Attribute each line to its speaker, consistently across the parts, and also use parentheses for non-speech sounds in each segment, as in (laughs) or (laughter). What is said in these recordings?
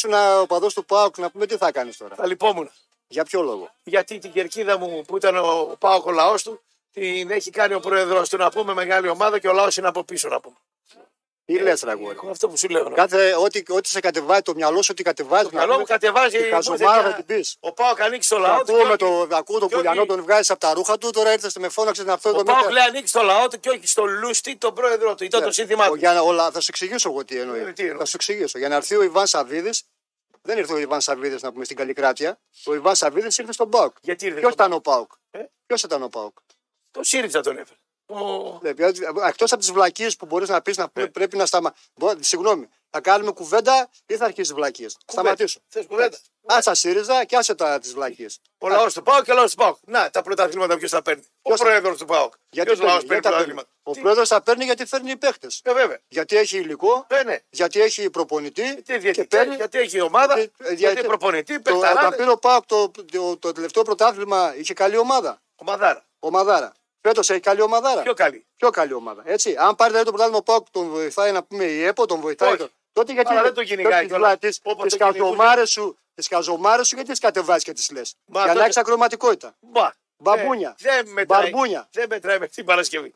Speaker 1: ήσουν ο παδός του Πάουκ, να πούμε τι θα κάνεις τώρα;
Speaker 2: Θα λυπόμουν.
Speaker 1: Για ποιο λόγο;
Speaker 2: Γιατί την κερκίδα μου που ήταν ο Πάοκ ο λαός του, την έχει κάνει ο πρόεδρος του να πούμε μεγάλη ομάδα και ο λαός είναι από πίσω να πούμε.
Speaker 1: Τι λες, Ραγόρι.
Speaker 2: Αυτό που σου λέω. ρε.
Speaker 1: Κάθε, ό,τι, ό,τι σε κατεβάζει, το μυαλό σου, ό,τι κατεβάζει.
Speaker 2: Το μυαλό μου κατεβάζει.
Speaker 1: Η
Speaker 2: μου
Speaker 1: χαζομάρα
Speaker 2: ήρθε
Speaker 1: θα την πεις.
Speaker 2: Ο Πάοκ ανοίξει το λαό του.
Speaker 1: Ακούω
Speaker 2: και
Speaker 1: με
Speaker 2: όχι-
Speaker 1: το, ακούω τον
Speaker 2: και όχι-
Speaker 1: Κουλιανό, τον βγάζει από τα ρούχα του. Τώρα ήρθε με φώναξες να αυτό
Speaker 2: Ο
Speaker 1: εδώ
Speaker 2: Πάοκ
Speaker 1: μέσα.
Speaker 2: λέει ανοίξει το λαό του και όχι στο Λούστι, τον πρόεδρό του. Ήταν το σύνθημά
Speaker 1: Ο-
Speaker 2: του.
Speaker 1: για να- όλα- θα σου εξηγήσω εγώ τι εννοεί.
Speaker 2: Ε, τι εννοείς.
Speaker 1: θα σου εξηγήσω. Για να έρθει ο Ιβάν Σαββίδης, δεν ήρθε ο Ιβάν Σαββίδης να πούμε στην Καλλικράτεια. Ο Ιβάν Σαββίδης ήρθε στον Πάοκ.
Speaker 2: Γιατί ήρθε.
Speaker 1: Ποιος
Speaker 2: στο-
Speaker 1: ήταν ο Πάοκ;
Speaker 2: Ε;
Speaker 1: Ποιος ήταν ο Πάοκ;
Speaker 2: Το ΣΥΡΙΖΑ τον έφερε. Ο-
Speaker 1: Εκτός από τις βλακίες που μπορείς να πεις να πούμε,
Speaker 2: Ναι.
Speaker 1: πρέπει να σταματήσει. Συγγνώμη, θα κάνουμε κουβέντα ή θα αρχίσεις βλακίες; Σταματήσω.
Speaker 2: Θες κουβέντα.
Speaker 1: Άσα ΣΥΡΙΖΑ και άσε τα τις βλακίες.
Speaker 2: Ο λαός του Πάοκ και ο λαός του Πάοκ. Να, τα πρωταθλήματα ποιος θα παίρνει. Ο
Speaker 1: Ποιος-
Speaker 2: πρόεδρος του Πάοκ.
Speaker 1: Γιατί
Speaker 2: Ποιος λαός
Speaker 1: παίρνει,
Speaker 2: παίρνει
Speaker 1: γιατί τα παίρνει;
Speaker 2: πρωταθλήματα.
Speaker 1: Ο
Speaker 2: Τι-
Speaker 1: πρόεδρος θα παίρνει γιατί φέρνει παίχτες.
Speaker 2: Ε, βέβαια.
Speaker 1: Γιατί έχει υλικό,
Speaker 2: Ε, ναι.
Speaker 1: γιατί έχει προπονητή
Speaker 2: Τι
Speaker 1: και
Speaker 2: διαιτητές,
Speaker 1: παίρνει.
Speaker 2: γιατί έχει ομάδα,
Speaker 1: Ε, ε,
Speaker 2: γιατί προπονητή,
Speaker 1: Το, όταν
Speaker 2: παιχταράδες.
Speaker 1: πήρε ο Πάοκ το, το, το τελευταίο πρωτάθλημα είχε καλή ομάδα.
Speaker 2: Ομαδάρα.
Speaker 1: Ομαδάρα. Φέτος έχει καλή ομαδάρα.
Speaker 2: Πιο καλή.
Speaker 1: Πιο καλή ομάδα. Έτσι. Αν πάρει δηλαδή, το πρωτάθλημα ο Πάοκ, τον βοηθάει να πούμε η ΕΠΟ, τον βοηθάει.
Speaker 2: Όχι.
Speaker 1: το- Τότε γιατί.
Speaker 2: Αλλά δεν το κυνηγάει κιόλας. Όπως
Speaker 1: Τις
Speaker 2: το κυνηγούσε.
Speaker 1: καζομάρες σου, τις καζομάρες σου, γιατί τις κατεβάζεις και τις λες;
Speaker 2: Μα
Speaker 1: Για να
Speaker 2: τότε-
Speaker 1: έχεις ακροματικότητα.
Speaker 2: Μπα.
Speaker 1: Μπαμπούνια.
Speaker 2: Ε, δεν μετράει.
Speaker 1: Μπαρμπούνια.
Speaker 2: Δεν μετράει με την Παρασκευή.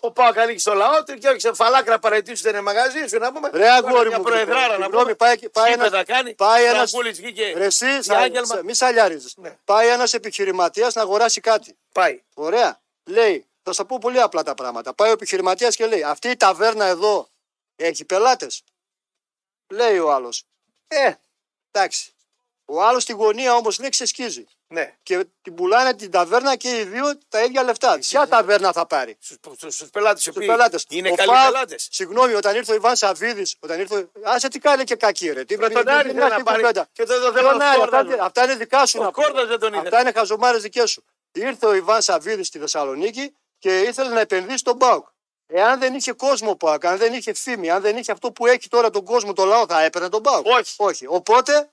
Speaker 2: Ο Πάοκ ανοίξει το λαό του και όχι σε φαλάκρα παρετήσου δεν είναι μαγαζί σου να πούμε.
Speaker 1: Ρε αγόρι
Speaker 2: Μια
Speaker 1: μου.
Speaker 2: προεδράρα να
Speaker 1: συγγνώμη,
Speaker 2: πούμε.
Speaker 1: πάει, πάει
Speaker 2: Γήπεδα
Speaker 1: ένας,
Speaker 2: κάνει.
Speaker 1: πάει ένας-
Speaker 2: Τραγκούλης βγήκε.
Speaker 1: Ρε εσύ,
Speaker 2: διάγγελμα.
Speaker 1: μη σαλιάριζε.
Speaker 2: Ναι.
Speaker 1: Πάει ένας επιχειρηματίας να αγοράσει κάτι.
Speaker 2: Πάει.
Speaker 1: Ωραία. Λέει, θα σας πω πολύ απλά τα πράγματα. Πάει ο επιχειρηματίας και λέει: Αυτή η ταβέρνα εδώ έχει πελάτες. Λέει ο άλλος. Ε, εντάξει. Ο άλλος στη γωνία όμως λέει ξεσκίζει.
Speaker 2: Ναι.
Speaker 1: Και την πουλάνε την ταβέρνα και οι δύο τα ίδια λεφτά. Ποια ταβέρνα θα πάρει;
Speaker 2: Στου πελάτες οι
Speaker 1: Στους
Speaker 2: οποίοι
Speaker 1: πελάτες.
Speaker 2: είναι
Speaker 1: Ο
Speaker 2: καλοί
Speaker 1: Πάοκ-
Speaker 2: πελάτες.
Speaker 1: Συγγνώμη, όταν ήρθε ο Ιβάν Σαββίδης, όταν ήρθε. Άσε τι κάνει και κακή, ρε. Τι
Speaker 2: Με τον Άρη
Speaker 1: είναι
Speaker 2: θέλει
Speaker 1: αυτή
Speaker 2: να
Speaker 1: η
Speaker 2: πάρει.
Speaker 1: κουβέντα.
Speaker 2: Και το
Speaker 1: Ποιον
Speaker 2: θέλω
Speaker 1: Άρη,
Speaker 2: να
Speaker 1: αυτά, αυτά είναι δικά σου.
Speaker 2: Ο
Speaker 1: να πούμε.
Speaker 2: Κόρδας δεν τον είδε.
Speaker 1: Αυτά είναι χαζομάρες δικές σου. Ήρθε ο Ιβάν Σαββίδης στη Θεσσαλονίκη και ήθελε να επενδύσει στον Πάοκ. Εάν δεν είχε κόσμο ο Πάοκ, αν δεν είχε φήμη, αν δεν είχε αυτό που έχει τώρα τον κόσμο, το λαό, θα έπαιρνε τον Πάοκ.
Speaker 2: Όχι.
Speaker 1: Όχι. Οπότε,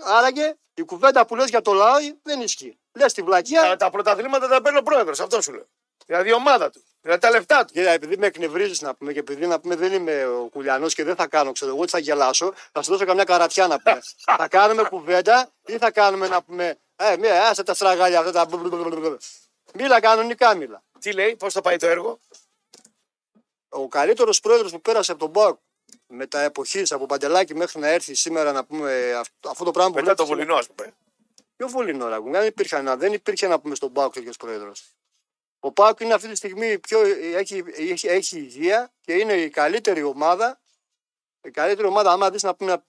Speaker 1: άραγε η κουβέντα που λες για το λαό δεν ισχύει. Λες τη βλακία.
Speaker 2: Αλλά τα πρωταθλήματα τα παίρνει ο πρόεδρος. Αυτό σου λέω. Δηλαδή η ομάδα του. Δηλαδή τα λεφτά του.
Speaker 1: Κοίτα, επειδή με εκνευρίζεις να πούμε και επειδή να πούμε δεν είμαι ο κουλιανός και δεν θα κάνω, ξέρω εγώ, ότι θα γελάσω, θα σου δώσω καμιά καρατιά να πούμε. (laughs) θα κάνουμε κουβέντα ή θα κάνουμε να πούμε. Ε, μία, άσε τα στραγάλια αυτά τα. Μίλα κανονικά μίλα.
Speaker 2: Τι λέει, πώς θα πάει το έργο;
Speaker 1: Ο καλύτερος πρόεδρος που πέρασε από τον Μπάουκ με τα εποχής από Παντελάκη μέχρι να έρθει σήμερα να πούμε αυτό, αυτό το πράγμα που
Speaker 2: Μετά το
Speaker 1: βλέπεις
Speaker 2: βουλινό, ας πούμε.
Speaker 1: Πιο βολινό να πούμε. Δεν υπήρχε, να, δεν υπήρχε να πούμε στον Πάουκ τέτοιος πρόεδρος. Ο Πάουκ είναι αυτή τη στιγμή πιο, έχει, έχει, έχει υγεία και είναι η καλύτερη ομάδα. Η καλύτερη ομάδα, άμα δεις να πούμε,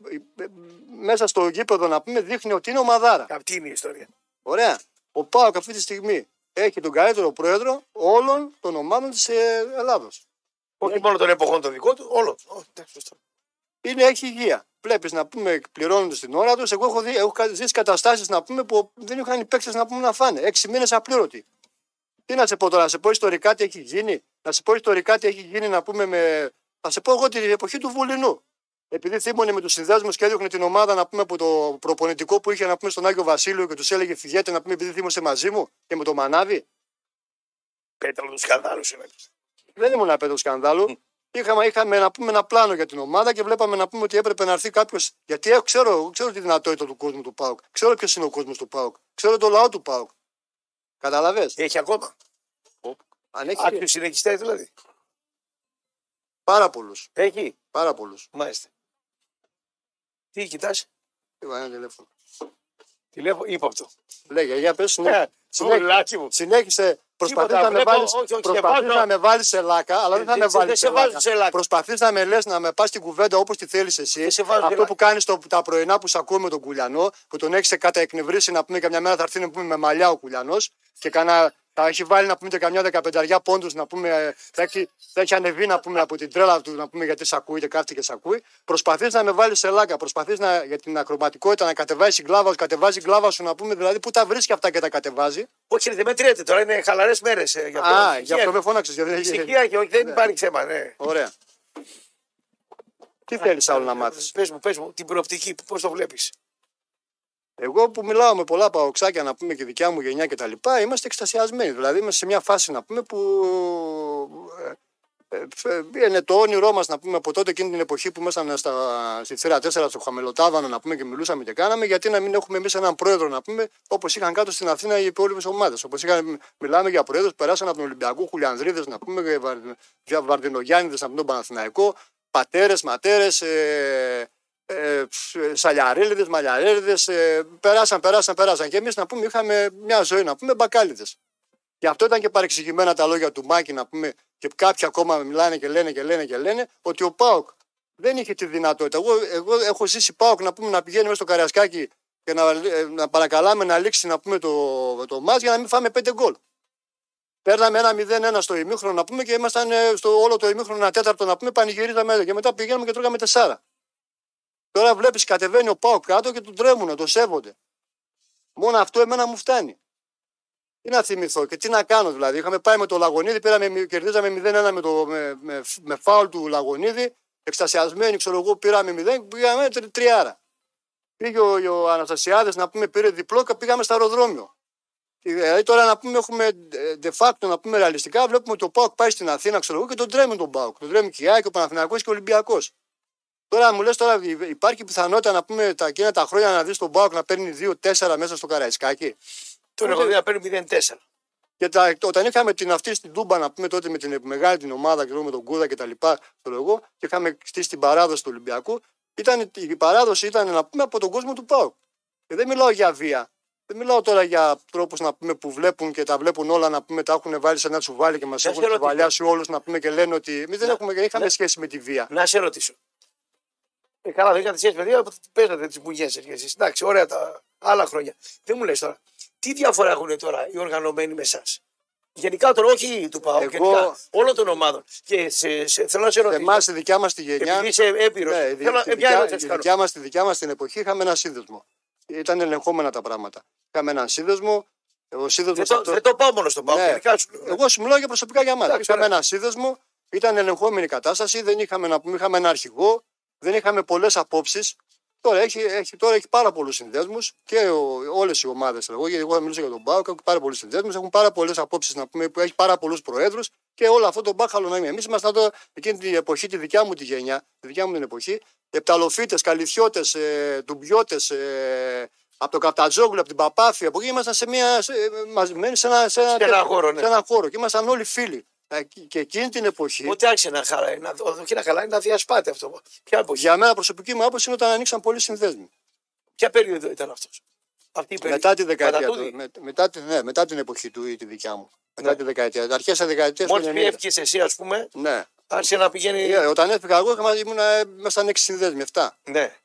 Speaker 1: μέσα στο γήπεδο να πούμε, δείχνει ότι είναι ομαδάρα.
Speaker 2: Αυτή είναι η ιστορία.
Speaker 1: Ωραία. Ο Πάουκ αυτή τη στιγμή έχει τον καλύτερο πρόεδρο όλων των ομάδων της Ελλάδος.
Speaker 2: Όχι μόνο των εποχών των δικών του, όλο. Ω, εντάξει, σωστό.
Speaker 1: είναι, έχει υγεία. Βλέπεις να πούμε, πληρώνονται στην ώρα τους. Εγώ έχω, δει, έχω ζήσει καταστάσεις να πούμε που δεν είχαν οι παίκτες να πούμε να φάνε. Έξι μήνες απλήρωτοι. Τι να σε πω τώρα, να σε πω ιστορικά τι έχει γίνει. Να σε πω ιστορικά τι έχει γίνει να πούμε με. Θα σε πω εγώ την εποχή του Βουλινού. Επειδή θύμωνε με τους συνδέσμου και έδιωχνε την ομάδα να πούμε από το προπονητικό που είχε να πούμε στον Άγιο Βασίλειο και τους έλεγε φυγέτε να πούμε επειδή θύμωσε μαζί μου και με το μανάβι.
Speaker 2: Πέταλο του σκανδάλου είναι.
Speaker 1: Δεν ήμουν απέναντι του σκανδάλου. Είχαμε, είχαμε να πούμε ένα πλάνο για την ομάδα και βλέπαμε να πούμε ότι έπρεπε να έρθει κάποιος. Γιατί έχω, ξέρω, ξέρω τη δυνατότητα του κόσμου του Πάουκ. Ξέρω ποιος είναι ο κόσμος του Πάουκ. Ξέρω το λαό του Πάουκ. Καταλαβέ.
Speaker 2: Έχει ακόμα.
Speaker 1: Αν έχει
Speaker 2: Άκρη συνεχιστές δηλαδή.
Speaker 1: πάρα πολλούς.
Speaker 2: Έχει.
Speaker 1: Πάρα πολλούς.
Speaker 2: Μάλιστα. Τι κοιτάς;
Speaker 1: ένα τηλέφωνο.
Speaker 2: Τηλέφωνο, ύποπτο.
Speaker 1: Λέγε, για πες.
Speaker 2: Ε, Βουλάκι μου.
Speaker 1: Συνέχισε. Προσπαθείς
Speaker 2: Τίποτα,
Speaker 1: να, με
Speaker 2: βλέπω,
Speaker 1: βάλεις,
Speaker 2: όχι, όχι,
Speaker 1: προσπαθείς
Speaker 2: σε βάζω-
Speaker 1: να με βάλεις σε λάκα, αλλά δεν θα
Speaker 2: Ε,
Speaker 1: με
Speaker 2: δεν-
Speaker 1: βάλεις
Speaker 2: δεν σε βάζω σε λάκα.
Speaker 1: Προσπαθείς να με λες να με πας στην κουβέντα όπως τη θέλεις εσύ.
Speaker 2: Δεν σε βάζω σε
Speaker 1: Αυτό
Speaker 2: λάκα.
Speaker 1: που κάνεις τα πρωινά που σε ακούω με τον Κουλιανό, που τον έχεις κατά εκνευρίσει να πούμε καμιά μέρα θα έρθει να πούμε με μαλλιά ο Κουλιανός και κανένα, θα έχει βάλει να πούμε και καμιά δεκαπενταριά πόντους να πούμε. ε, Θα έχει, θα έχει ανεβεί να πούμε από την τρέλα του να πούμε γιατί σε ακούει και κάθεται και σε ακούει. Προσπαθείς να με βάλεις σε λάκα. Προσπαθείς για την ακροματικότητα να κατεβάζει την κλάβα, κατεβάζει την κλάβα σου να πούμε δηλαδή πού τα βρίσκει αυτά και τα κατεβάζει.
Speaker 2: Όχι, δεν μετριέται τώρα, είναι χαλαρές μέρες.
Speaker 1: Α, γι' αυτό με φώναξες. Γιατί...
Speaker 2: Ησυχία και όχι, δεν υπάρχει θέμα. Ναι.
Speaker 1: Ωραία. Τι θέλεις άλλο να μάθεις;
Speaker 2: Πες μου, πες μου, την προοπτική, πώς το βλέπεις;
Speaker 1: Εγώ που μιλάω με πολλά παοξάκια να πούμε και δικιά μου γενιά και τα λοιπά, είμαστε εκστασιασμένοι. Δηλαδή είμαστε σε μια φάση να πούμε που ε, ε, είναι το όνειρό μας να πούμε από τότε εκείνη την εποχή που ήμασταν στα, στη θύρα 4 στο Χαμελοτάβανο να πούμε και μιλούσαμε και κάναμε, γιατί να μην έχουμε εμείς έναν πρόεδρο να πούμε όπως είχαν κάτω στην Αθήνα οι υπόλοιπες ομάδες. Όπως μιλάμε για πρόεδρους που περάσαν από τον Ολυμπιακό, Χουλιανδρίδες να πούμε, για Βαρδινογιάννηδες από τον Παναθηναϊκό, πατέρες, ματέρες, ε, ε, σαλιαρίλιδε, μαλλιαρίλιδε. Ε, περάσαν, περάσαν, περάσαν. Και εμείς να πούμε είχαμε μια ζωή να πούμε μπακάλιδες. Γι' αυτό ήταν και παρεξηγημένα τα λόγια του Μάκη να πούμε και κάποιοι ακόμα μιλάνε και λένε και λένε και λένε ότι ο Πάοκ δεν είχε τη δυνατότητα. Εγώ, εγώ έχω ζήσει Πάοκ να πούμε να πηγαίνει μέσα στο Καριασκάκι και να, ε, να παρακαλάμε να λήξει να πούμε το, το μάτς για να μην φάμε πέντε γκολ. Παίρναμε ένα 0-1 στο ημίχρονο να πούμε και ήμασταν ε, στο όλο το ημίχρονο ένα τέταρτο να πούμε πανηγυρίζαμε και μετά πηγαίνουμε και τρώγαμε τεσσάρα. Τώρα βλέπεις κατεβαίνει ο Πάοκ κάτω και τον τρέμουν, το σέβονται. Μόνο αυτό εμένα μου φτάνει. Τι να θυμηθώ και τι να κάνω δηλαδή. Είχαμε πάει με το Λαγονίδη, πήραμε, κερδίζαμε 0-1 με, το, με, με, με φάουλ του Λαγονίδη. Εκστασιασμένοι, ξέρω εγώ, πήραμε 0, πήγαμε τριάρα. Πήγε ο, ο Αναστασιάδε να πούμε πήρε διπλό και πήγαμε στο αεροδρόμιο. Δηλαδή τώρα να πούμε έχουμε de facto να πούμε ρεαλιστικά, βλέπουμε ότι ο Πάοκ πάει στην Αθήνα, ξέρω εγώ, και τον τρέμει τον Πάοκ. Τον τρέμει και η και ο Παναθηναϊκός και ο Ολυμπιακός. Τώρα μου λες τώρα υπάρχει πιθανότητα να πούμε τα εκείνα τα χρόνια να δεις τον Πάοκ να παίρνει 2-4 μέσα στο Καραϊσκάκι;
Speaker 2: Τον έχω δει να παίρνει 0-4.
Speaker 1: Και τα, όταν είχαμε την αυτή στην Τούμπα, να πούμε τότε με την μεγάλη την ομάδα και με τον Κούδα και τα λοιπά, εγώ, και είχαμε στήσει την παράδοση του Ολυμπιακού, ήταν, η παράδοση ήταν να πούμε από τον κόσμο του ΠΑΟ. Και δεν μιλάω για βία. Δεν μιλάω τώρα για τρόπους να πούμε που βλέπουν και τα βλέπουν όλα να πούμε τα έχουν βάλει σε ένα τσουβάλι και μας έχουν τσουβαλιάσει όλους να πούμε και λένε ότι εμείς δεν έχουμε, είχαμε σχέση με τη βία.
Speaker 2: Να σε ρωτήσω. Ε, καλά, δεν είχατε σχέση με τη βία, παίζατε τις μπουγιές εσεί. Εντάξει, ωραία τα άλλα χρόνια. Δεν μου λες τώρα. Τι διαφορά έχουν τώρα οι οργανωμένοι με εσάς; Γενικά τώρα, όχι του ΠΑΟ, Εγώ... γενικά όλων των ομάδων. Και σε, σε, θέλω να σε ρωτήσω.
Speaker 1: Εμά, τη δικιά μας τη γενιά.
Speaker 2: Επειδή είσαι έμπειρος. Ναι,
Speaker 1: η, θέλω, η, δικιά, η δικιά μα τη δικιά μας την εποχή είχαμε ένα σύνδεσμο. Ήταν ελεγχόμενα τα πράγματα. Είχαμε έναν σύνδεσμο. Ο σύνδεσμος
Speaker 2: δεν, το, αυτό... δεν το πάω μόνο στον ΠΑΟ. Ναι. Σου...
Speaker 1: Εγώ σου μιλάω για προσωπικά για μα. Είχαμε ένα σύνδεσμο. Ήταν ελεγχόμενη κατάσταση. Δεν είχαμε, να πούμε, είχαμε ένα αρχηγό. Δεν είχαμε πολλές απόψεις. Τώρα έχει, έχει, τώρα έχει πάρα πολλούς συνδέσμους και όλες οι ομάδες. Εγώ, γιατί εγώ θα μιλήσω για τον Μπάουκ, έχουν πάρα πολλούς συνδέσμους, έχουν πάρα πολλές απόψεις να πούμε που έχει πάρα πολλούς προέδρους και όλο αυτό το μπάχαλο να είναι. Εμείς ήμασταν τώρα εκείνη την εποχή, τη δικιά μου τη γενιά, τη δικιά μου την εποχή, επταλοφίτες, καλυθιώτε, ε, ντουμπιώτες, ε, από το Καπτατζόγλου, από την Παπάφη, από εκεί ήμασταν σε, μια, σε, μαζεμένοι σε ένα, σε ένα,
Speaker 2: σε ένα, χώρο, ναι.
Speaker 1: σε ένα χώρο και ήμασταν όλοι φίλοι. Ε, και εκείνη την εποχή.
Speaker 2: Ούτε άρχισε να χαλάει, να, όχι να χαλάει, να διασπάται αυτό.
Speaker 1: Ποια εποχή; Για μένα προσωπική μου άποψη είναι όταν ανοίξαν πολλοί συνδέσμοι.
Speaker 2: Ποια περίοδο ήταν αυτός; Αυτή η
Speaker 1: μετά τη δεκαετία του, με, μετά, ναι, μετά την εποχή του ή τη δικιά μου. Μετά ναι. τη δεκαετία. Αρχές της δεκαετίας.
Speaker 2: Μόλις έφυγες εσύ, ας πούμε.
Speaker 1: Ναι.
Speaker 2: Άρχισε να πηγαίνει.
Speaker 1: Yeah, όταν έφυγα εγώ, ήμουν, ήμασταν έξι συνδέσμοι, 7.
Speaker 2: Ναι.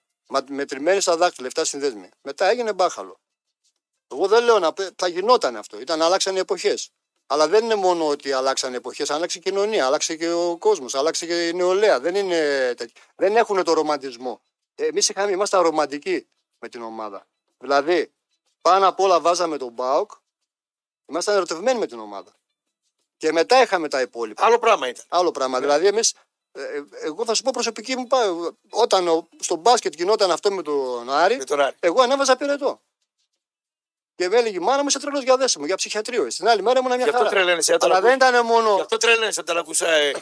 Speaker 1: Μετρημένοι στα δάκτυλα, 7 συνδέσμοι. Μετά έγινε μπάχαλο. Εγώ δεν λέω να. Θα γινόταν αυτό. Ήταν αλλάξαν οι εποχές. Αλλά δεν είναι μόνο ότι αλλάξαν εποχές, άλλαξε η κοινωνία, άλλαξε και ο κόσμος, άλλαξε και η νεολαία. Δεν, είναι δεν έχουν το ρομαντισμό. Εμείς ήμασταν ρομαντικοί με την ομάδα. Δηλαδή, πάνω απ' όλα βάζαμε τον Μπάουκ, ήμασταν ερωτευμένοι με την ομάδα. Και μετά είχαμε τα υπόλοιπα.
Speaker 2: Άλλο πράγμα ήταν.
Speaker 1: Άλλο πράγμα. Ναι. Δηλαδή, εμεί, ε, ε, εγώ θα σου πω προσωπική μου, όταν στο μπάσκετ γινόταν αυτό με τον Άρη,
Speaker 2: με τον Άρη.
Speaker 1: εγώ ανέβαζα πυρετό. Και με έλεγε η μάνα μου είσαι τρελός για δέσιμο, για ψυχιατρίο. Στην άλλη μέρα ήμουν μια χαρά.
Speaker 2: Τρελαίνεσαι,
Speaker 1: Αλλά δεν ήταν μόνο.
Speaker 2: Γι' αυτό τρελαίνεσαι όταν ακούσα ε,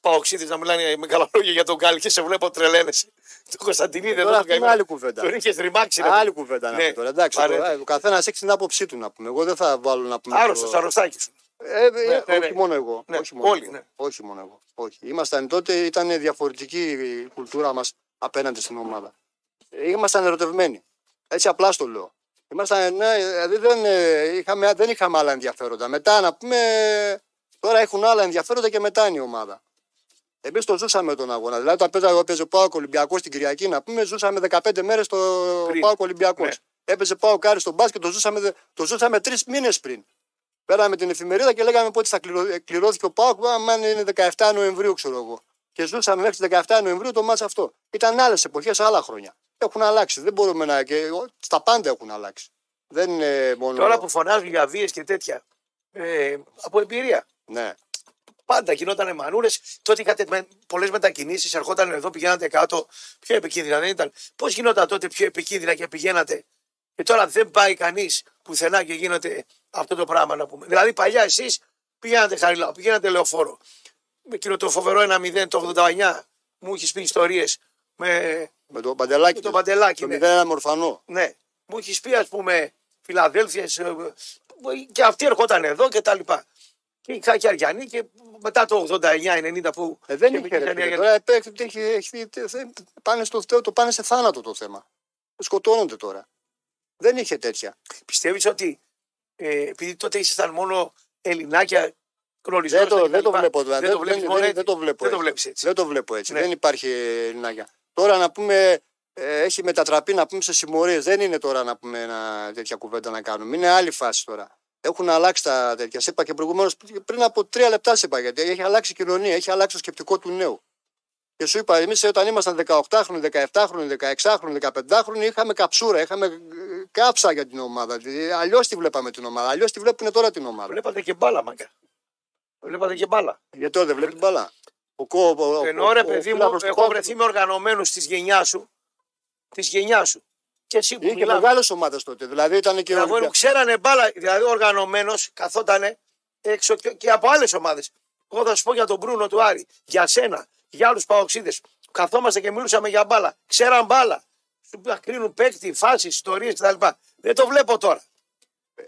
Speaker 2: παοξίδε να μιλάνε με καλά λόγια για τον Γκάλι και σε βλέπω τρελαίνεσαι. Το Κωνσταντινίδη
Speaker 1: εδώ αυτό είναι άλλη κουβέντα.
Speaker 2: Τον είχες ρημάξει.
Speaker 1: Άλλη κουβέντα ναι. τώρα. Εντάξει, ο καθένας έχει την άποψή του να πούμε. Εγώ δεν θα βάλω να πούμε.
Speaker 2: Άρρωστος, το... αρρωστάκι σου.
Speaker 1: Ε, ε, ναι, όχι ναι, ναι. μόνο εγώ. Ναι, όχι μόνο όλοι, εγώ. Ναι. Όχι μόνο εγώ. Όχι. Ήμασταν τότε, ήταν διαφορετική η κουλτούρα μας απέναντι στην ομάδα. Ήμασταν ερωτευμένοι. Έτσι απλά το λέω. Ήμασταν, ναι, δηλαδή δεν, ε, είχαμε, δεν είχαμε άλλα ενδιαφέροντα. Μετά να πούμε, τώρα έχουν άλλα ενδιαφέροντα και μετά είναι η ομάδα. Εμείς το ζούσαμε τον αγώνα. Δηλαδή, όταν παίζα, έπαιζε ο Πάοκ Ολυμπιακός στην Κυριακή, να πούμε, ζούσαμε 15 μέρες το Πάοκ Ολυμπιακός. Ναι. Έπαιζε Πάοκ Άρη στο μπάσκετ, το ζούσαμε, το ζούσαμε τρεις μήνες πριν. Παίρναμε την εφημερίδα και λέγαμε πότε θα κληρώθηκε ο Πάοκ, αν είναι 17 Νοεμβρίου, ξέρω εγώ. Και ζούσαμε μέχρι 17 Νοεμβρίου το ματς αυτό. Ήταν άλλες εποχές, άλλα χρόνια. Έχουν αλλάξει. Δεν μπορούμε να. Και στα πάντα έχουν αλλάξει. Δεν είναι μόνο.
Speaker 2: Τώρα που φωνάζουν για βίες και τέτοια. Ε, από εμπειρία.
Speaker 1: Ναι.
Speaker 2: Πάντα γινόταν μανούρες. Τότε είχατε με, πολλές μετακινήσεις. Ερχόταν εδώ, πηγαίνατε κάτω. Πιο επικίνδυνα δεν ήταν. Πώς γινόταν τότε πιο επικίνδυνα και πηγαίνατε; Και τώρα δεν πάει κανείς πουθενά και γίνεται αυτό το πράγμα να πούμε. Δηλαδή παλιά εσείς πηγαίνατε χαριλάω, πηγαίνατε λεωφόρο. με εκείνο το φοβερό 1-0 το 89 μου έχεις πει ιστορίες με,
Speaker 1: Με τον Παντελάκη.
Speaker 2: με τον Παντελάκη.
Speaker 1: Το
Speaker 2: ναι.
Speaker 1: 0-1 μορφανό.
Speaker 2: Ναι. Μου έχεις πει, ας πούμε, Φιλαδέλφια και αυτοί ερχόταν εδώ και τα λοιπά. Και η Χάκη Αριανή και μετά το 89-90 που.
Speaker 1: Ε, δεν
Speaker 2: και
Speaker 1: είχε ρε
Speaker 2: ήταν η
Speaker 1: φίλε.
Speaker 2: Αργεντινή.
Speaker 1: Τώρα επέκτητε, έχεις, έχεις, θε- πάνε στο Θεό, το πάνε σε θάνατο το θέμα. Σκοτώνονται τώρα. Δεν είχε τέτοια.
Speaker 2: Πιστεύεις ότι ε, επειδή τότε ήσασταν μόνο Ελληνάκια
Speaker 1: Δεν
Speaker 2: γνωρισμένοι.
Speaker 1: το, δεν το βλέπω.
Speaker 2: Δεν,
Speaker 1: Δεν,
Speaker 2: το βλέπεις
Speaker 1: δεν,
Speaker 2: μόνο
Speaker 1: δεν,
Speaker 2: έτσι;
Speaker 1: δεν το βλέπω
Speaker 2: Δεν το
Speaker 1: έτσι.
Speaker 2: βλέπεις έτσι.
Speaker 1: Δεν το βλέπω έτσι.
Speaker 2: Ναι.
Speaker 1: Δεν υπάρχει Ελληνάκια. Τώρα να πούμε, ε, έχει μετατραπεί να πούμε σε συμμορίες. Δεν είναι τώρα να πούμε ένα, τέτοια κουβέντα να κάνουμε. Είναι άλλη φάση τώρα. Έχουν αλλάξει τα τέτοια. Σε είπα και προηγουμένως πριν από τρία λεπτά σε είπα γιατί έχει αλλάξει η κοινωνία, έχει αλλάξει το σκεπτικό του νέου. Και σου είπα, εμείς όταν ήμασταν 18χρονοι, 17χρονοι, 16χρονοι, 15χρονοι, είχαμε καψούρα, είχαμε ε, κάψα για την ομάδα. Αλλιώς τη βλέπαμε την ομάδα. Αλλιώς τη βλέπουν τώρα την ομάδα.
Speaker 2: Βλέπατε και μπάλα, μάγκα. Βλέπατε και μπάλα.
Speaker 1: Γιατί τώρα δεν βλέπεις μπαλά. Ο κο, ο, ο,
Speaker 2: Ενώ ρε
Speaker 1: ο- ο
Speaker 2: παιδί μου,
Speaker 1: Φύλακρος του
Speaker 2: έχω
Speaker 1: Πάουκ
Speaker 2: βρεθεί με οργανωμένους της γενιάς σου. Της γενιάς σου. Και εσύ που
Speaker 1: Είχε
Speaker 2: μιλάμε.
Speaker 1: μεγάλες ομάδες τότε. Δηλαδή ήταν και ο
Speaker 2: Δηλαδή
Speaker 1: Ολυμπιακός.
Speaker 2: ξέρανε μπάλα, δηλαδή οργανωμένος καθόταν έξω και, και από άλλες ομάδες. Εγώ θα σου πω για τον Μπρούνο του Άρη, για σένα, για άλλους παοξίδες. Καθόμαστε και μιλούσαμε για μπάλα. Ξέραν μπάλα. Σου πα- κρίνουν παίκτη, φάσεις, ιστορίες κτλ. Δεν το βλέπω τώρα.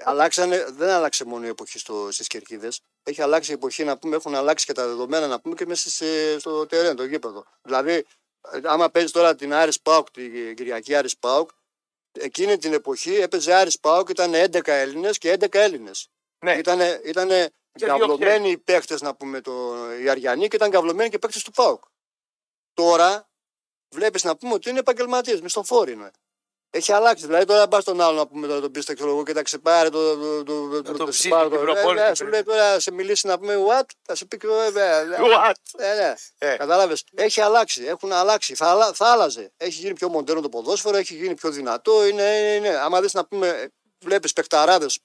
Speaker 1: Αλλάξανε, δεν άλλαξε μόνο η εποχή στις κερκίδες. Έχει αλλάξει η εποχή να πούμε, έχουν αλλάξει και τα δεδομένα να πούμε και μέσα σε, στο τερέν, το γήπεδο. Δηλαδή, ε, άμα παίζεις τώρα την Άρης Πάουκ, την Κυριακή Άρης Πάουκ, εκείνη την εποχή έπαιζε Άρης Πάουκ, ήταν 11 Έλληνες και 11 Έλληνες.
Speaker 2: Ναι,
Speaker 1: Ήτανε, ήτανε
Speaker 2: δύο
Speaker 1: καυλωμένοι οι παίχτε, να πούμε, το, οι Αριανοί και ήταν καυλωμένοι και παίχτε του Πάουκ. Τώρα βλέπεις να πούμε ότι είναι επαγγελματίες, μισθοφόροι είναι. Έχει αλλάξει. Δηλαδή τώρα πας στον άλλο να πούμε τώρα τον πίστα, ξέρω εγώ, και τα ξεπάρει το. το, το,
Speaker 2: το
Speaker 1: το
Speaker 2: ψήσει
Speaker 1: πάρει
Speaker 2: την
Speaker 1: το-
Speaker 2: προπόνηση,
Speaker 1: ε, ναι, Σου λέει τώρα σε μιλήσει να πούμε what, θα σου πει και ε, ε, ε, (laughs)
Speaker 2: What?
Speaker 1: ε, ναι.
Speaker 2: Ε.
Speaker 1: Κατάλαβες. Έχει αλλάξει. Έχουν αλλάξει. Θα, αλλα- θα άλλαζε. Έχει γίνει πιο μοντέρνο το ποδόσφαιρο, έχει γίνει πιο δυνατό. Είναι, είναι, είναι. Άμα δεις να πούμε, βλέπεις παιχταράδες.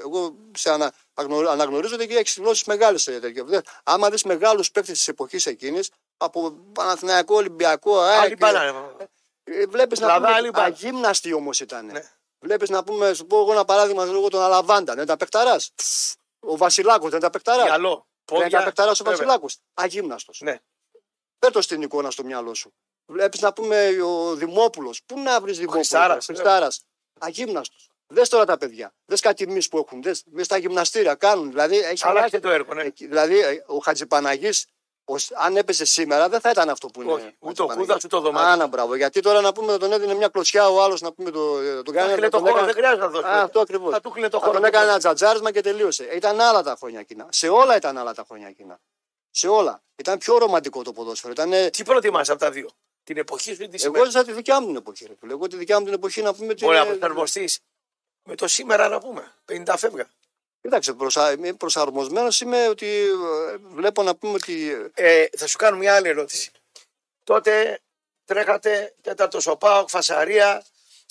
Speaker 1: Εγώ σε ανα, αγνω- αναγνωρίζονται και έχεις γλώσσες μεγάλες τέτοια. Δε- Άμα δεις μεγάλους παίκτες της εποχής εκείνης, από Παναθηναϊκό, Ολυμπιακό, ΑΕΚ,
Speaker 2: Άλλοι πάνε.
Speaker 1: Βλέπεις να
Speaker 2: Λαδά,
Speaker 1: πούμε.
Speaker 2: άλλη μπάλα.
Speaker 1: Αγύμναστοι όμως ήταν.
Speaker 2: Ναι.
Speaker 1: Βλέπεις να πούμε, σου πω εγώ ένα παράδειγμα, εγώ τον Αλαβάντα, δεν ήταν παιχταρά. Ο Βασιλάκος δεν ήταν παιχταρά.
Speaker 2: Μυαλό.
Speaker 1: Δεν ήταν
Speaker 2: Πόδια.
Speaker 1: παιχταρά ο
Speaker 2: Βέβαια.
Speaker 1: Βασιλάκος. Αγύμναστος.
Speaker 2: Ναι.
Speaker 1: Πες το στην εικόνα στο μυαλό σου. Βλέπεις να πούμε ο Δημόπουλος. Πού να βρεις Δημόπουλο.
Speaker 2: Χριστάρας,
Speaker 1: Χριστάρα. Αγύμναστος. Δες τώρα τα παιδιά. Δες κάτι μυς που έχουν. Δες δες τα γυμναστήρια κάνουν. Δηλαδή, έχει
Speaker 2: Άλλαξε
Speaker 1: αλλάξει.
Speaker 2: το έργο, ναι.
Speaker 1: Εκεί- Δηλαδή, ε, ο Χατζηπαναγής, αν έπεσε σήμερα, δεν θα ήταν αυτό που είναι.
Speaker 2: Όχι, ούτε ο
Speaker 1: Χατζηπαναγής.
Speaker 2: Κούδας, ούτε ο Δωμάτιος.
Speaker 1: Άνα, μπράβο. Γιατί τώρα να πούμε τον έδινε μια κλωτσιά ο άλλος να πούμε το, ε, τον
Speaker 2: Θα
Speaker 1: κάνει.
Speaker 2: κλείνει το
Speaker 1: τον
Speaker 2: χώρο,
Speaker 1: έκανε-
Speaker 2: δεν χρειάζεται να δώσει.
Speaker 1: Α, αυτό ακριβώς.
Speaker 2: Θα του κλείνει το
Speaker 1: Τον
Speaker 2: χώρο.
Speaker 1: έκανε ένα τζατζάρισμα και τελείωσε. Ήταν άλλα τα χρόνια εκείνα. Σε όλα ήταν άλλα τα χρόνια εκείνα. Σε όλα. Ήταν πιο ρομαντικό το ποδόσφαιρο. Ήταν
Speaker 2: Τι προτιμάς από τα δύο; Την εποχή σου ή τη
Speaker 1: εγώ
Speaker 2: σήμερα;
Speaker 1: έζησα τη δικιά μου την εποχή. Ρε. φίλε. Εγώ τη δικιά μου την εποχή να πούμε. την-
Speaker 2: Μπορεί να προσαρμοστείς με το σήμερα να πούμε. 50 φεύγα.
Speaker 1: Κοίταξε, προσα... είμαι προσαρμοσμένος είμαι ότι ε, βλέπω να πούμε ότι.
Speaker 2: Ε, θα σου κάνω μια άλλη ερώτηση. Τότε τρέχατε τέταρτο σοπάο, φασαρία,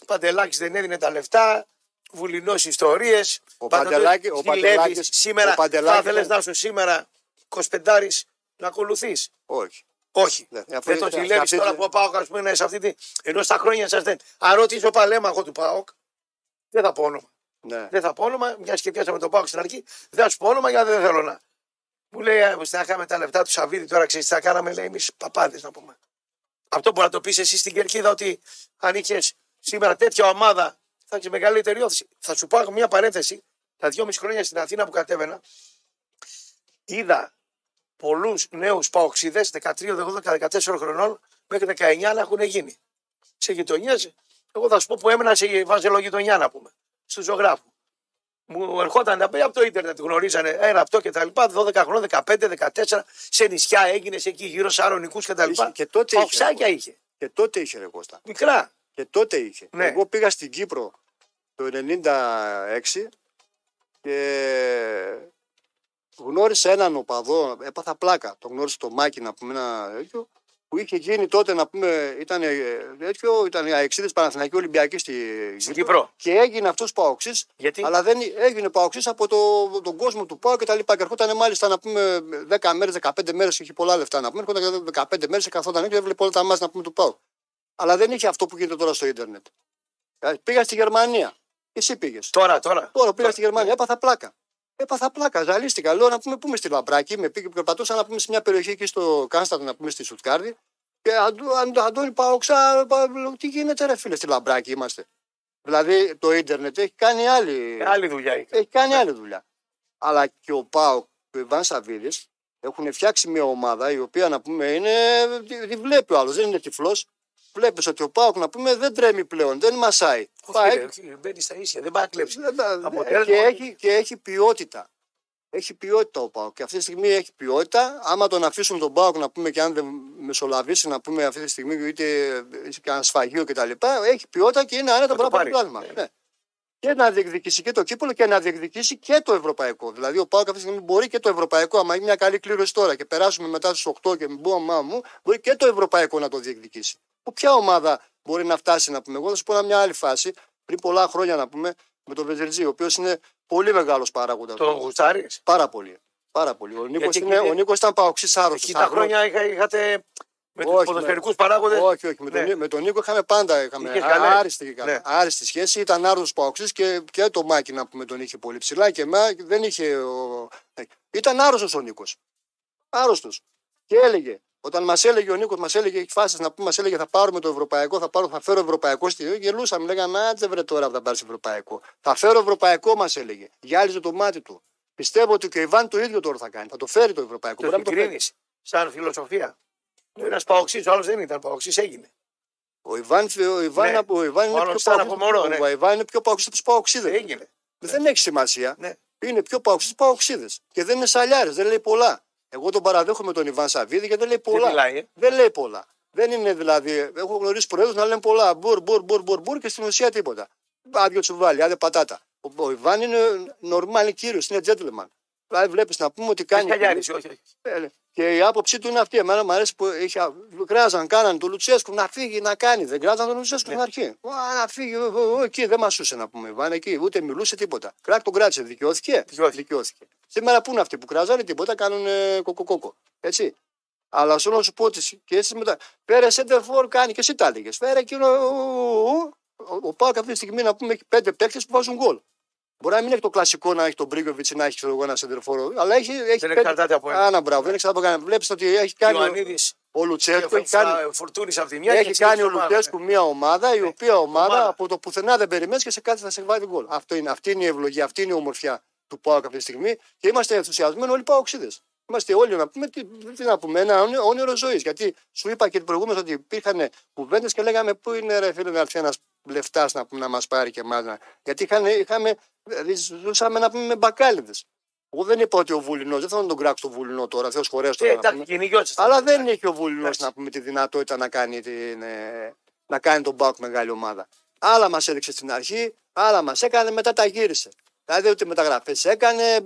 Speaker 2: Παντελάκης δεν έδινε τα λεφτά, βουλινός ιστορίες.
Speaker 1: Ο
Speaker 2: Πάντα το
Speaker 1: Παντελάκη- ο
Speaker 2: ζηλεύεις.
Speaker 1: Παντελάκης-
Speaker 2: Σήμερα
Speaker 1: ο Παντελάκης
Speaker 2: θα ήθελες
Speaker 1: ήταν-
Speaker 2: να σου σήμερα 25 να ακολουθείς;
Speaker 1: Όχι.
Speaker 2: Όχι.
Speaker 1: Ναι, αφού
Speaker 2: δεν το
Speaker 1: σε
Speaker 2: ζηλεύεις
Speaker 1: αυτή
Speaker 2: τώρα
Speaker 1: τη-
Speaker 2: που ο Πάοκ ας πούμε είναι σε αυτή τη... Ενώ στα χρόνια σας δεν... Αν ρωτήσω παλέμαχος του Πάοκ, δεν θα πω όνομα.
Speaker 1: Ναι.
Speaker 2: Δεν θα πω όνομα, μια και πιάσαμε τον Πάοκ στην αρχή, δεν θα σου πω όνομα γιατί δεν θέλω να. Μου λέει, «Α, να είχαμε τα λεφτά του Σαββίδη, τώρα ξέρεις τι θα κάναμε, λέει εμείς παπάδες να πούμε. Αυτό μπορεί να το πεις εσύ στην κερκίδα ότι αν είχες σήμερα τέτοια ομάδα θα έχεις μεγαλύτερη όθηση. Θα σου πω μια παρένθεση. Τα δυόμιση χρόνια στην Αθήνα που κατέβαινα, είδα πολλούς νέους παοξίδες 13, 12, 14 χρονών μέχρι 19 να έχουν γίνει. Σε γειτονιές, εγώ θα σου πω που έμενα σε βαζελογειτονιά να πούμε, στου ζωγράφου. Μου ερχόταν τα παιδιά από το ίντερνετ, γνωρίζανε ένα αυτό και τα λοιπά. 12 χρόνια, 15, 14, σε νησιά έγινε εκεί γύρω σε αρωνικού και τα
Speaker 1: Είχε-
Speaker 2: λοιπά.
Speaker 1: και τότε είχε,
Speaker 2: Παοξάκια είχε.
Speaker 1: Και τότε είχε ρε Κώστα.
Speaker 2: Μικρά.
Speaker 1: Και τότε είχε.
Speaker 2: Ναι.
Speaker 1: Εγώ πήγα στην Κύπρο το 96 και γνώρισα έναν οπαδό, έπαθα πλάκα. Τον γνώρισα το Μάκη να πούμε ένα τέτοιο, που είχε γίνει τότε να πούμε, ήταν ε, τέτοιο, ήταν αεξίδες Παναθηναϊκή Ολυμπιακή στη
Speaker 2: Στην Κύπρο.
Speaker 1: Και έγινε αυτός παοξής,
Speaker 2: Γιατί;
Speaker 1: αλλά δεν έγινε παοξής από το, τον κόσμο του ΠΑΟ και τα λοιπά. Και ερχόταν μάλιστα να πούμε 10 μέρες, 15 μέρες, είχε πολλά λεφτά να πούμε. Ερχόταν 15 μέρες και καθόταν έξω και έβλεπε όλα τα μάτια να πούμε του ΠΑΟ. Αλλά δεν είχε αυτό που γίνεται τώρα στο ίντερνετ. Ε, Πήγα στη Γερμανία. Εσύ πήγες.
Speaker 2: τώρα, τώρα.
Speaker 1: Τώρα πήγα στη Γερμανία, έπαθα πλάκα. Έπαθα πλάκα, ζαλίστηκα. Λέω να πούμε, πούμε στη Λαμπράκη. Με πήγε, περπατούσα να πούμε σε μια περιοχή εκεί στο Κάνστατο, να πούμε στη Σουτκάρδη. Και Αντώ, αν, Αντώνη Παοξά, πα- λέω, τι γίνεται ρε φίλε, στη Λαμπράκη είμαστε. Δηλαδή το ίντερνετ έχει κάνει άλλη,
Speaker 2: Άλλη δουλειά είχε.
Speaker 1: έχει κάνει άλλη δουλειά. Αλλά και ο Πάοκ και ο Ιβάν Σαββίδης έχουν φτιάξει μια ομάδα η οποία να πούμε είναι. Τη, τη βλέπει ο άλλος, δεν είναι τυφλός. Βλέπεις ότι ο Πάοκ να πούμε δεν τρέμει πλέον, δεν μασάει.
Speaker 2: Όχι, ρε, όχι, μπαίνει στα ίσια, δεν πάει να κλέψει.
Speaker 1: Δεν τα-
Speaker 2: Αποτέλεσμα,
Speaker 1: και,
Speaker 2: όχι.
Speaker 1: έχει, και έχει ποιότητα. Έχει ποιότητα ο Πάοκ. Και αυτή τη στιγμή έχει ποιότητα. Άμα τον αφήσουν τον Πάοκ να πούμε και αν δεν μεσολαβήσει να πούμε αυτή τη στιγμή είτε και ένα σφαγείο κτλ. Έχει ποιότητα και είναι άνετα
Speaker 2: το
Speaker 1: Και να διεκδικήσει και το κύπελο και να διεκδικήσει και το ευρωπαϊκό. Δηλαδή ο Πάοκ αυτή τη στιγμή μπορεί και το ευρωπαϊκό. Άμα έχει μια καλή κλήρωση τώρα και περάσουμε μετά στις 8 και μην πω αμά μου, μπορεί και το ευρωπαϊκό να το διεκδικήσει. Που ποια ομάδα μπορεί να φτάσει να πούμε; Εγώ θα σου πω μια άλλη φάση πριν πολλά χρόνια να πούμε με τον Βεζερτζή, ο οποίος είναι πολύ μεγάλος παράγοντας.
Speaker 2: Τον γουστάρει.
Speaker 1: Πάρα πολύ. Πάρα πολύ. Ο Νίκος
Speaker 2: Γιατί
Speaker 1: είναι,
Speaker 2: εκεί-
Speaker 1: ο Νίκος ήταν παοξής άρρωστος.
Speaker 2: Εκεί τα χρόνια είχα, είχατε με τους
Speaker 1: Όχι,
Speaker 2: ποδοσφαιρικούς
Speaker 1: ναι.
Speaker 2: παράγοντες.
Speaker 1: Όχι, όχι. Με, τον,
Speaker 2: Ναι.
Speaker 1: Νί- με τον Νίκο είχαμε πάντα είχαμε
Speaker 2: Είχες καλέ.
Speaker 1: άριστη,
Speaker 2: Ναι.
Speaker 1: άριστη σχέση. Ήταν άρρωστο παοξή και, και το Μάκη να πούμε τον είχε πολύ ψηλά και εμά δεν είχε. Ο... ε, Ήταν άρρωστος ο Νίκος. Άρρωστος. Και έλεγε, όταν μας έλεγε ο Νίκος, μας έλεγε έχεις φάσεις να πούμε, μας έλεγε θα πάρουμε το ευρωπαϊκό, θα, πάρω, θα φέρω ευρωπαϊκό στη Γελούσαμε, λέγαμε, Άτσε βρε τώρα θα πάρεις ευρωπαϊκό. Θα φέρω ευρωπαϊκό, μας έλεγε. Γυάλιζε το μάτι του. Πιστεύω ότι και ο Ιβάν το ίδιο τώρα θα κάνει. Θα το φέρει το ευρωπαϊκό.
Speaker 2: Το
Speaker 1: Μπορεί να το φέρει.
Speaker 2: συγκρίνει σαν φιλοσοφία. Ένα παοξή, ο άλλος δεν ήταν παοξή, έγινε.
Speaker 1: Ο Ιβάν, ο Ιβάν,
Speaker 2: Ναι.
Speaker 1: ο Ιβάν
Speaker 2: Ο
Speaker 1: είναι,
Speaker 2: άλλος
Speaker 1: πιο
Speaker 2: ήταν
Speaker 1: παοξής-
Speaker 2: από μωρό, ναι.
Speaker 1: ο Ιβάν είναι πιο παοξής από τους παοξίδε.
Speaker 2: Έγινε.
Speaker 1: Δεν έχει σημασία.
Speaker 2: Ναι.
Speaker 1: Είναι πιο παοξής από παοξίδε. Και δεν είναι σαλιάρες, δεν λέει πολλά. Εγώ τον παραδέχομαι τον Ιβάν Σαββίδη και δεν λέει
Speaker 2: Δεν
Speaker 1: πολλά.
Speaker 2: μιλάει. ε.
Speaker 1: Δεν λέει πολλά. Δεν είναι δηλαδή. Έχω γνωρίσει προέδρους να λένε πολλά. Μπουρ, μπουρ, μπουρ, μπουρ, μπουρ και στην ουσία τίποτα. Άδειο τσουβάλι, άδεια πατάτα. Ο, ο Ιβάν είναι νορμάλι κύριος, είναι gentleman. Δηλαδή βλέπεις να πούμε ότι
Speaker 2: Δεν
Speaker 1: κάνει.
Speaker 2: χαλιάρης, όχι, όχι.
Speaker 1: Ε, Και η άποψή του είναι αυτή. Εμένα μου αρέσει που είχε, κράζαν, κάναν τον Λουτσέσκου να φύγει να κάνει. Δεν κράζαν τον Λουτσέσκου
Speaker 2: Ναι.
Speaker 1: στην αρχή. Α, να φύγει, ο, ο, ο, εκεί δεν μασούσε να πούμε. Βάνε εκεί, ούτε μιλούσε τίποτα. Κράκ τον κράτησε, δικαιώθηκε;
Speaker 2: Δικαιώθηκε.
Speaker 1: δικαιώθηκε. Σήμερα πού είναι αυτοί που κράζανε τίποτα, κάνουν ε, κοκοκόκο. Έτσι. Αλλά σου να σου πω ότι και έτσι μετά. Φέρε σέντερφορ, κάνει και εσύ τα έλεγες. Φέρε εκείνο. Ο, ο, ο, ο Πάοκ αυτή τη στιγμή να πούμε έχει πέντε παίκτες που βάζουν γκολ. Μπορεί να μην έχει το κλασικό να έχει τον Μπρίγκοβιτς ή να έχει ξέρω εγώ, ένα σεντερφόρο, αλλά έχει. έχει
Speaker 2: Δεν εξαρτάται από ένα.
Speaker 1: Άνα, μπράβο, δεν εξαρτάται από κανένα. Βλέπεις ότι έχει κάνει.
Speaker 2: Ιωαννίδης
Speaker 1: Ο Λουτσέσκου έχει κάνει,
Speaker 2: Φορτούνη από τη μια.
Speaker 1: έχει
Speaker 2: και
Speaker 1: κάνει ο
Speaker 2: ομάδα,
Speaker 1: Λουτσέσκου μια ομάδα η
Speaker 2: Ναι.
Speaker 1: οποία ομάδα,
Speaker 2: Ομάδα.
Speaker 1: από το πουθενά δεν περιμένεις και σε κάτι θα σε βάλει γκολ. Αυτό είναι, αυτή είναι η ευλογία, αυτή είναι η ομορφιά του ΠΑΟΚ αυτή τη στιγμή και είμαστε ενθουσιασμένοι όλοι παοξίδες. Είμαστε όλοι να πούμε, τι, τι να πούμε, ένα όνει- όνειρο ζωής. Γιατί σου είπα και την προηγούμενη ότι υπήρχαν κουβέντες και λέγαμε πού είναι ρε φίλε να έρθει ένας λεφτάς να, πούμε, να μας πάρει και εμάς. Γιατί είχαν, είχαμε, δηλαδή, ζούσαμε να πούμε με μπακάλιδες. Εγώ δεν είπα ότι ο Βουλινός, δεν θέλω να τον κράξω το Βουλινό τώρα, Θεός χωρέσου
Speaker 2: Ε,
Speaker 1: τώρα. να πούμε.
Speaker 2: Εντάξει, κυνηγιώτησε.
Speaker 1: Αλλά δεν έχει ο Βουλινός
Speaker 2: Εντάξει.
Speaker 1: να πούμε τη δυνατότητα να κάνει, την, ε, να κάνει τον Μπάουκ μεγάλη ομάδα. Άλλα μας έδειξε στην αρχή, άλλα μας έκανε, μετά τα γύρισε. Δηλαδή ούτε μεταγραφές έκανε,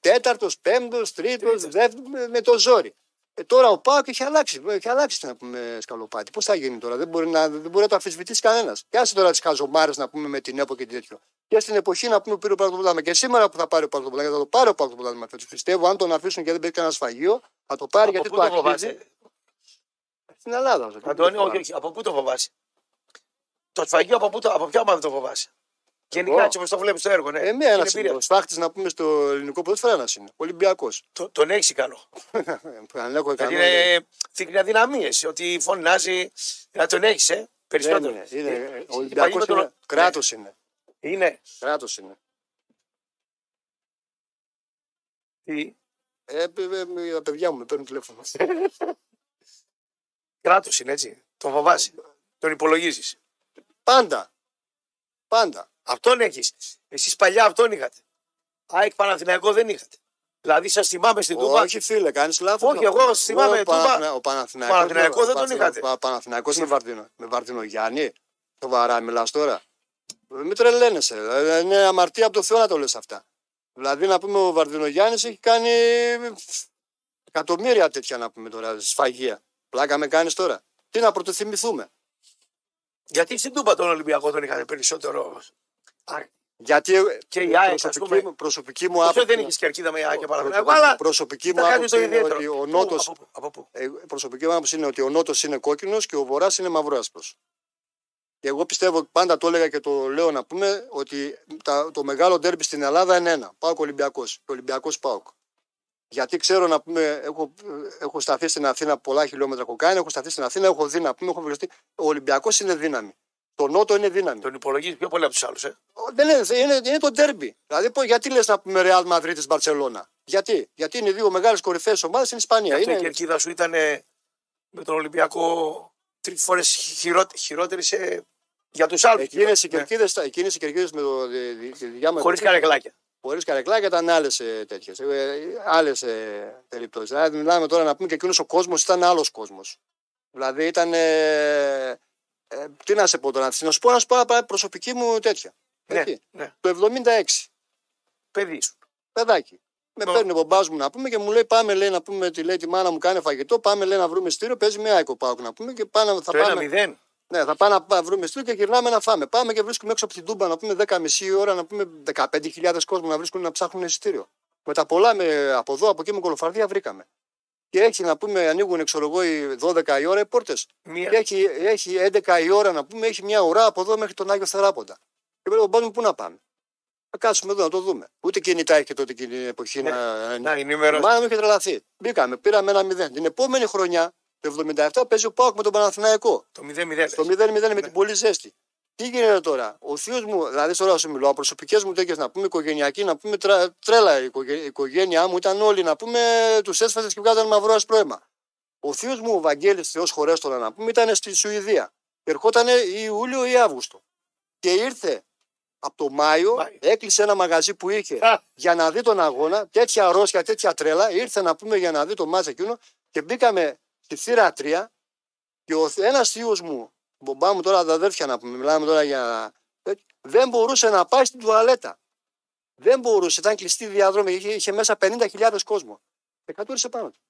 Speaker 1: τέταρτος, πέμπτος, τρίτος, δεύτερο, με το ζόρι. Ε, τώρα ο Πάοκ έχει αλλάξει, έχει αλλάξει να πούμε σκαλοπάτι. Πώς θα γίνει τώρα, δεν μπορεί να, δεν μπορεί να το αμφισβητήσει κανένας. Και άσε τώρα τις χαζομάρες να πούμε με την ΕΠΟ και τέτοιο. Και στην εποχή να πούμε πήρε ο Πάοκ το πρωτάθλημα. Και σήμερα που θα πάρει ο Πάοκ το πρωτάθλημα, θα το πάρει ο Πάοκ το πρωτάθλημα. φέτος. Πιστεύω, αν τον αφήσουν και δεν παίξει κανένα σφαγείο, θα το πάρει
Speaker 2: Από
Speaker 1: γιατί
Speaker 2: πού
Speaker 1: το
Speaker 2: το
Speaker 1: αξίζει.
Speaker 2: φοβάσαι.
Speaker 1: Στην Ελλάδα.
Speaker 2: Αντώνη, όχι, όχι. Από πού το φοβάσαι; Το σφαγείο από, πού το, από ποια ομάδα το φοβάσαι; Γενικά
Speaker 1: Εγώ.
Speaker 2: έτσι όπως το βλέπεις στο έργο. Ναι.
Speaker 1: Ε,
Speaker 2: Την
Speaker 1: ένας
Speaker 2: εμπειρία.
Speaker 1: είναι. Σφάχτη να πούμε στο ελληνικό ποδόσφαιρο ένας είναι. Ολυμπιακός.
Speaker 2: Το- Τον έχεις ικανό. (laughs)
Speaker 1: Αν έχω
Speaker 2: Γιατί
Speaker 1: ικανό,
Speaker 2: είναι δείχνει αδυναμίες. Ότι φωνάζει. Να τον έχεις, ε.
Speaker 1: δεν
Speaker 2: Περισσότερο.
Speaker 1: είναι. είναι.
Speaker 2: Ε,
Speaker 1: Ο
Speaker 2: η παγίδα
Speaker 1: Ολυμπιακό
Speaker 2: των-
Speaker 1: είναι. Κράτος είναι.
Speaker 2: Ναι. Είναι.
Speaker 1: Κράτος είναι.
Speaker 2: Τι;
Speaker 1: Ε, ε, ε, τα παιδιά μου με παίρνουν τηλέφωνο. (laughs)
Speaker 2: Κράτος είναι έτσι. Τον φοβάσαι. Τον υπολογίζεις.
Speaker 1: Πάντα. Πάντα.
Speaker 2: Αυτόν έχεις. Εσείς παλιά αυτόν είχατε. ΑΕΚ Παναθηναϊκό δεν είχατε. Δηλαδή σας θυμάμαι στην Τούμπα.
Speaker 1: Όχι φίλε, κάνεις λάθος.
Speaker 2: Όχι, εγώ θυμάμαι,
Speaker 1: Ο,
Speaker 2: Τούμπα-
Speaker 1: Παναθηνα- ο Παναθηναϊκός-
Speaker 2: Παναθηναϊκός δεν τον
Speaker 1: ο
Speaker 2: είχατε.
Speaker 1: Πα- Παναθηναϊκός με Βαρδινο, με Βαρδινο Γιάννη. Σοβαρά μιλάς τώρα. Μην τρελαίνεσαι. Δηλαδή, Είναι αμαρτία από το Θεό να το λες αυτά. Δηλαδή να πούμε ο Βαρδινογιάννη έχει κάνει εκατομμύρια τέτοια να πούμε τώρα σφαγεία. Πλάκα με κάνεις τώρα. Τι να πρωτοθυμηθούμε.
Speaker 2: Γιατί στην Τούμπα τον Ολυμπιακό τον είχατε περισσότερο; Α,
Speaker 1: Γιατί
Speaker 2: Και η ΑΕΚ, ας
Speaker 1: προσωπική,
Speaker 2: πούμε.
Speaker 1: μου- προσωπική μου
Speaker 2: Όσο
Speaker 1: άποψη.
Speaker 2: δεν είχε κερκίδα με ΑΕΚ και Παναθηναϊκό,
Speaker 1: προσωπική-
Speaker 2: αλλά
Speaker 1: προσωπική μου
Speaker 2: θα κάνει
Speaker 1: άποψη
Speaker 2: το
Speaker 1: είναι
Speaker 2: ιδιαίτερο.
Speaker 1: ότι ο
Speaker 2: Πού,
Speaker 1: Νότος
Speaker 2: από πού, Από πού;
Speaker 1: Ε, η προσωπική μου άποψη είναι ότι ο Νότος είναι κόκκινος και ο Βορράς είναι μαυρό Και εγώ πιστεύω, πάντα το έλεγα και το λέω να πούμε, ότι τα, το μεγάλο ντέρμπι στην Ελλάδα είναι ένα. Πάω Ολυμπιακός. Και Ολυμπιακός Πάοκ. Γιατί ξέρω να πούμε, έχω, έχω σταθεί στην Αθήνα πολλά χιλιόμετρα έχω κάνει, έχω σταθεί στην Αθήνα, έχω δει να πούμε, έχω βουλευτεί. Ο Ολυμπιακός είναι δύναμη. Το Νότο είναι δύναμη.
Speaker 2: Τον υπολογίζεις πιο πολύ από τους άλλους. Ε;
Speaker 1: Δεν είναι, είναι, είναι το ντέρμπι. Δηλαδή, πω, γιατί λες να πούμε Real Madrid Μπαρσελόνα; Γιατί, γιατί είναι οι δύο μεγάλες κορυφαίες ομάδες στην Ισπανία.
Speaker 2: Αυτή
Speaker 1: Είναι...
Speaker 2: η κερκίδα σου ήταν ε, με τον Ολυμπιακό τρίτη φορές χειρότερη σε... για τους άλλους.
Speaker 1: Εκείνες οι κερκίδες εκείνες οι κερκίδες με το τη- τη- τη δουλειά με
Speaker 2: Χωρίς
Speaker 1: το-
Speaker 2: καρεκλάκια.
Speaker 1: Χωρίς καρεκλάκια ήταν άλλες τέτοιες. Άλλες περιπτώσεις. Δηλαδή, μιλάμε τώρα να πούμε και εκείνος ο κόσμος ήταν άλλος κόσμος. Δηλαδή ήταν. Ε, ε, τι να σε πω τώρα, να σου πω, να σου πω ένα πράγμα προσωπική μου τέτοια.
Speaker 2: Ναι,
Speaker 1: Έτσι.
Speaker 2: ναι.
Speaker 1: Το 76,
Speaker 2: Παιδί σου.
Speaker 1: παιδάκι. Με
Speaker 2: Ναι.
Speaker 1: παίρνει ο μπαμπάς μου να πούμε και μου λέει: Πάμε, λέει, να πούμε, τη λέει τη μάνα μου κάνει φαγητό. Πάμε, λέει, να βρούμε στήριο. Παίζει με άικο πάω να πούμε και πάνε, θα
Speaker 2: Το
Speaker 1: πάμε.
Speaker 2: 1-0.
Speaker 1: Ναι, θα πάμε να πά- βρούμε στήριο και γυρνάμε να φάμε. Πάμε και βρίσκουμε έξω από την Τούμπα να πούμε 10.30 ώρα να πούμε 15.000 κόσμο να βρίσκουν να ψάχνουν εισιτήριο. Με τα πολλά με, από εδώ, από εκεί με κολοφαρδία βρήκαμε. Και έχει να πούμε, ανοίγουν ξέρω εγώ οι 12 η ώρα οι πόρτες. Και
Speaker 2: Μία...
Speaker 1: έχει, έχει 11 η ώρα να πούμε, έχει μια ουρά από εδώ μέχρι τον Άγιο Θεράποντα. Και πρέπει να πού να πάμε; Θα κάτσουμε εδώ να το δούμε. Ούτε κινητά είχε τότε εκείνη την εποχή
Speaker 2: Ναι.
Speaker 1: να.
Speaker 2: Να, η
Speaker 1: Η
Speaker 2: νούμερο.
Speaker 1: μάνα μου είχε τρελαθεί. Μπήκαμε, πήραμε ένα 0. Την επόμενη χρονιά, το 77, παίζει ο Πάοκ με τον Παναθηναϊκό.
Speaker 2: Το 0-0.
Speaker 1: Το 0-0 με
Speaker 2: Ναι.
Speaker 1: την πολύ ζέστη. Τι γίνεται τώρα, ο θείος μου, δηλαδή τώρα σου μιλώ, προσωπικές μου τέτοιες να πούμε, οικογενειακή, να πούμε τρα- τρέλα. Η οικογέ- η οικογένειά μου ήταν όλοι να πούμε, τους έσφασες και βγάζανε μαυρό άσπρο αίμα. Ο θείος μου, ο Βαγγέλης Θεός χωρέστορα να πούμε, ήταν στη Σουηδία. Και ερχόταν Ιούλιο ή Αύγουστο. Και ήρθε από το Μάιο,
Speaker 2: Μάιο.
Speaker 1: έκλεισε ένα μαγαζί που είχε
Speaker 2: Α.
Speaker 1: για να δει τον αγώνα, τέτοια αρρώστια, τέτοια τρέλα. Ήρθε να πούμε για να δει το μάτσα εκείνο και μπήκαμε στη θύρα 3 και ο ένας θείος μου, μπομπά μου τώρα τα αδέρφια να πούμε, μιλάμε τώρα για. Δεν μπορούσε να πάει στην τουαλέτα. Δεν μπορούσε, ήταν κλειστή διαδρομή, είχε, είχε μέσα 50.000 κόσμο. Και κατούρισε πάνω του.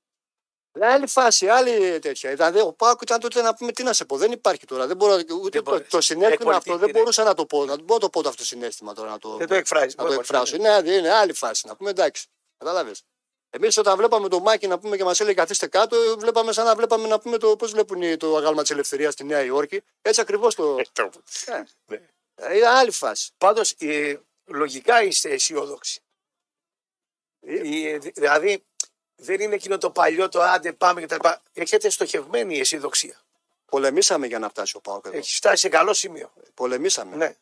Speaker 1: Άλλη φάση, άλλη τέτοια. Δηλαδή, ο Πάκου ήταν τότε να πούμε τι να σε πω. Δεν υπάρχει τώρα. Δεν μπορώ, ούτε
Speaker 2: Δεν
Speaker 1: το,
Speaker 2: μπορείς.
Speaker 1: το συνέστημα
Speaker 2: Εκπολιτή,
Speaker 1: αυτό δεν
Speaker 2: ναι.
Speaker 1: μπορούσα να το πω. Να μπορώ να το πω το αυτό το συνέστημα τώρα. Να το,
Speaker 2: Δεν το εκφράζεις.
Speaker 1: να το εκφράσω. Είναι, είναι άλλη φάση να πούμε εντάξει. Κατάλαβες. Εμείς όταν βλέπαμε το Μάκη να πούμε και μας έλεγε καθίστε κάτω, βλέπαμε σαν να βλέπαμε να πούμε το πώς βλέπουν οι- το αγάλμα της ελευθερίας στη Νέα Υόρκη. Έτσι ακριβώς το. Ε,
Speaker 2: Ναι.
Speaker 1: ε, είναι άλλη φάση.
Speaker 2: Πάντως, ε, λογικά είστε αισιόδοξοι. Ε, δηλαδή, δεν είναι εκείνο το παλιό το άντε πάμε κτλ. Έχετε στοχευμένη η αισιοδοξία.
Speaker 1: Πολεμήσαμε για να φτάσει ο Πάοκ εδώ.
Speaker 2: Έχει φτάσει σε καλό σημείο.
Speaker 1: Πολεμήσαμε.
Speaker 2: Ναι.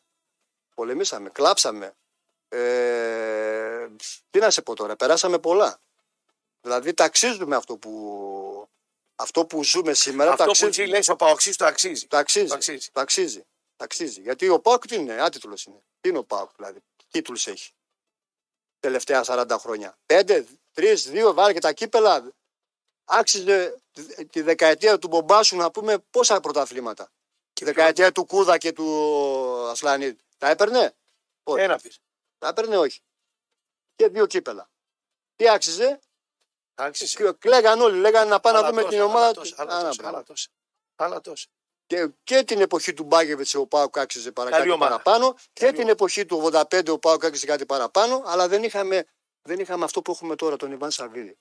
Speaker 1: Πολεμήσαμε. Κλάψαμε. Ε, τι να σε πω τώρα, περάσαμε πολλά. Δηλαδή ταξίζουμε αυτό που, αυτό που ζούμε σήμερα.
Speaker 2: Αυτό που
Speaker 1: ταξίζει.
Speaker 2: τσι λέει ο Παοξής το αξίζει.
Speaker 1: Το αξίζει.
Speaker 2: Το αξίζει.
Speaker 1: Το αξίζει. Το αξίζει. Γιατί ο Πάουκ τι είναι, άτιτλος είναι. Τι είναι ο Πάουκ δηλαδή, τίτλους έχει; Τελευταία 40 χρόνια. Πέντε, τρεις, δύο, βάλε και τα κύπελα. Άξιζε τη δεκαετία του Μπομπάσου να πούμε πόσα πρωταθλήματα. Τη δεκαετία του Κούδα και του Ασλανίδη. Τα έπαιρνε; όχι.
Speaker 2: Ένα πεις.
Speaker 1: Τα έπαιρνε όχι. Και δύο κύπελα. Τι άξιζε;
Speaker 2: Άξιζε.
Speaker 1: Και Κλαίγαν όλοι. Λέγανε να πάμε να
Speaker 2: Αλλά
Speaker 1: δούμε
Speaker 2: τόσο,
Speaker 1: την
Speaker 2: αλλά
Speaker 1: ομάδα
Speaker 2: τόσο,
Speaker 1: του.
Speaker 2: αλλά
Speaker 1: Άνα,
Speaker 2: τόσο,
Speaker 1: μπράβο.
Speaker 2: αλλά τόσο. Αλλά τόσο.
Speaker 1: Και, και την εποχή του Μπάγκεβιτς ο Πάουκ άξιζε παρα-
Speaker 2: Καλή
Speaker 1: κάτι
Speaker 2: ομάδα.
Speaker 1: παραπάνω. Και
Speaker 2: Καλή
Speaker 1: την εποχή του 85 ο Πάουκ άξιζε κάτι παραπάνω. Αλλά δεν είχαμε, δεν είχαμε αυτό που έχουμε τώρα, τον Ιβάν Σαββίδη.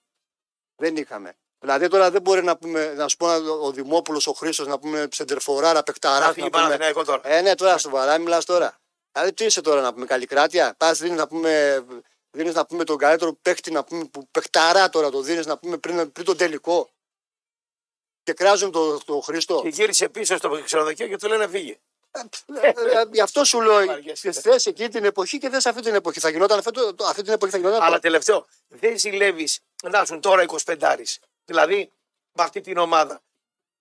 Speaker 1: Δεν είχαμε. Δηλαδή τώρα δεν μπορεί να πούμε, να σου πω ο Δημόπουλος, ο Χρήστος να πούμε ψεντερφοράρα, παιχταρά.
Speaker 2: Να φύγει Παναθηναϊκό τώρα.
Speaker 1: Ε, ναι, τώρα σοβαρά μιλάς τώρα. Δηλαδή τι είσαι τώρα να πούμε, καλλικράτεια. Πας δίνεις να πούμε, δίνεις, να πούμε τον καλύτερο παίχτη να πούμε, που παιχταρά τώρα το δίνεις να πούμε πριν, πριν τον τελικό. Και κράζουν τον το Χρήστο.
Speaker 2: Και γύρισε πίσω στο ξενοδοχείο και του λένε φύγε.
Speaker 1: Ε, ε, Γι' αυτό σου λέω,
Speaker 2: Βαριέσαι.
Speaker 1: θες εκείνη την εποχή και θες αυτή την εποχή. Θα γινόταν αυτό, το- αυτή την εποχή θα γινόταν.
Speaker 2: Αλλά
Speaker 1: το-
Speaker 2: τελευταίο, δεν ζηλεύεις να έρθουν τώρα 25 Δηλαδή, με αυτή την ομάδα.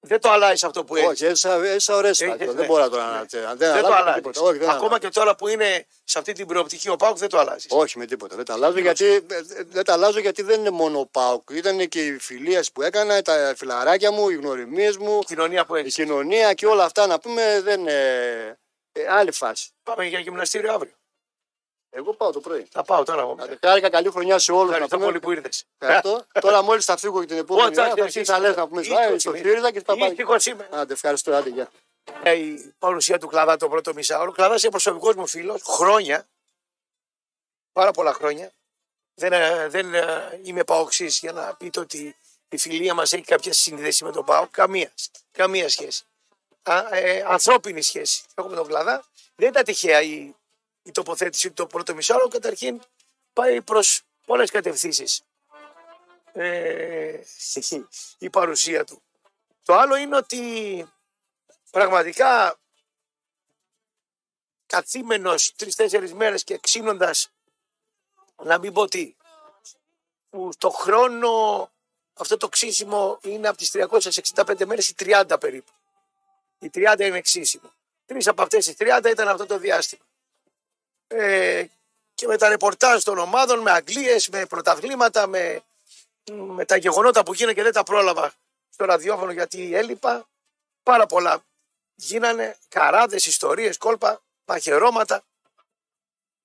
Speaker 2: Δεν το αλλάζεις αυτό που έχεις.
Speaker 1: Όχι, έτσι έτσι ωραίε
Speaker 2: Έχεις,
Speaker 1: Δεν
Speaker 2: ναι.
Speaker 1: μπορώ τώρα να.
Speaker 2: Ναι.
Speaker 1: Δεν,
Speaker 2: Δεν το
Speaker 1: αλλάζω
Speaker 2: αλλάζεις.
Speaker 1: τίποτα. Όχι, δεν
Speaker 2: Ακόμα
Speaker 1: αλλάζω.
Speaker 2: και τώρα που είναι σε αυτή την προοπτική ο Πάουκ δεν το αλλάζεις.
Speaker 1: Όχι με τίποτα. Δεν τα αλλάζω γιατί, ε, δεν τα αλλάζω γιατί δεν είναι μόνο ο Πάουκ. Ήταν και οι φιλίες που έκανα, τα φιλαράκια μου, οι γνωριμίες μου,
Speaker 2: Η κοινωνία που
Speaker 1: η
Speaker 2: έχει.
Speaker 1: κοινωνία και όλα αυτά να πούμε δεν είναι. ε, άλλη φάση.
Speaker 2: Πάμε για γυμναστήριο αύριο.
Speaker 1: Εγώ πάω το πρωί.
Speaker 2: Θα πάω τώρα εγώ.
Speaker 1: Άντε, Χάρηκα καλή χρονιά σε όλους.
Speaker 2: Ευχαριστώ πολύ που ήρθες.
Speaker 1: Ευχαριστώ. Τώρα μόλις θα φύγω και την επόμενη
Speaker 2: Όταν
Speaker 1: μέρα θα
Speaker 2: αρχίσει-
Speaker 1: αρχίσει να λες να πούμε
Speaker 2: ήσυχος
Speaker 1: «Α, στο
Speaker 2: είμαι.
Speaker 1: ΣΥΡΙΖΑ και στα πάλι.
Speaker 2: Ήσυχος είμαι.
Speaker 1: Άντε, ευχαριστώ. Άντε, γεια.
Speaker 2: Ε, Η παρουσία του Κλαδά το πρώτο μισάωρο. Κλαδά είναι προσωπικός μου φίλος. Χρόνια. Πάρα πολλά χρόνια. Δεν, ε, δεν ε, είμαι παοξή για να πείτε ότι η φιλία μας έχει κάποια σύνδεση με τον Πάο. Καμία. Καμία σχέση. α, ε, ανθρώπινη σχέση έχω με τον Κλαδά. Δεν ήταν τυχαία η, η τοποθέτηση του το πρώτο μισάρο. Καταρχήν πάει προς πολλές κατευθύνσεις ε, η παρουσία του. Το άλλο είναι ότι πραγματικά καθήμενος τρεις-τέσσερις μέρες και ξύνοντας να μην πω τι που το χρόνο αυτό το ξύσιμο είναι από τις 365 μέρες οι 30 περίπου. Οι 30 είναι ξύσιμο. Τρεις από αυτές οι 30 ήταν αυτό το διάστημα. Ε, και με τα ρεπορτάζ των ομάδων, με αγγλίες, με πρωταβλήματα, με, με τα γεγονότα που γίνανε και δεν τα πρόλαβα στο ραδιόφωνο γιατί έλειπα. Πάρα πολλά γίνανε, καράδες, ιστορίες, κόλπα, μαχαιρώματα,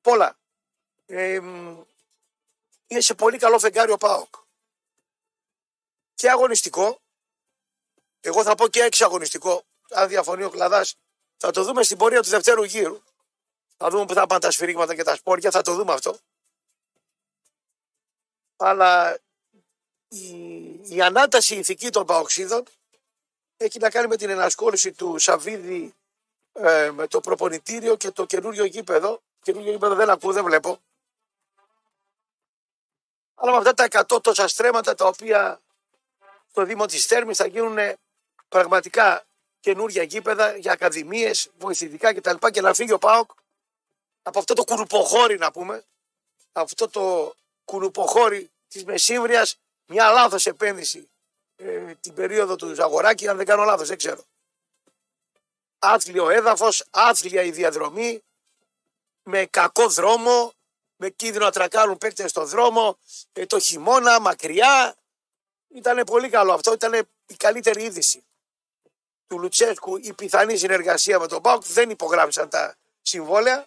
Speaker 2: πολλά. Ε, είναι σε πολύ καλό φεγγάρι ο ΠΑΟΚ. Και αγωνιστικό, εγώ θα πω και εξαγωνιστικό, αν διαφωνεί ο Κλαδάς, θα το δούμε στην πορεία του δευτέρου γύρου. Θα δούμε που θα πάνε τα σφυρίγματα και τα σπόρια, θα το δούμε αυτό. Αλλά η, η ανάταση ηθική των Παοξίδων έχει να κάνει με την ενασχόληση του Σαββίδη ε, με το προπονητήριο και το καινούριο γήπεδο. Καινούριο γήπεδο δεν ακούω, δεν βλέπω. Αλλά με αυτά τα 100 τόσα στρέμματα τα οποία στο Δήμο της Θέρμης θα γίνουν πραγματικά καινούργια γήπεδα για ακαδημίες, βοηθητικά κτλ. Και να φύγει ο ΠΑΟΚ από αυτό το κουρουποχώρι να πούμε, αυτό το κουρουποχώρι της Μεσύβριας, μια λάθος επένδυση ε, την περίοδο του Ζαγοράκη, αν δεν κάνω λάθος, δεν ξέρω. Άθλιο έδαφος, άθλια η διαδρομή, με κακό δρόμο, με κίνδυνο να τρακάρουν παίκτες στο δρόμο, ε, το χειμώνα, μακριά. Ήταν πολύ καλό αυτό, ήταν η καλύτερη είδηση του Λουτσέσκου η πιθανή συνεργασία με τον Πάουκ. Δεν υπογράφησαν τα συμβόλαια.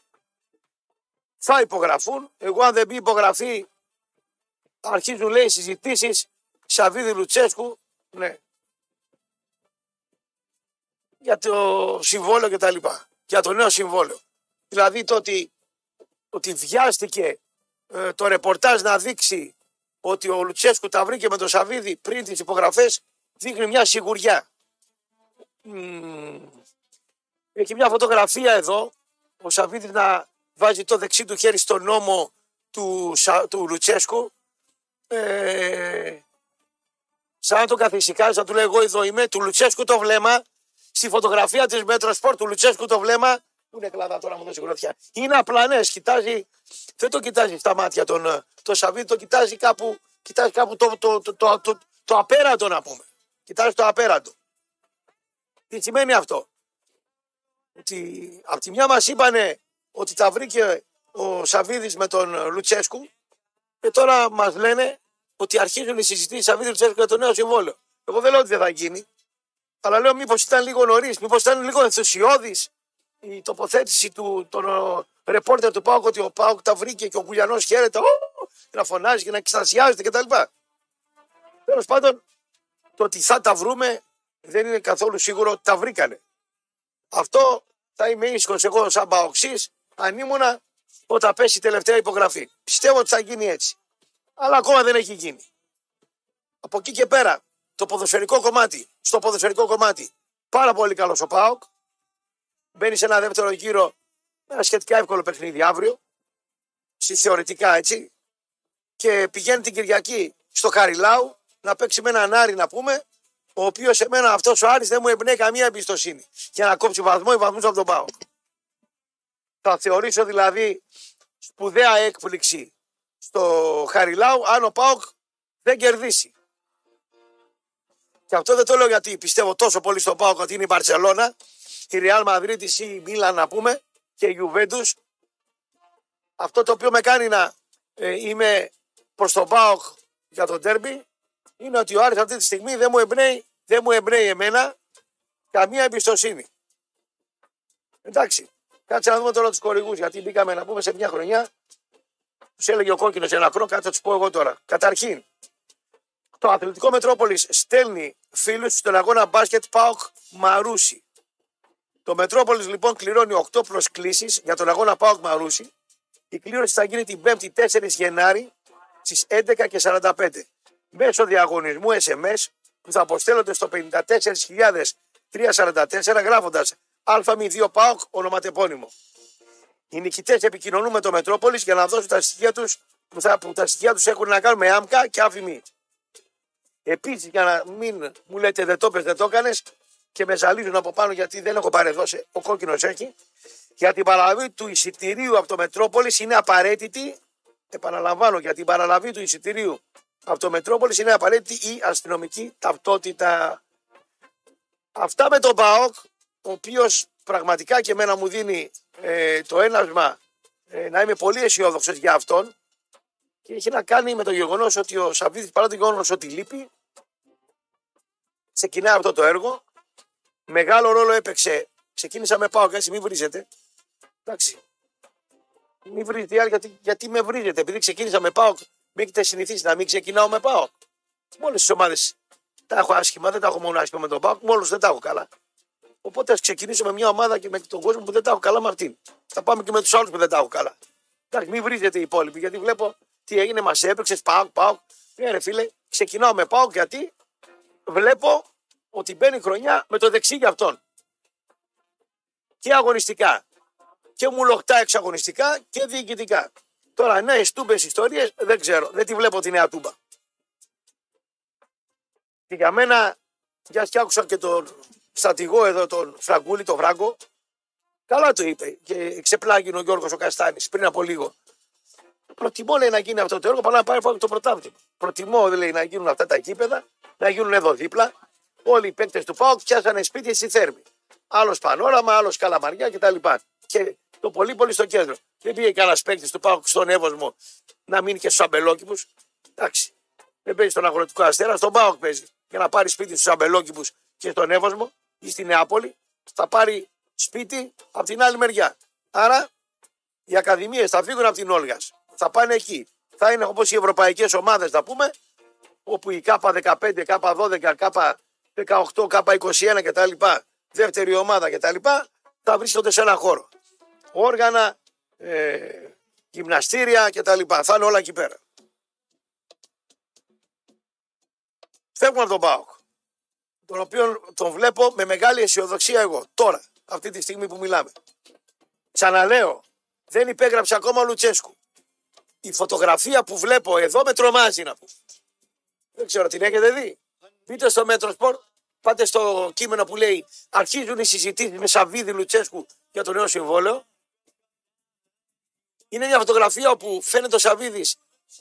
Speaker 2: Θα υπογραφούν. Εγώ αν δεν μπει υπογραφή αρχίζουν λέει συζητήσεις Σαββίδη Λουτσέσκου ναι. για το συμβόλαιο και τα λοιπά. Για το νέο συμβόλαιο. Δηλαδή το ότι, ότι βιάστηκε ε, το ρεπορτάζ να δείξει ότι ο Λουτσέσκου τα βρήκε με τον Σαββίδη πριν τις υπογραφές δείχνει μια σιγουριά. Έχει μια φωτογραφία εδώ ο Σαββίδης να βάζει το δεξί του χέρι στον νόμο του, του Λουτσέσκου ε, σαν να τον καθησυχάζει, να του λέει εγώ εδώ είμαι, του Λουτσέσκου το βλέμμα, στη φωτογραφία της Μέτρο Σπορ του Λουτσέσκου το βλέμμα, που είναι κλαδά τώρα μου δώσει γροθιά. Είναι απλανέ, κοιτάζει, δεν το κοιτάζει στα μάτια τον το Σαββίδη, το κοιτάζει κάπου, κοιτάζει κάπου το, το, το, το, το, το απέραντο να πούμε. Κοιτάζει το απέραντο. Τι σημαίνει αυτό; Ότι από τη μια μας είπανε ότι τα βρήκε ο Σαββίδης με τον Λουτσέσκου και τώρα μας λένε ότι αρχίζουν οι συζητήσεις Σαββίδης Λουτσέσκου για το νέο συμβόλαιο. Εγώ δεν λέω ότι δεν θα γίνει, αλλά λέω μήπως ήταν λίγο νωρίς, μήπως ήταν λίγο ενθουσιώδης η τοποθέτηση του τον ρεπόρτερ του Πάουκ ότι ο Πάουκ τα βρήκε και ο Κουλιανό χαίρεται, να φωνάζει και να εξτασιάζεται κτλ. Τέλος πάντων, το ότι θα τα βρούμε δεν είναι καθόλου σίγουρο ότι τα βρήκανε. Αυτό θα είμαι ήσυχος εγώ σαν Παοξής, αν ήμουνα όταν πέσει η τελευταία υπογραφή. Πιστεύω ότι θα γίνει έτσι αλλά ακόμα δεν έχει γίνει. Από εκεί και πέρα, το ποδοσφαιρικό κομμάτι, στο ποδοσφαιρικό κομμάτι, πάρα πολύ καλός ο Πάοκ. Μπαίνει σε ένα δεύτερο γύρο με ένα σχετικά εύκολο παιχνίδι αύριο, θεωρητικά έτσι, και πηγαίνει την Κυριακή στο Χαριλάου να παίξει με έναν Άρη να πούμε, ο οποίος σε μένα αυτός ο Άρης δεν μου εμπνέει καμία εμπιστοσύνη. Για να κόψει βαθμό ή βαθμούς από τον Πάοκ. Θα θεωρήσω δηλαδή σπουδαία έκπληξη στο Χαριλάου αν ο Πάοκ δεν κερδίσει. Και αυτό δεν το λέω γιατί πιστεύω τόσο πολύ στο Πάοκ ότι είναι η Μπαρσελόνα, η Ρεάλ Μαδρίτη ή η Μίλαν να πούμε και η Ιουβέντου. Αυτό το οποίο με κάνει να ε, είμαι προς τον Πάοκ για τον τέρμπι είναι ότι ο Άρης αυτή τη στιγμή δεν μου εμπνέει, δεν μου εμπνέει εμένα καμία εμπιστοσύνη. Εντάξει, κάτσε να δούμε τώρα τους κορηγού γιατί μπήκαμε να πούμε σε μια χρονιά τους έλεγε ο κόκκινος ένα χρόνο, κάτι θα τους πω εγώ τώρα. Καταρχήν, το Αθλητικό Μετρόπολης στέλνει φίλους στον αγώνα μπάσκετ Πάοκ Μαρούσι. Το Μετρόπολης λοιπόν κληρώνει 8 προσκλήσεις για τον αγώνα Πάοκ Μαρούσι. Η κλήρωση θα γίνει την 5η 4 Γενάρη στις 11.45 μέσω διαγωνισμού SMS που θα αποστέλλονται στο 54.399 344 γράφοντας Α02 ΠΑΟΚ ονοματεπώνυμο. Οι νικητές επικοινωνούν με το Μετρόπολης για να δώσουν τα στοιχεία τους που, θα, που τα στοιχεία τους έχουν να κάνουν με άμκα και άφημη. Επίσης, για να μην μου λέτε δεν το πες, δεν το έκανες και με ζαλίζουν από πάνω γιατί δεν έχω παρεδώσει, ο κόκκινος έχει. Για την παραλαβή του εισιτηρίου από το Μετρόπολης είναι απαραίτητη, επαναλαμβάνω, για την παραλαβή του εισιτηρίου από το Μετρόπολης είναι απαραίτητη η αστυνομική ταυτότητα. Αυτά με τον ΠΑΟΚ, ο οποίος πραγματικά και εμένα μου δίνει ε, το ένασμα ε, να είμαι πολύ αισιόδοξο για αυτόν και έχει να κάνει με το γεγονός ότι ο Σαββίδης παρά το γεγονός ότι λείπει, ξεκινάει αυτό το έργο. Μεγάλο ρόλο έπαιξε. Ξεκίνησα με πάω, έτσι μην βρίζετε. Εντάξει. Μην βρίζετε άλλοι γιατί, γιατί με βρίζετε. Επειδή ξεκίνησα με πάω, με έχετε συνηθίσει να μην ξεκινάω με πάω. Με όλε τις ομάδες τα έχω άσχημα, δεν τα έχω μόνο άσχημα με τον Πάοκ, με δεν τα έχω καλά. Οπότε ας ξεκινήσω με μια ομάδα και με τον κόσμο που δεν τα έχω καλά με αυτήν. Θα πάμε και με τους άλλους που δεν τα έχω καλά. Εντάξει, μην βρίζετε οι υπόλοιποι, γιατί βλέπω τι έγινε, μας έπαιξες, πάω, πάω. Ναι, ρε φίλε, ξεκινάω με πάω γιατί βλέπω ότι μπαίνει χρονιά με το δεξί για αυτόν. Και αγωνιστικά. Και μου λοχτά εξαγωνιστικά και διοικητικά. Τώρα, νέες τούμπες ιστορίες δεν ξέρω. Δεν τη βλέπω τη νέα τούμπα. Και για μένα, για και άκουσα και τον στρατηγό εδώ, τον Φραγκούλη, τον Φράγκο, καλά το είπε και ξεπλάγει ο Γιώργος ο Καστάνης πριν από λίγο. Προτιμώ λέει, να γίνει αυτό το έργο παρά να πάρει το πρωτάθλημα. Προτιμώ λέει, να γίνουν αυτά τα γήπεδα, να γίνουν εδώ δίπλα. Όλοι οι παίκτες του ΠΑΟΚ πιάσανε σπίτι στη Θέρμη. Άλλος πανόραμα, άλλος καλαμαριά κτλ. Και το πολύ πολύ στο κέντρο. Δεν πήγε κανένας παίκτης του ΠΑΟΚ στον Εύωσμο να μείνει και στους αμπελόκηπους. Εντάξει. Δεν παίζει στον αγροτικό αστέρα, στον ΠΑΟΚ παίζει. Για να πάρει σπίτι στους αμπελόκηπους και στον Εύωσμο ή στη Νεάπολη, θα πάρει σπίτι από την άλλη μεριά. Άρα οι ακαδημίες θα φύγουν από την Όλγας θα πάνε εκεί. Θα είναι όπως οι ευρωπαϊκές ομάδες, να πούμε, όπου η K15, K12, K18, K21 κτλ. Δεύτερη ομάδα κτλ. θα βρίσκονται σε ένα χώρο. Όργανα, ε, γυμναστήρια κτλ. Θα είναι όλα εκεί πέρα. Φεύγουμε από τον Πάοκ. Τον οποίο τον βλέπω με μεγάλη αισιοδοξία εγώ. Τώρα, αυτή τη στιγμή που μιλάμε. Ξαναλέω, δεν υπέγραψε ακόμα ο Λουτσέσκου η φωτογραφία που βλέπω εδώ με τρομάζει να πω. Δεν ξέρω την έχετε δει; Μπείτε στο Μέτρο Σπορ, πάτε στο κείμενο που λέει Αρχίζουν οι συζητήσεις με Σαββίδη Λουτσέσκου για το νέο συμβόλαιο. Είναι μια φωτογραφία όπου φαίνεται ο Σαββίδης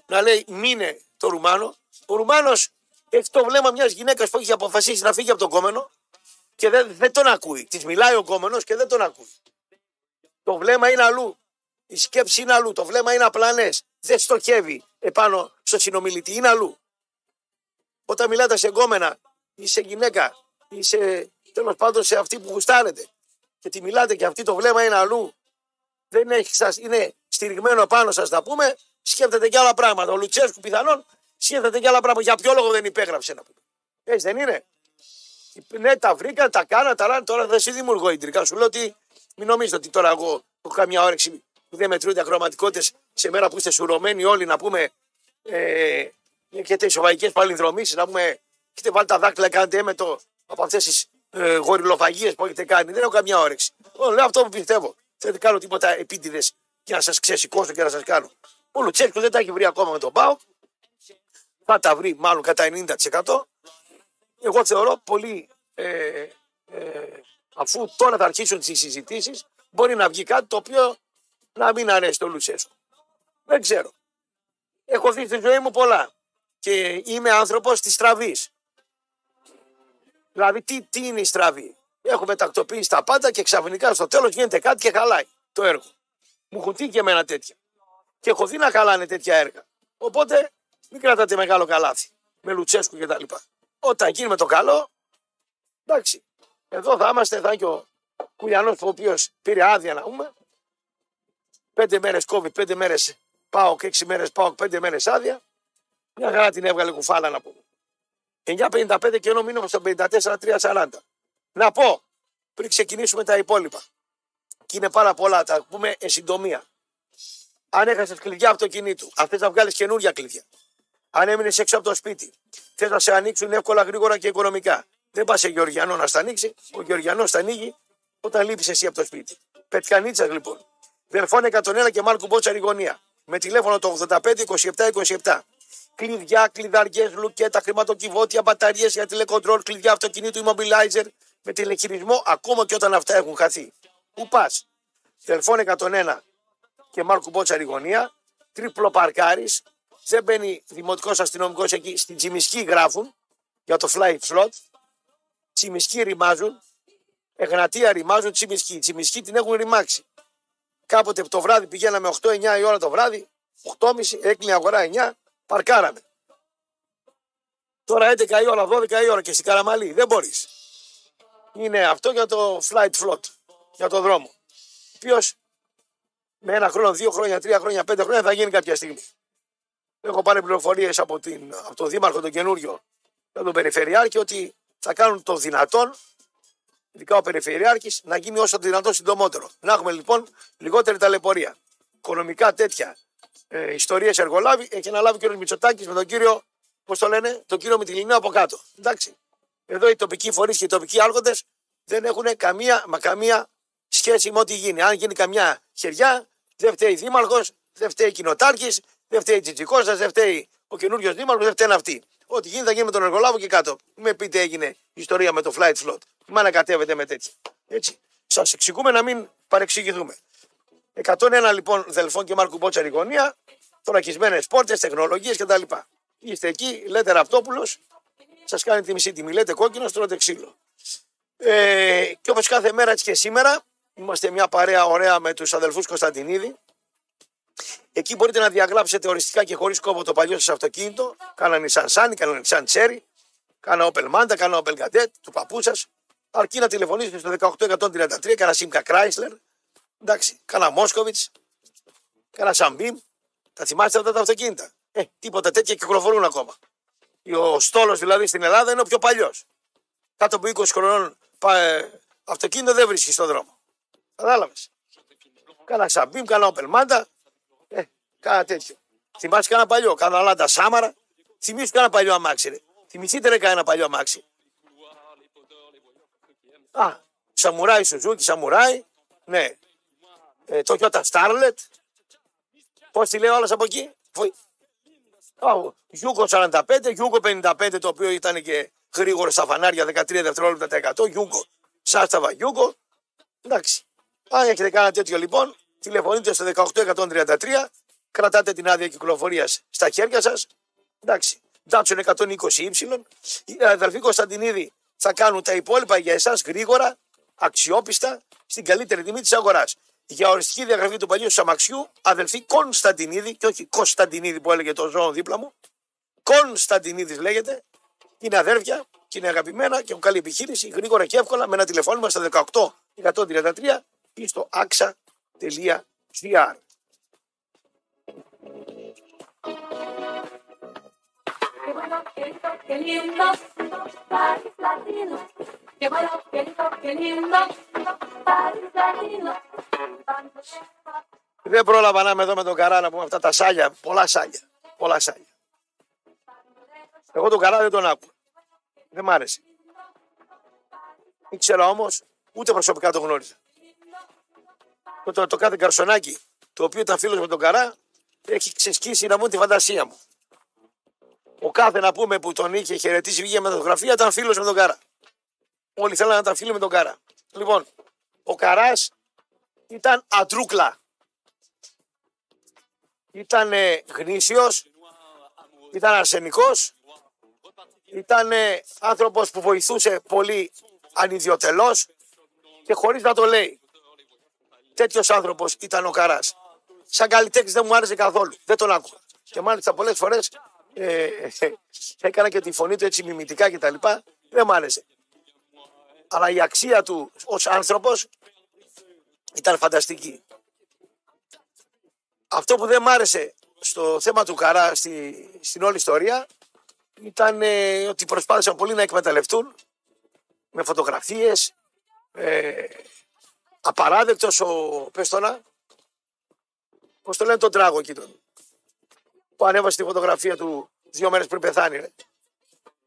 Speaker 2: να λέει μήνε το Ρουμάνο. Ο Ρουμάνος έχει το βλέμμα μιας γυναίκας που έχει αποφασίσει να φύγει από τον κόμενο και δεν, δεν τον ακούει. Της μιλάει ο κόμενος και δεν τον ακούει. Το βλέμμα είναι αλλού. Η σκέψη είναι αλλού. Το βλέμμα είναι απλανέ δεν στοχεύει επάνω στο συνομιλητή, είναι αλλού. Όταν μιλάτε σε γκόμενα ή σε γυναίκα ή σε τέλος πάντων σε αυτή που γουστάρετε και τη μιλάτε και αυτή το βλέμμα είναι αλλού, δεν έχει σας, είναι στηριγμένο πάνω σας να πούμε, σκέφτεται και άλλα πράγματα. Ο Λουτσέσκου πιθανόν σκέφτεται και άλλα πράγματα. Για ποιο λόγο δεν υπέγραψε να πούμε. Έτσι δεν είναι. Ναι, τα βρήκα, τα κάνα, τα λάνε, τώρα δεν σε δημιουργώ ιντρικά. Σου λέω ότι μην νομίζετε ότι τώρα εγώ έχω καμιά όρεξη που δεν μετρούνται ακροματικότητες σε μέρα που είστε σουρωμένοι όλοι να πούμε. Ε, έχετε σοβαϊκέ παλινδρομήσεις να πούμε. Έχετε βάλει τα δάκτυλα, κάνετε έμετο από αυτές τις ε, γοριλοφαγίες που έχετε κάνει. Δεν έχω καμιά όρεξη. Ό, λέω αυτό που πιστεύω. Δεν κάνω τίποτα επίτηδες για να σας ξεσηκώσω και να σας κάνω. Ο Λουτσέσκο δεν τα έχει βρει ακόμα με τον Πάο. Θα τα βρει μάλλον κατά 90%. Εγώ θεωρώ πολύ. Ε, ε, αφού τώρα θα αρχίσουν τις συζητήσεις, μπορεί να βγει κάτι το οποίο να μην αρέσει το Λουτσέσκο. Δεν ξέρω. Έχω δει στη ζωή μου πολλά. Και είμαι άνθρωπος της στραβής. Δηλαδή, τι, τι είναι η στραβή; Έχουμε τακτοποιήσει τα πάντα και ξαφνικά στο τέλος γίνεται κάτι και χαλάει το έργο. Μου έχουν τύχει και εμένα τέτοια. Και έχω δει να χαλάνε τέτοια έργα. Οπότε μην κρατάτε μεγάλο καλάθι με Λουτσέσκου κτλ. Όταν γίνει με το καλό, εντάξει. Εδώ θα είμαστε, θα είναι και ο Κουλιανός ο οποίος πήρε άδεια να πούμε Πέντε μέρες COVID, πέντε μέρες πάω και έξι μέρες πάω, πέντε μέρες άδεια. Μια χαρά την έβγαλε κουφάλα να πούμε. 9.55 και ενώ μείνουμε στο 54-3.40. Να πω, πριν ξεκινήσουμε τα υπόλοιπα, και είναι πάρα πολλά, τα πούμε εν συντομία. Αν έχασες κλειδιά αυτοκινήτου, αν θες να βγάλεις καινούργια κλειδιά, αν έμεινες έξω από το σπίτι, θες να σε ανοίξουν εύκολα, γρήγορα και οικονομικά, Δεν πας σε Γεωργιανό να στα ανοίξει. Ο Γεωργιανός τα ανοίγει όταν λείπεις εσύ από το σπίτι. Πετκανίτσας λοιπόν. Δελφών 101 και Μάρκου Μπότσα γωνία. Με τηλέφωνο το 85 27 27. Κλειδιά, κλειδαριές, λουκέτα, χρηματοκιβώτια, μπαταρίες για τηλεκοντρόλ, κλειδιά αυτοκινήτου, immobilizer με τηλεχειρισμό ακόμα και όταν αυτά έχουν χαθεί. Πού πας; Δελφών 101 και Μάρκου Μπότσα γωνία. Τρίπλο παρκάρις. Δεν μπαίνει δημοτικός αστυνομικός εκεί. Στην Τσιμισκή γράφουν για το fly float. Τσιμισκή ρημάζουν. Εγνατία ρημάζουν τσιμισκή. Τσιμισκή την έχουν ρημάξει. Κάποτε το βράδυ πηγαίναμε 8-9 η ώρα το βράδυ, 8.30, έκλεινε αγορά 9, παρκάραμε. Τώρα 11 η ώρα, 12 η ώρα και στην Καραμαλή. Δεν μπορείς. Είναι αυτό για το flight float, για το δρόμο. Ποιος με ένα χρόνο, δύο χρόνια, τρία χρόνια, πέντε χρόνια θα γίνει κάποια στιγμή. Έχω πάρει πληροφορίες από, την, από τον Δήμαρχο τον καινούριο, τον Περιφερειάρχη, ότι θα κάνουν το δυνατόν ειδικά ο Περιφερειάρχης, να γίνει όσο το δυνατόν συντομότερο. Να έχουμε λοιπόν λιγότερη ταλαιπωρία. Οικονομικά τέτοια ε, ιστορίες εργολάβη έχει αναλάβει ο κύριος Μητσοτάκης με τον κύριο, πώς το λένε, τον κύριο Μητυλινέο από κάτω. Εντάξει. Εδώ οι τοπικοί φορείς και οι τοπικοί άρχοντες δεν έχουν καμία, μα καμία σχέση με ό,τι γίνει. Αν γίνει καμιά χεριά, δεν φταίει δήμαρχος, δεν φταίει κοινοτάρχης, δεν φταίει Τζιτζικώστα, δεν φταίει ο καινούριος δήμαρχος, δεν φταίει αυτή. Ό,τι γίνει θα γίνει με τον εργολάβο και κάτω. Με πείτε έγινε ιστορία με το flight float. Μα ανακατεύεται με τέτοια. Έτσι. Σας εξηγούμε να μην παρεξηγηθούμε. 101 λοιπόν Δελφών και Μάρκου Μπότσα γωνία, θωρακισμένες πόρτες, τεχνολογίες κτλ. Είστε εκεί, λέτε Ραπτόπουλος, σας κάνει τη μισή τιμή. Λέτε κόκκινος, τρώτε ξύλο. Ε, και όπως κάθε μέρα έτσι και σήμερα, είμαστε μια παρέα ωραία με τους αδελφούς Κωνσταντινίδη. Εκεί μπορείτε να διαγράψετε οριστικά και χωρίς κόπο το παλιό σας αυτοκίνητο. Κάνανε σαν Σάνι, κάνανε σαν Τσέρι, κάνα Opel Manta, κάνα Opel Kadett, του παππού σας. Αρκεί να τηλεφωνήσετε στο 18133, κάνα Σίμκα Chrysler, εντάξει, κάνα Μόσκοβιτ, κάνα Σαμπίμ. Τα θυμάστε αυτά τα αυτοκίνητα; Ε, τίποτα τέτοια κυκλοφορούν ακόμα. Ο στόλος δηλαδή στην Ελλάδα είναι ο πιο παλιός. Κάτω από 20 χρονών ε, αυτοκίνητο δεν βρίσκει στον δρόμο. Κατάλαβες. Κάνα Σαμπίμ, κάνα Opel Manta, ε, κάνα τέτοιο. Θυμάσαι κάνα παλιό, κάνα Λάντα Σάμαρα. Θυμίσου κάνα παλιό αμάξι. Ρε. Θυμηθείτε ρε κάνα παλιό αμάξι. Α, Σαμουράι Σουζούκι, Σαμουράι. Ναι. Ε, το Toyota Starlet. Πώς τη λέω όλα από εκεί; Γιούγκο 45, Γιούγκο 55 το οποίο ήταν και γρήγορο στα φανάρια 13 δευτερόλεπτα τα 100. Γιούγκο, Ζάσταβα Γιούγκο. Εντάξει. Αν έχετε κάνει τέτοιο λοιπόν, τηλεφωνείτε στο 18133, κρατάτε την άδεια κυκλοφορίας στα χέρια σας. Εντάξει. Datsun 120Y. Οι αδελφοί Κωνσταντινίδη θα κάνουν τα υπόλοιπα για εσάς γρήγορα, αξιόπιστα, στην καλύτερη τιμή της αγοράς. Για οριστική διαγραφή του παλιού αμαξιού, αδελφοί Κωνσταντινίδη, και όχι Κωνσταντινίδη που έλεγε το ζώο δίπλα μου. Κωνσταντινίδης λέγεται. Είναι αδέρφια και είναι αγαπημένα και έχουν καλή επιχείρηση, γρήγορα και εύκολα με ένα τηλεφώνημα στα 18 133 ή στο axa.gr.
Speaker 3: lindo, qué lindo, país latino. Qué bueno, qué lindo, qué lindo, país latino.
Speaker 2: Δεν πρόλαβα να είμαι εδώ με τον Καρά να πούμε αυτά τα σάλια, πολλά σάλια. Πολλά σάλια. Εγώ τον Καρά δεν τον άκουγα. Δεν μ' άρεσε. Ήξερα όμως, ούτε προσωπικά τον γνώριζα. Το, το, το κάθε καρσονάκι, το οποίο ήταν φίλος με τον Καρά, έχει ξεσκίσει να μου τη φαντασία μου. Ο κάθε να πούμε που τον είχε χαιρετήσει βγήκε με φωτογραφία ήταν φίλος με τον Καρά. Όλοι θέλανε να ήταν φίλοι με τον Καρά. Λοιπόν, ο Καράς ήταν αντρούκλα. Ήταν γνήσιος, ήταν αρσενικός, ήταν άνθρωπος που βοηθούσε πολύ ανιδιοτελώς και χωρίς να το λέει. Τέτοιος άνθρωπος ήταν ο Καράς. Σαν καλλιτέχνης δεν μου άρεσε καθόλου. Δεν τον άκουγα. Και μάλιστα πολλές φορές ε, (laughs) έκανα και τη φωνή του έτσι μιμητικά και τα λοιπά, δεν μ' άρεσε. Αλλά η αξία του ως άνθρωπος ήταν φανταστική. Αυτό που δεν μ' άρεσε στο θέμα του Καρά στη, στην όλη ιστορία ήταν ε, ότι προσπάθησαν πολύ να εκμεταλλευτούν με φωτογραφίες ε, απαράδεκτος ο Πεστόνα πώς το λένε τον τράγο εκεί τον που ανέβασε τη φωτογραφία του δύο μέρες πριν πεθάνει. Ρε.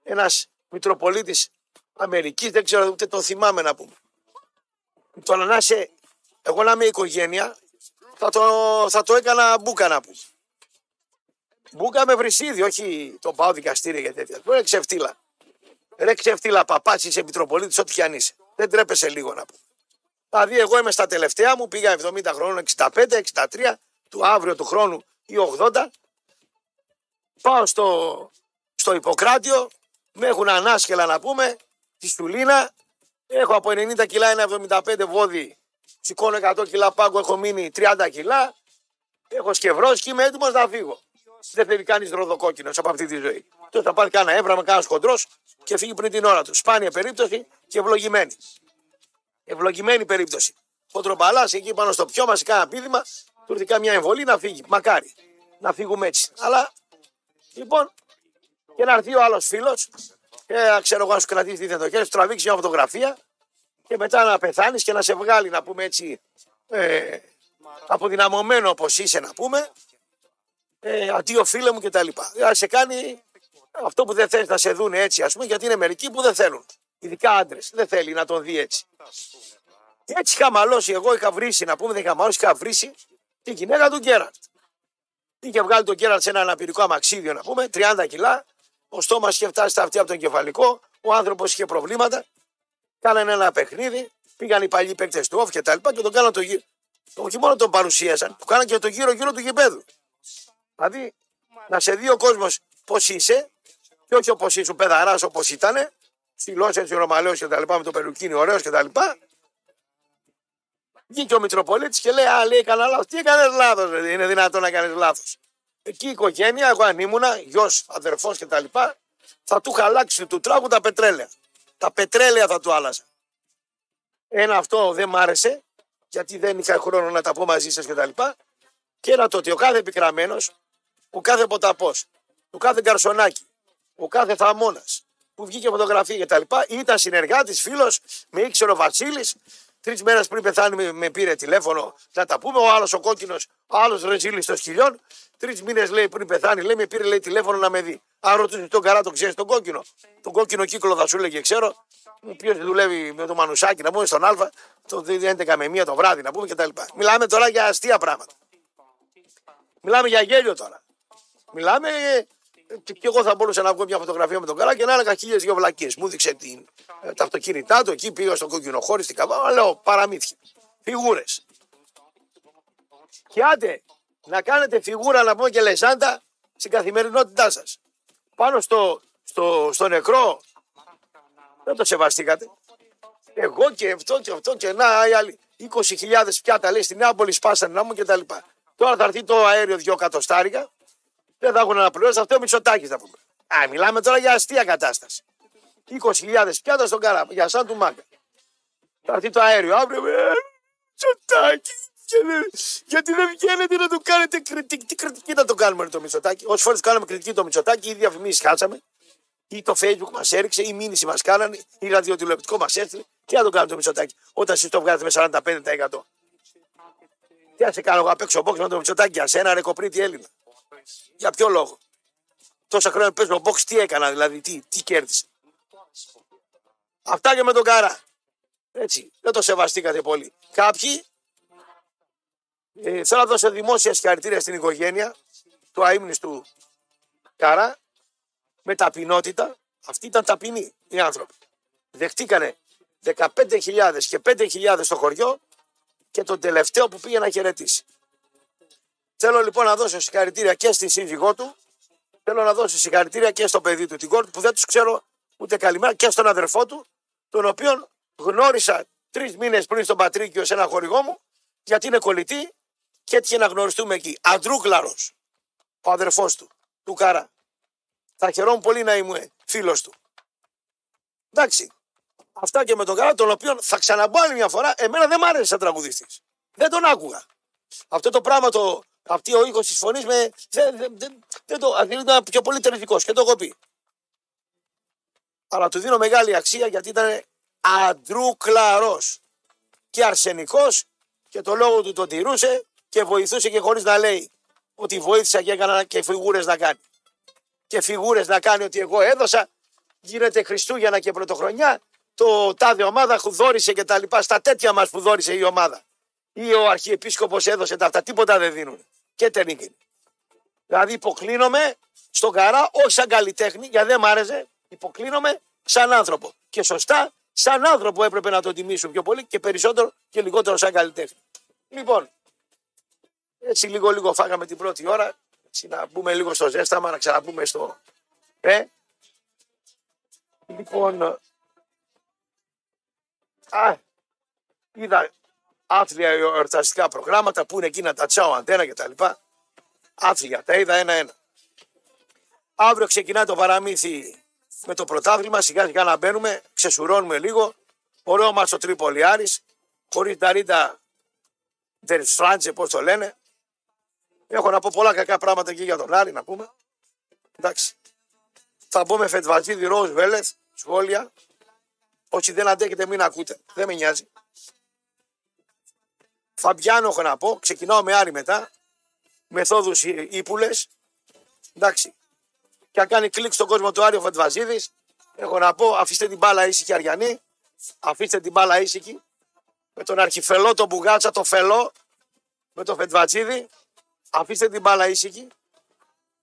Speaker 2: Ένας Μητροπολίτης Αμερικής, δεν ξέρω ούτε το θυμάμαι να πούμε. Τώρα να είσαι, εγώ να είμαι οικογένεια, θα το, θα το έκανα μπούκα να πούμε. Μπούκα με βρυσίδι, όχι το πάω δικαστήρια για τέτοια. Ρε ξεφτύλα. Ρε ξεφτύλα, παπάτσι, είσαι επιτροπολίτη, ό,τι κι αν είσαι. Δεν τρέπεσαι λίγο να πούμε. Δηλαδή, εγώ είμαι στα τελευταία μου, πήγα 70 χρόνων, 65, 63, του αύριο του χρόνου ή 80. Πάω στο, στο Ιπποκράτιο, με έχουν ανάσκελα να πούμε, τη Στουλίνα. Έχω από 90 κιλά ένα 75 βόδι. Σηκώνω 100 κιλά πάγκο, έχω μείνει 30 κιλά. Έχω σκευρώσει και είμαι έτοιμος να φύγω. Δεν θέλει κανείς ροδοκόκκινος από αυτή τη ζωή. Τότε θα πάρει κανένα έβραμα, κανένα χοντρός και φύγει πριν την ώρα του. Σπάνια περίπτωση και ευλογημένη. Ευλογημένη περίπτωση. Ο Τρομπαλά εκεί πάνω στο πιο μας κάνα πείδημα, του ήρθε καμιά εμβολή να φύγει. Μακάρι να φύγουμε έτσι. Αλλά λοιπόν, και να έρθει ο άλλος φίλος, και ξέρω εγώ να σου κρατήσει τη το χέρι, σου τραβήξει μια φωτογραφία και μετά να πεθάνεις και να σε βγάλει να πούμε έτσι ε, αποδυναμωμένο όπως είσαι να πούμε. Ε, αντίο φίλε μου κτλ. Να σε κάνει αυτό που δεν θέλεις να σε δουν έτσι, ας πούμε, γιατί είναι μερικοί που δεν θέλουν. Ειδικά άντρες. Δεν θέλει να τον δει έτσι. Και έτσι είχα μαλώσει. Εγώ είχα βρήσει, να πούμε, δεν είχα μαλώσει, είχα βρήσει τη γυναίκα του Γκέραντ. Είχε βγάλει τον Γκέραντ σε ένα αναπηρικό αμαξίδιο, να πούμε, 30 κιλά. Ο στόμα είχε φτάσει στα αυτιά από τον κεφαλικό. Ο άνθρωπος είχε προβλήματα. Κάνανε ένα παιχνίδι. Πήγαν οι παλιοί παίκτες του off και τα λοιπά και τον κάναν το γύρο. Όχι μόνο τον παρουσίασαν, που κάναν και το γύρο-γύρο του γηπέδου. Δηλαδή, να σε δει ο κόσμος πώς είσαι, και όχι όπως ήσουν παιδαρά όπως ήταν, ψηλός έτσι ρωμαλαίος και τα λοιπά, με το περουκίνι ωραίος και τα λοιπά. Βγήκε ο Μητροπολίτης και λέει: Α, λέει, έκανα λάθος. Τι έκανες λάθος, είναι δυνατόν να κάνεις λάθος. Εκεί η οικογένεια, εγώ αν ήμουνα, γιος, αδερφός και τα λοιπά, θα του είχα αλλάξει του τράγου τα πετρέλαια. Τα πετρέλαια θα του άλλαζα. Ένα αυτό δεν μ' άρεσε, γιατί δεν είχα χρόνο να τα πω μαζί σας και τα λοιπά. Και ένα το ότι ο κάθε επικραμένο, ο κάθε ποταπός, ο κάθε γκαρσονάκι, ο κάθε θαμώνας που βγήκε φωτογραφία κτλ. Ήταν συνεργάτης, φίλος, με ήξερε ο Βασίλης. Τρεις μέρες πριν πεθάνει, με, με πήρε τηλέφωνο να τα πούμε. Ο άλλος ο κόκκινος, ο άλλος ρεζίλης των σκυλιών. Τρεις μήνες λέει πριν πεθάνει, λέει, με πήρε λέει, τηλέφωνο να με δει. Αν ρωτήσει τον καρά, τον ξέρεις τον κόκκινο. Τον κόκκινο κύκλο θα σου λέγε, ξέρω. Ποιο δουλεύει με το μανουσάκι, να πούμε στον Α, το 11 με 1 το βράδυ, να πούμε κτλ. Μιλάμε τώρα για αστεία πράγματα. Μιλάμε για γέλιο τώρα. Μιλάμε και, και εγώ θα μπορούσα να βγω μια φωτογραφία με τον Καρά και να έλεγα χίλιες δύο βλακίες. Μου δείξε την, ε, τα αυτοκίνητά του, εκεί πήγα στο κόκκινο χώρι, στην καβά. Λέω παραμύθια. Φιγούρες. Και άντε να κάνετε φιγούρα να πούμε και λεσάντα στην καθημερινότητά σας. Πάνω στο, στο, στο νεκρό δεν το σεβαστήκατε. Εγώ και αυτό και αυτό και να οι άλλοι. 20.000 πιάτα λέει στην Νεάπολη σπάσανε να μου και τα λοιπά. Τώρα θα έρθει το αέριο δυο κατοστάρικα δεν θα έχουν να πληρώσει αυτό ο Μητσοτάκης θα πούμε. Α, μιλάμε τώρα για αστεία κατάσταση. 20.000 πιάτα στον καρά, για σαν του μάγκα. Θα έρθει το αέριο αύριο. Ε, Μητσοτάκη. Γιατί δεν βγαίνετε να το κάνετε κριτική. Τι κριτική να το κάνουμε το Μητσοτάκη. Όσες φορές κάναμε κριτική το Μητσοτάκη, ή διαφημίσεις χάσαμε, ή το Facebook μας έριξε, ή μήνυση μας κάνανε, ή ραδιοτηλεοπτικό μας έστειλε. Τι να το κάνουμε το Μητσοτάκη, όταν εσείς το βγάζετε με 45%. Τι να σε κάνω εγώ απ' έξω box με το Μητσοτάκη για σένα, ρε κοπρίτη Έλληνα. Για ποιο λόγο; Τόσα χρόνια παίζω box, τι έκανα δηλαδή, τι, τι κέρδισα; Αυτά και με τον Καρά. Έτσι, δεν το σεβαστήκατε πολύ. Κάποιοι ε, θέλω να δώσω δημόσια συγχαρητήρια στην οικογένεια του αείμνης Καρά με ταπεινότητα. Αυτοί ήταν ταπεινοί οι άνθρωποι. Δεχτήκανε 15.000 και 5.000 στο χωριό και τον τελευταίο που πήγε να χαιρετήσει. Θέλω λοιπόν να δώσω συγχαρητήρια και στην σύζυγό του. Θέλω να δώσω συγχαρητήρια και στο παιδί του, την κόρη που δεν τους ξέρω ούτε καλημέρα, και στον αδερφό του, τον οποίο γνώρισα τρεις μήνες πριν στον Πατρίκιο σε ένα χορηγό μου, γιατί είναι κολλητή και έτυχε να γνωριστούμε εκεί. Αντρούκλαρος, ο αδερφός του, του Καρά. Θα χαιρόμουν πολύ να είμαι φίλος του. Εντάξει. Αυτά και με τον Καρά, τον οποίο θα ξαναμπώ άλλη μια φορά. Εμένα δεν μ' άρεσε σαν τραγουδιστή. Δεν τον άκουγα. Αυτό το πράγμα το, αυτή ο ήχος της φωνής με. Δεν, δεν, δεν, δεν το. ήταν πιο πολύ τερνητικός και το έχω πει. Αλλά του δίνω μεγάλη αξία γιατί ήταν αντρούκλαρο και αρσενικός και το λόγο του τον τηρούσε και βοηθούσε και χωρίς να λέει ότι βοήθησα και έκανα και φιγούρες να κάνει. Και φιγούρες να κάνει ότι εγώ έδωσα, γίνεται Χριστούγεννα και Πρωτοχρονιά το τάδε ομάδα δόρισε και τα λοιπά. Στα τέτοια μας που δόρισε η ομάδα. Ή ο Αρχιεπίσκοπος έδωσε τα αυτά. Τίποτα δεν δίνουν. Και τερνίκιν. Δηλαδή υποκλίνομαι στον καρά, όχι σαν καλλιτέχνη, γιατί δεν μ' άρεσε. Υποκλίνομαι σαν άνθρωπο. Και σωστά, σαν άνθρωπο έπρεπε να το τιμήσουν πιο πολύ και περισσότερο και λιγότερο σαν καλλιτέχνη. Λοιπόν, έτσι λίγο λίγο φάγαμε την πρώτη ώρα. Έτσι να μπούμε λίγο στο ζέσταμα, να ξαναμπούμε στο. Ε. Λοιπόν. Α, είδα άθλια εορταστικά προγράμματα που είναι εκείνα τα τσάο αντένα και τα λοιπά. Άθλια, τα είδα ένα-ένα. Αύριο ξεκινά το παραμύθι με το πρωτάθλημα, σιγά σιγά να μπαίνουμε, ξεσουρώνουμε λίγο. Ωραίο μας ο Τρίπολιάρης, χωρίς τα ρίτα Φράντζε, πώς το λένε. Έχω να πω πολλά κακά πράγματα και για τον Άρη να πούμε. Εντάξει. Θα μπω με Φετβατζίδη Ροζ Βέλεθ, σχόλια. Όσοι δεν αντέχετε μην ακούτε, δεν με νοιάζει. Φαμπιάνο έχω να πω, ξεκινάω με Άρη μετά. Μεθόδους ύπουλες. Εντάξει. Και αν κάνει κλικ στον κόσμο του Άριο Φετβαζίδης, έχω να πω αφήστε την μπάλα ήσυχη Αριανή. Αφήστε την μπάλα ήσυχη. Με τον αρχιφελό, τον Μπουγάτσα, το φελό. Με τον Φετβατσίδη. Αφήστε την μπάλα ήσυχη.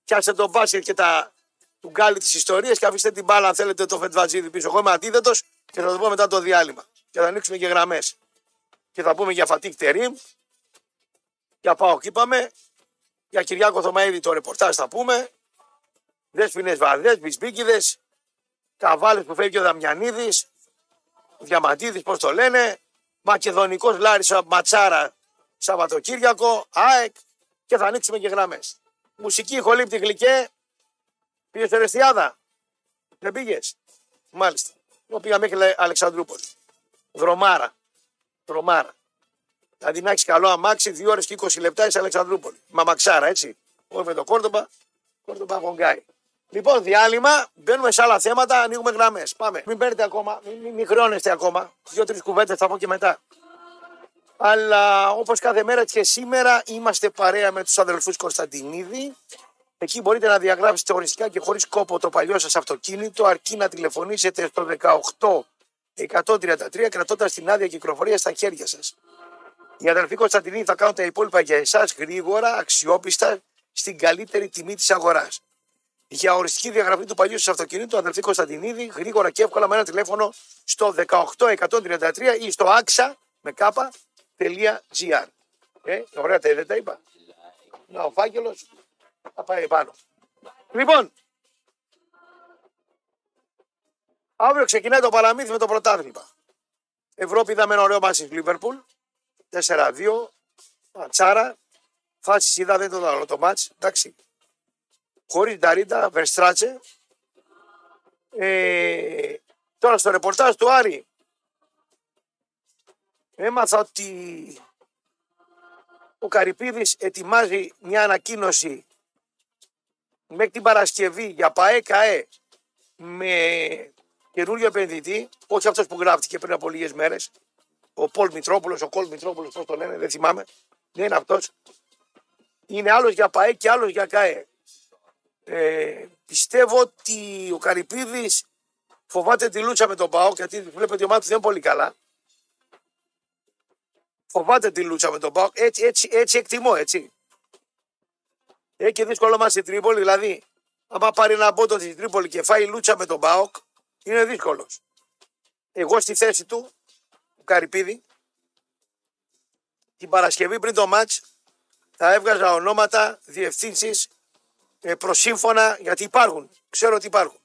Speaker 2: Πιάστε τον μπάσκετ και τα του γκάλι της ιστορίας και αφήστε την μπάλα αν θέλετε το Φετβατζίδη πίσω. Εγώ είμαι αντίθετο και θα το πω μετά το διάλειμμα. Και θα ανοίξουμε και γραμμές. Και θα πούμε για Φατίκ Τερήμ. Για Πάο είπαμε. Για Κυριάκο Θωμαίδη το ρεπορτάζ θα πούμε. Δέσπινε βαδέ, μπισμπίκιδε. Καβάλες που φεύγει ο Δαμιανίδης. Διαμαντίδης, πώς το λένε. Μακεδονικός Λάρισα Ματσάρα Σαββατοκύριακο. ΑΕΚ. Και θα ανοίξουμε και γραμμές. Μουσική χολύπτη γλυκέ. Πήγες στο Ρεστιάδα. Δεν πήγες; Μάλιστα. Εγώ πήγα μέχρι Αλεξανδρούπολη. Δρομάρα. Δρομάρα. Δηλαδή να έχεις καλό αμάξι, 2 ώρες και 20 λεπτά είσαι Αλεξανδρούπολη. Μαμαξάρα, έτσι. Όχι με το Κόρτομπα. Κόρτομπα γονγκάι. Λοιπόν, διάλειμμα, μπαίνουμε σε άλλα θέματα, ανοίγουμε γραμμές. Πάμε. Μην παίρνετε ακόμα, μην, μην, μην χρεώνεστε ακόμα. Δύο-τρεις κουβέντες θα πω και μετά. Αλλά όπως κάθε μέρα έτσι και σήμερα είμαστε παρέα με τους αδελφούς Κωνσταντινίδη. Εκεί μπορείτε να διαγράψετε οριστικά και χωρίς κόπο το παλιό σας αυτοκίνητο, αρκεί να τηλεφωνήσετε στο 18 133 κρατώντας την άδεια κυκλοφορίας στα χέρια σας. Οι αδελφοί Κωνσταντινίδη θα κάνουν τα υπόλοιπα για εσάς γρήγορα, αξιόπιστα, στην καλύτερη τιμή της αγοράς. Για οριστική διαγραφή του παλιού σας αυτοκινήτου, αδελφοί Κωνσταντινίδη, γρήγορα και εύκολα με ένα τηλέφωνο στο 18133 ή στο axa με κάπα.gr. Ε, ωραία τα δεν τα είπα. Να ο φάκελος θα πάει πάνω. Λοιπόν, αύριο ξεκινάει το παραμύθι με το πρωτάθλημα. Ευρώπη είδαμε ένα ωραίο μάτι Λίβερπουλ. 4-2. Ματσάρα. Φάση είδα δεν το δω το μάτς. Εντάξει. Χωρίς Νταρίτα, Βερστράτσε. Ε, τώρα στο ρεπορτάζ του Άρη έμαθα ότι ο Καρυπίδης ετοιμάζει μια ανακοίνωση μέχρι την Παρασκευή για ΠαΕ ΚαΕ με καινούριο επενδυτή, όχι αυτός που γράφτηκε πριν από λίγες μέρες, ο Πολ Μητρόπουλος, ο Κολ Μητρόπουλος, πώς το λένε, δεν θυμάμαι, δεν είναι αυτός. Είναι άλλος για ΠαΕ και άλλος για ΚαΕ. Ε, πιστεύω ότι ο Καρυπίδης φοβάται τη λούτσα με τον ΠΑΟ, γιατί βλέπετε η ομάδα του δεν είναι πολύ καλά. Φοβάται τη λούτσα με τον ΠΑΟ, έτσι, έτσι, έτσι εκτιμώ, έτσι. Έχει και δύσκολο μα η Τρίπολη, δηλαδή, άμα πάρει ένα πόντο τη Τρίπολη και φάει λούτσα με τον Μπάοκ, είναι δύσκολος. Εγώ στη θέση του, του Καρυπίδη, την Παρασκευή πριν το μάτς, θα έβγαζα ονόματα, διευθύνσεις ε, προσύμφωνα, γιατί υπάρχουν. Ξέρω ότι υπάρχουν.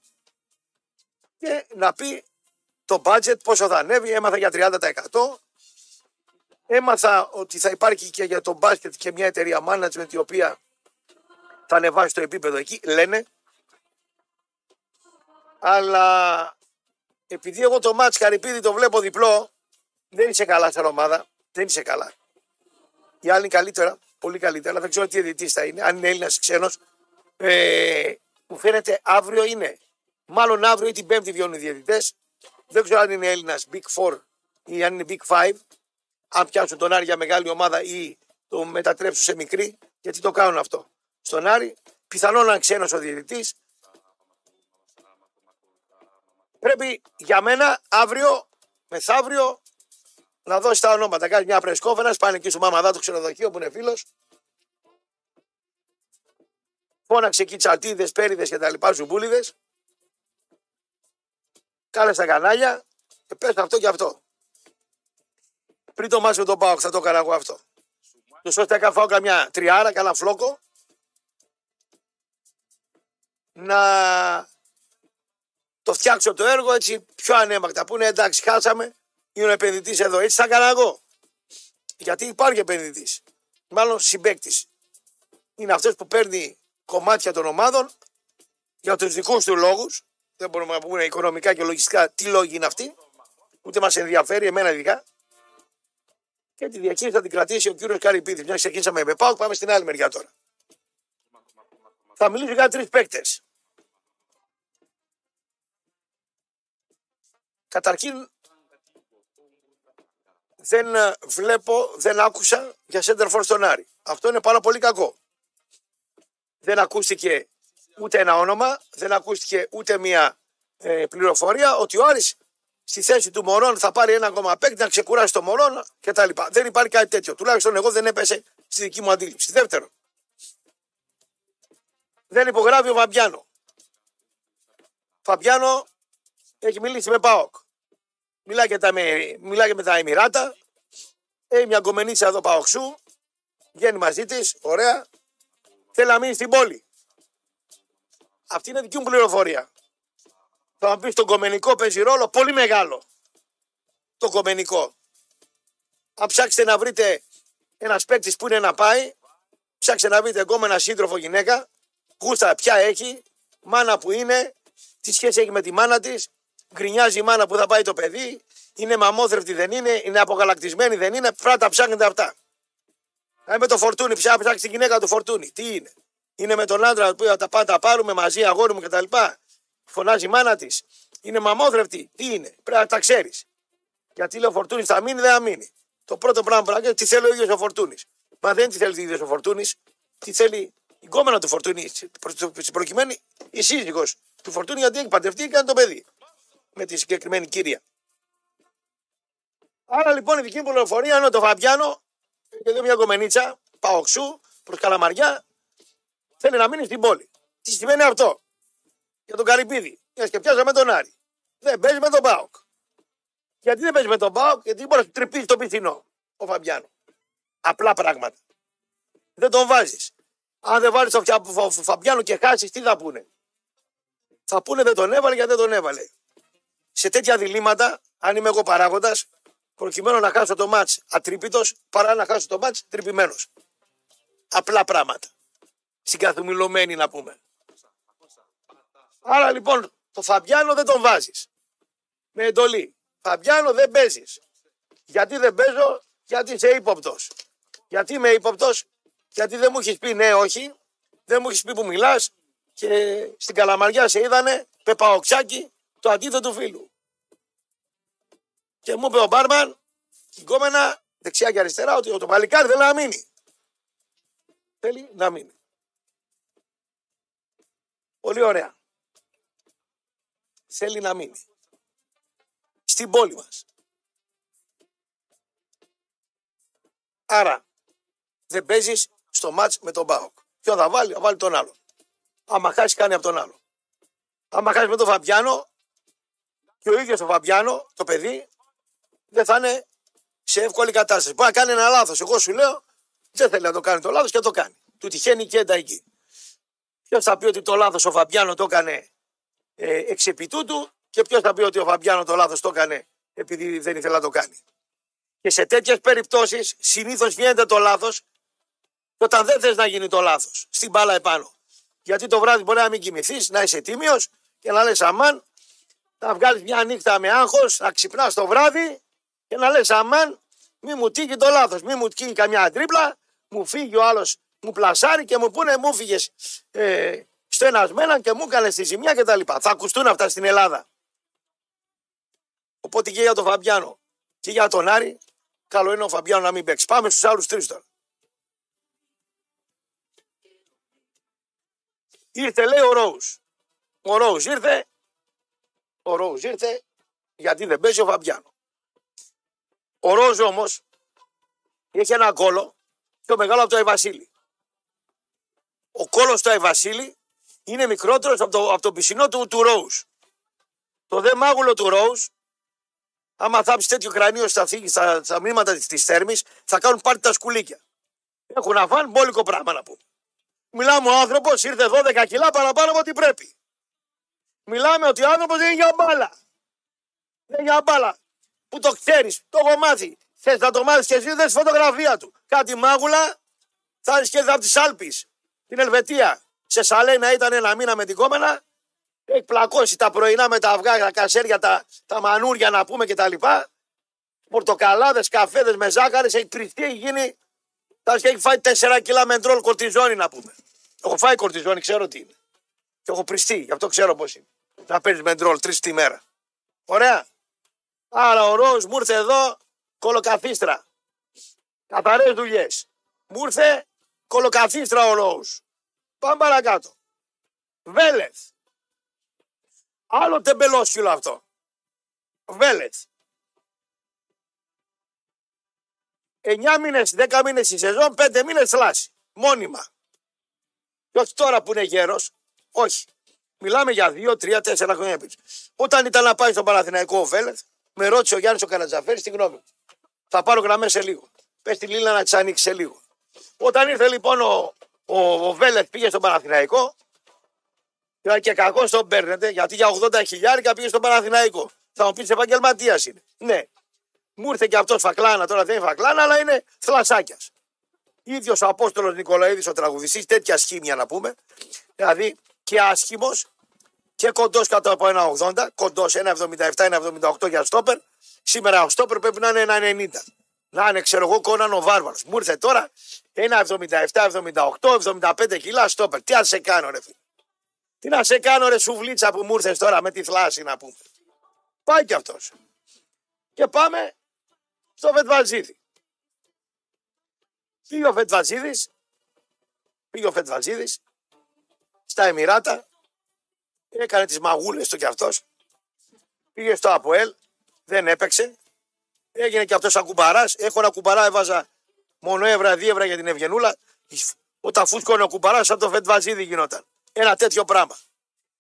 Speaker 2: Και να πει το budget πόσο θα ανέβει, έμαθα για 30%. Έμαθα ότι θα υπάρχει και για το μπάσκετ και μια εταιρεία management η οποία θα ανεβάσει το επίπεδο εκεί, λένε. Αλλά επειδή εγώ το μάτς Καρυπίδη το βλέπω διπλό, δεν είσαι καλά σαν ομάδα. Δεν είσαι καλά. Οι άλλοι καλύτερα, πολύ καλύτερα. Δεν ξέρω τι ειδητή θα είναι. Αν είναι Έλληνας ή ξένος, ε, μου φαίνεται αύριο είναι. Μάλλον αύριο ή την Πέμπτη βγαίνουν οι διαιτητές. Δεν ξέρω αν είναι Έλληνας Big Four ή αν είναι Big Five. Αν πιάσουν τον Άρη για μεγάλη ομάδα ή το μετατρέψουν σε μικρή. Γιατί το κάνουν αυτό στον Άρη. Πιθανόν να ξένος ο διαιτητής. Πρέπει για μένα αύριο, μεθαύριο, να δώσει τα ονόματα. Κάνει μια πρεσκόφερα, πάνε εκεί στο Μαμαδά το ξενοδοχείο που είναι φίλος. Φώναξε εκεί τσατίδες, πέριδες και τα λοιπά, ζουμπούλιδες. Κάλε στα κανάλια και πες αυτό και αυτό. Πριν το μάτι με τον Πάοκ θα το έκανα εγώ αυτό. Τους ώστε να φάω καμιά τριάρα, κανένα φλόκο. Να το φτιάξω το έργο έτσι πιο ανέμακτα. Που είναι εντάξει, χάσαμε. Είναι ο επενδυτής εδώ. Έτσι θα έκανα εγώ. Γιατί υπάρχει επενδυτής. Μάλλον συμπέκτη. Είναι αυτός που παίρνει κομμάτια των ομάδων για τους δικούς του λόγους. Δεν μπορούμε να πούμε οικονομικά και λογιστικά τι λόγοι είναι αυτοί. Ούτε μας ενδιαφέρει, εμένα ειδικά. Και τη διαχείριση θα την κρατήσει ο κύριος Καρυπίδης. Μια ξεκίνησαμε με πάω, πάμε στην άλλη μεριά τώρα. Θα μιλήσω για τρεις παίκτες. Καταρχήν, δεν ε, βλέπω, δεν άκουσα για Σέντερφορ στον Άρη. Αυτό είναι πάρα πολύ κακό. Δεν ακούστηκε ούτε ένα όνομα, δεν ακούστηκε ούτε μία ε, πληροφορία ότι ο Άρης στη θέση του Μωρόν θα πάρει ένα ακόμα παίκτη να ξεκουράσει το Μωρόν κτλ. Δεν υπάρχει κάτι τέτοιο. Τουλάχιστον εγώ δεν έπεσε στη δική μου αντίληψη. Δεύτερον, δεν υπογράφει ο Φαμπιάνο. Φαμπιάνο έχει μιλήσει με ΠΑΟΚ. Μιλάει και, τα, με, μιλάει και με τα Εμμυράτα. Έχει μια κομμενίτσα εδώ ΠΑΟΚΣού. Βγαίνει μαζί της, ωραία. Θέλει να μείνει στην πόλη. Αυτή είναι δική μου πληροφορία. Θα μου πεις το κομμενικό παίζει ρόλο; Πολύ μεγάλο. Το κομμενικό. Αν ψάξετε να βρείτε ένας παίκτης που είναι να πάει, ψάξτε να βρείτε ακόμα ένα σύντροφο γυναίκα, γούστα ποια έχει, μάνα που είναι, τι σχέση έχει με τη μάνα της, γκρινιάζει η μάνα που θα πάει το παιδί, είναι μαμόθρευτη δεν είναι, είναι απογαλακτισμένη δεν είναι, φράτα ψάχνετε αυτά. Ε, με το φορτούνι, πια ψάξει τη γυναίκα του φορτούνι. Τι είναι; Είναι με τον άντρα που θα τα τα πάρουμε μαζί, αγόρι μου κτλ. Φωνάζει η μάνα της. Είναι μαμόθρευτη. Τι είναι; Πρέπει να τα ξέρεις. Γιατί λέει ο Φορτούνη θα μείνει, δεν θα μείνει. Το πρώτο πράγμα που να τι θέλει ο ίδιος ο Φορτούνη. Μα δεν τι θέλει ο ίδιος ο Φορτούνη. Τι θέλει η κόμενα του Φορτούνη. Στην προκειμένη η σύζυγος του Φορτούνη γιατί έχει παντρευτεί και κάνει το παιδί. Με τη συγκεκριμένη κύρια. Άρα λοιπόν η δική μου πληροφορία είναι το Φαμπιάνο και εδώ μια κομμενίτσα, παοξού, προς Καλαμαριά, θέλει να μείνει στην πόλη. Τι σημαίνει αυτό; Για τον Καρυπίδη. Μια και πιάσαμε τον Άρη. Δεν παίζει με τον Μπάουκ. Γιατί δεν παίζει με τον Μπάουκ, γιατί μπορεί να τρυπήσει το πιθυνό ο Φαμπιάνο. Απλά πράγματα. Δεν τον βάζεις. Αν δεν βάλεις τον Φαμπιάνο και χάσεις, τι θα πούνε; Θα πούνε δεν τον έβαλε γιατί δεν τον έβαλε. Σε τέτοια διλήμματα, αν είμαι εγώ παράγοντας, προκειμένου να χάσω το μάτς ατρύπητο, παρά να χάσω το μάτς τρυπημένος. Απλά πράγματα. Συγκαθομιλωμένοι να πούμε. Άρα λοιπόν το Φαμπιάνο δεν τον βάζεις. Με εντολή. Φαμπιάνο δεν παίζεις. Γιατί δεν παίζω, γιατί είσαι ύποπτος. Γιατί είμαι ύποπτος, γιατί δεν μου έχεις πει ναι, όχι, δεν μου έχεις πει που μιλάς και στην καλαμαριά σε είδανε πεπαοξάκι το αντίθετο φίλου. Και μου είπε ο Μπάρμαν, κόμενα δεξιά και αριστερά, ότι το παλικάρι θέλει να μείνει. Θέλει να μείνει. Πολύ ωραία θέλει να μείνει. Στην πόλη μας. Άρα δεν παίζεις στο ματς με τον Πάοκ. Ποιον θα βάλει, θα βάλει τον άλλο. Άμα χάσεις κάνει από τον άλλο. Άμα χάσεις με τον Φαμπιάνο και ο ίδιος ο Φαμπιάνο, το παιδί, δεν θα είναι σε εύκολη κατάσταση. Μπορεί να κάνει ένα λάθος. Εγώ σου λέω, δεν θέλει να το κάνει το λάθος και το κάνει. Του τυχαίνει και εκεί. Ποιος θα πει ότι το λάθος ο Φαμπιάνο το έκανε ε, εξ του και ποιος θα πει ότι ο Φαμπιάνο το λάθος το έκανε επειδή δεν ήθελε να το κάνει. Και σε τέτοιες περιπτώσεις συνήθως γίνεται το λάθος όταν δεν θες να γίνει το λάθος. Στην μπάλα επάνω. Γιατί το βράδυ μπορεί να μην κοιμηθείς, να είσαι τίμιος και να λες αμάν, να βγάλεις μια νύχτα με άγχος, να ξυπνάς το βράδυ και να λες αμάν, μη μου τύχει το λάθος. Μη μου τύχει καμιά τρίπλα, μου φύγει ο άλλος, μου πλασάρει και μου πούνε μου φύγες ε, στενασμένα και μου έκανες τη ζημιά και τα λοιπά. Θα ακουστούν αυτά στην Ελλάδα. Οπότε και για τον Φαμπιάνο και για τον Άρη, καλό είναι ο Φαμπιάνο να μην παίξει. Πάμε στους άλλους τρεις τώρα. Ήρθε λέει ο Ρόους. Ο Ρόους ήρθε Ο Ρόουζ ήρθε γιατί δεν παίζει ο Φαμπιάνο. Ο Ρόουζ όμως έχει ένα κόλο πιο μεγάλο από το Αϊβασίλη. Ο κόλος του Αϊβασίλη είναι μικρότερος από το, από το πισινό του, του Ρόουζ. Το δε μάγουλο του Ρόουζ, άμα θάψει τέτοιο κρανίο στα, θήκη, στα, στα μνήματα της θέρμης, θα κάνουν πάρτι τα σκουλίκια. Έχουν να φάνε μπόλικο πράγμα να πούμε. Μιλάμε ο άνθρωπος ήρθε 12 κιλά παραπάνω από ό,τι πρέπει. Μιλάμε ότι ο άνθρωπος δεν είναι για μπάλα. Δεν είναι για μπάλα. Που το ξέρεις, το έχω μάθει. Θες να το μάθεις και εσύ, δες φωτογραφία του. Κάτι μάγουλα, θα έρθεις και από τη Άλπη, την Ελβετία. Σε Σαλένα ήταν ένα μήνα με την κόμενα. Έχει πλακώσει τα πρωινά με τα αυγά, τα κασέρια, τα, τα μανούρια να πούμε κτλ. Πορτοκαλάδες, καφέδες με ζάχαρη, έχει πριστεί, έχει γίνει. Θα έχει φάει 4 κιλά μεντρόλ κορτιζόνη να πούμε. Έχω φάει κορτιζόνη, ξέρω τι είναι. Και έχω πριστεί, γι' αυτό ξέρω πώς είναι. Να παίρνει μεντρόλ τρεις τη μέρα. Ωραία. Άρα ο Ροζ μου ήρθε εδώ κολοκαθίστρα. Καθαρές δουλειές. Μου ήρθε κολοκαθίστρα ο Ροζ. Πάμε παρακάτω. Βέλεθ. Άλλο τεμπελόσχυλο αυτό. Βέλεθ. 9 μήνες, 10 μήνες η σεζόν, 5 μήνες θλάση. Μόνιμα. Και όχι τώρα που είναι γέρος. Όχι. Μιλάμε για 2, 3, 4 χρόνια πίσω. Όταν ήταν να πάει στον Παναθηναϊκό ο Βέλεθ, με ρώτησε ο Γιάννης ο Καρατζαφέρης τη γνώμη μου. Θα πάρω γραμμές σε λίγο. Πες τη Λίλα να τις ανοίξει σε λίγο. Όταν ήρθε λοιπόν ο, ο, ο Βέλεθ πήγε στον Παναθηναϊκό, και κακό τον παίρνετε, γιατί για 80 χιλιάρικα πήγε στον Παναθηναϊκό. Θα μου πεις επαγγελματίας είναι. Ναι. Μου ήρθε και αυτός φακλάνα, τώρα δεν είναι φακλάνα, αλλά είναι θλασσάκιας. ίδιος ο Απόστολος Νικολαίδης, ο τραγουδιστής, τέτοια σχήμια να πούμε. Δηλαδή και άσχημος και κοντός κάτω από ένα 80, κοντός 1,77, 1,78 για στόπερ. Σήμερα ο στόπερ πρέπει να είναι 1,90. Να είναι, ξέρω εγώ, κόναν ο βάρβαρος. Μου ήρθε τώρα 1,77, 78, 75 κιλά στόπερ. Τι αν σε κάνω, ρε φίλε. Τι να σε κάνω, ρε σουβλίτσα που μου ήρθες τώρα με τη θλάση να πούμε. Πάει κι αυτός. Και πάμε στο Φετβαζίδη. Πήγε ο Φετβαζίδη, πήγε ο Φετβαζίδη στα Εμμυράτα, έκανε τις μαγούλες του κι αυτός. Πήγε στο Αποέλ, δεν έπαιξε. Έγινε κι αυτός σαν κουμπαράς. Έχω ένα κουμπαρά, έβαζα μόνο εύρα, δίευρα για την Ευγενούλα. Όταν φούσκωνε ο κουμπαράς, σαν το Φετβαζίδη γινόταν. Ένα τέτοιο πράγμα.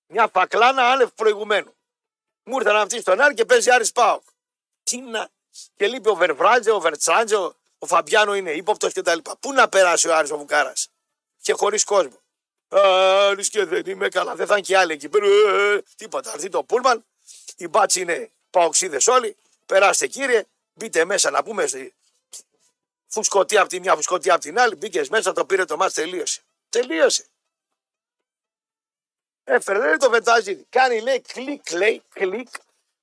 Speaker 2: Μια φακλάνα άνευ προηγουμένου. Μου ήρθε να αυτή στον Άρη και παίζει Άρης Πάοκ. Τι να. Και λείπει ο Βερβράντζε, ο Βερτσάντζε, ο, ο Φαμπιάνο είναι ύποπτος κτλ. Πού να περάσει ο Άρης ο Βουκάρας; Και χωρίς κόσμο. Άρης και δεν είμαι καλά. Δεν θα είναι και άλλοι εκεί πέρα. Ε, τίποτα. Θα 'ρθεί το Πούλμαν. Οι μπάτσοι είναι παοκτσήδες όλοι. Περάστε κύριε. Μπείτε μέσα να πούμε. Φουσκωτοί από τη μια, φουσκωτοί από την άλλη. Μπήκες μέσα, το πήρε το ματς, τελείωσε. Τελείωσε. Έφερε, λέει το Φετφατζίδη. Κάνει, λέει, κλικ, λέει, κλικ.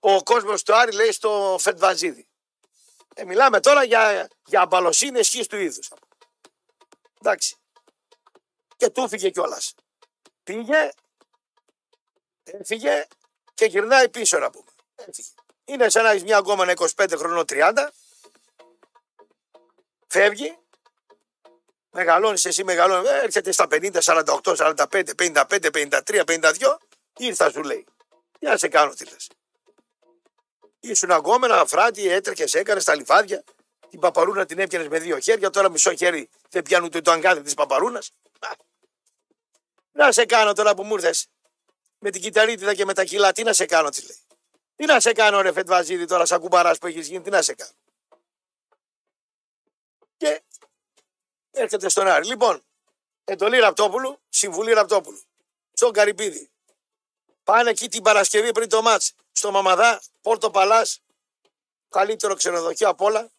Speaker 2: Ο κόσμος του Άρη λέει στο Φετφατζίδη. Ε, μιλάμε τώρα για, για αμπαλοσύνη αισχίστου είδους. Εντάξει. Και του έφυγε κιόλας. Πήγε, έφυγε και γυρνάει πίσω να πούμε. Έφυγε. Είναι σαν να έχεις μια γκόμενα 25 χρονών 30. Φεύγει. Μεγαλώνεις εσύ, μεγαλώνεις. Ε, έρχεται στα 50, 48, 45, 55, 53, 52. Ήρθα σου λέει. Τι να σε κάνω, τι λες. Ήσουν αγκόμενα, αφράτη, έτρεχες, έκανες στα λιβάδια. Την παπαρούνα την έπιανες με δύο χέρια. Τώρα μισό χέρι δεν πιάνουν το αγκάδι της παπαρούνας. Να σε κάνω τώρα που μου ήρθες με την κυταρίτιδα και με τα κιλά. Τι να σε κάνω, της λέει. Τι να σε κάνω, ρε Φετβαζίδη, τώρα σαν κουμπαράς που έχεις γίνει, τι να σε κάνω. Και έρχεται στον Άρη. Λοιπόν, εντολή Ραπτόπουλου, συμβουλή Ραπτόπουλου. Στον Καρυπίδη. Πάνε εκεί την Παρασκευή πριν το μάτς. Στο Μαμαδά, Πόρτο Παλάς, καλύτερο ξενοδοχείο απ' όλα.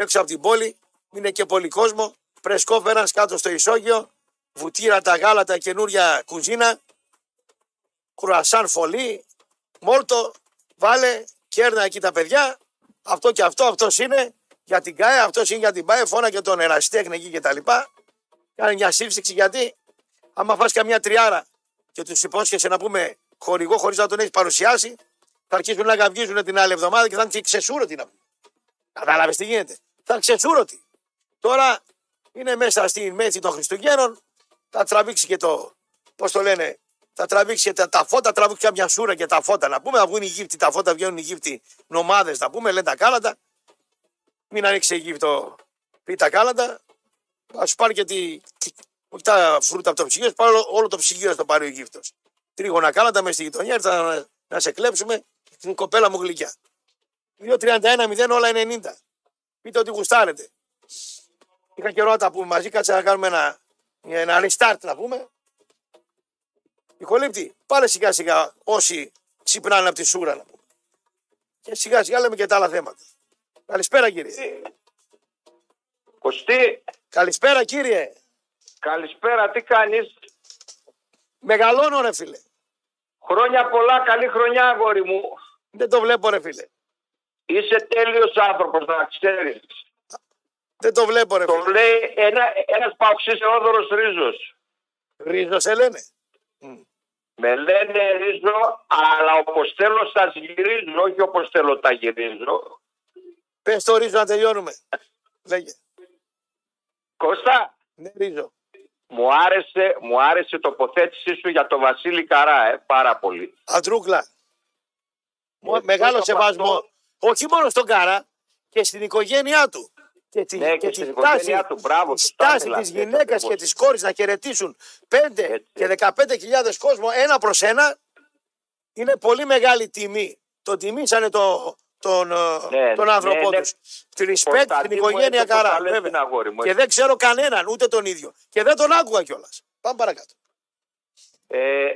Speaker 2: Έξω από την πόλη, είναι και πολύ κόσμο. Πρεσκόφεραν κάτω στο ισόγειο. Βουτύρα τα γάλατα, καινούρια κουζίνα. Κρουασάν φωλή. Μόρτο, βάλε, κέρνα εκεί τα παιδιά. Αυτό και αυτό, αυτός είναι για την ΚΑΕ, αυτός είναι για την ΠΑΕ. Φώνα και τον ερασιτέχνη εκεί και τα λοιπά. Κάνε μια σύμφυξη γιατί άμα φας καμιά τριάρα και τους υπόσχεσαι να πούμε χορηγό χωρίς να τον έχεις παρουσιάσει, θα αρχίσουν να γαυγίζουν την άλλη εβδομάδα και θα είναι και ξεσούρωτοι να πούμε. Κατάλαβες τι γίνεται. Θα είναι ξεσούρωτοι. Τώρα είναι μέσα στη μέση των Χριστουγέννων, θα τραβήξει και το, πώς το λένε, Θα τραβήξει και τα, τα φώτα, τραβήξει και μια σούρα και τα φώτα. Να πούμε, να βγουν οι γύφτοι, τα φώτα βγαίνουν οι γύφτοι νομάδες. Να πούμε, λένε τα κάλαντα. Μην ανοίξει Αιγύπτο, πει τα κάλαντα. Α σου πάρει και τη. Όχι τα φρούτα από το ψυγείο, πάρει όλο, όλο το ψυγείο στο πάρει ο Αιγύπτος. Τρίγωνα κάλαντα μέσα στη γειτονιά, ήρθα να, να σε κλέψουμε την κοπέλα μου γλυκιά. 2-31-0 όλα 90. Πείτε ότι γουστάρετε. Είχα καιρό να τα πούμε μαζί, κάτσε να κάνουμε ένα, ένα restart να πούμε. Νικολύπτη, πάρε σιγά σιγά όσοι ξυπνάνε από τη σούρα να πούμε. Και σιγά σιγά λέμε και τα άλλα θέματα. Καλησπέρα κύριε.
Speaker 4: Κωστή,
Speaker 2: Καλησπέρα κύριε.
Speaker 4: καλησπέρα, τι κάνεις;
Speaker 2: Μεγαλώνω ρε φίλε.
Speaker 4: Χρόνια πολλά, καλή χρονιά αγόρι μου.
Speaker 2: Δεν το βλέπω ρε φίλε.
Speaker 4: Είσαι τέλειος άνθρωπος, να ξέρεις.
Speaker 2: Δεν το βλέπω ρε
Speaker 4: Το
Speaker 2: φίλε.
Speaker 4: λέει ένα, ένας παοξής Θεόδωρος Ρίζος.
Speaker 2: Ρίζος σε λένε.
Speaker 4: Με λένε Ρίζο, αλλά όπως θέλω σας γυρίζω, όχι όπως θέλω τα γυρίζω.
Speaker 2: Πες το Ρίζο να τελειώνουμε. Λέγε.
Speaker 4: Κώστα,
Speaker 2: Ναι Ρίζο.
Speaker 4: μου άρεσε, μου άρεσε η τοποθέτησή σου για το Βασίλη Καρά, ε, πάρα πολύ.
Speaker 2: Αντρούκλα. Μου-
Speaker 4: Ε,
Speaker 2: Μεγάλο
Speaker 4: τόσο
Speaker 2: σεβασμό.
Speaker 4: Αυτό-
Speaker 2: Όχι μόνο στον Κάρα και στην οικογένειά του. Και, τη,
Speaker 4: Ναι, και
Speaker 2: και τη
Speaker 4: στην
Speaker 2: στάση,
Speaker 4: οικογένειά του, μπράβο,
Speaker 2: τη
Speaker 4: σωστά
Speaker 2: στάση
Speaker 4: μιλάς,
Speaker 2: της
Speaker 4: έτσι
Speaker 2: γυναίκας
Speaker 4: ακριβώς.
Speaker 2: και της κόρης να χαιρετήσουν 5
Speaker 4: Έτσι.
Speaker 2: και 15 κόσμο ένα προς ένα είναι πολύ μεγάλη τιμή. Το τιμήσανε το, τον, ε,
Speaker 4: Ναι,
Speaker 2: τον
Speaker 4: ναι,
Speaker 2: άνθρωπό
Speaker 4: ναι.
Speaker 2: τους. Τη respect στην
Speaker 4: Κωνσταντίνο,
Speaker 2: οικογένεια
Speaker 4: έτσι όπως
Speaker 2: Καρά.
Speaker 4: τα λες,
Speaker 2: βέβαια.
Speaker 4: είναι αγόρι μου,
Speaker 2: Και
Speaker 4: έτσι.
Speaker 2: δεν ξέρω κανέναν, ούτε τον ίδιο. Και δεν τον άκουγα κιόλας. Πάμε παρακάτω.
Speaker 4: Ε,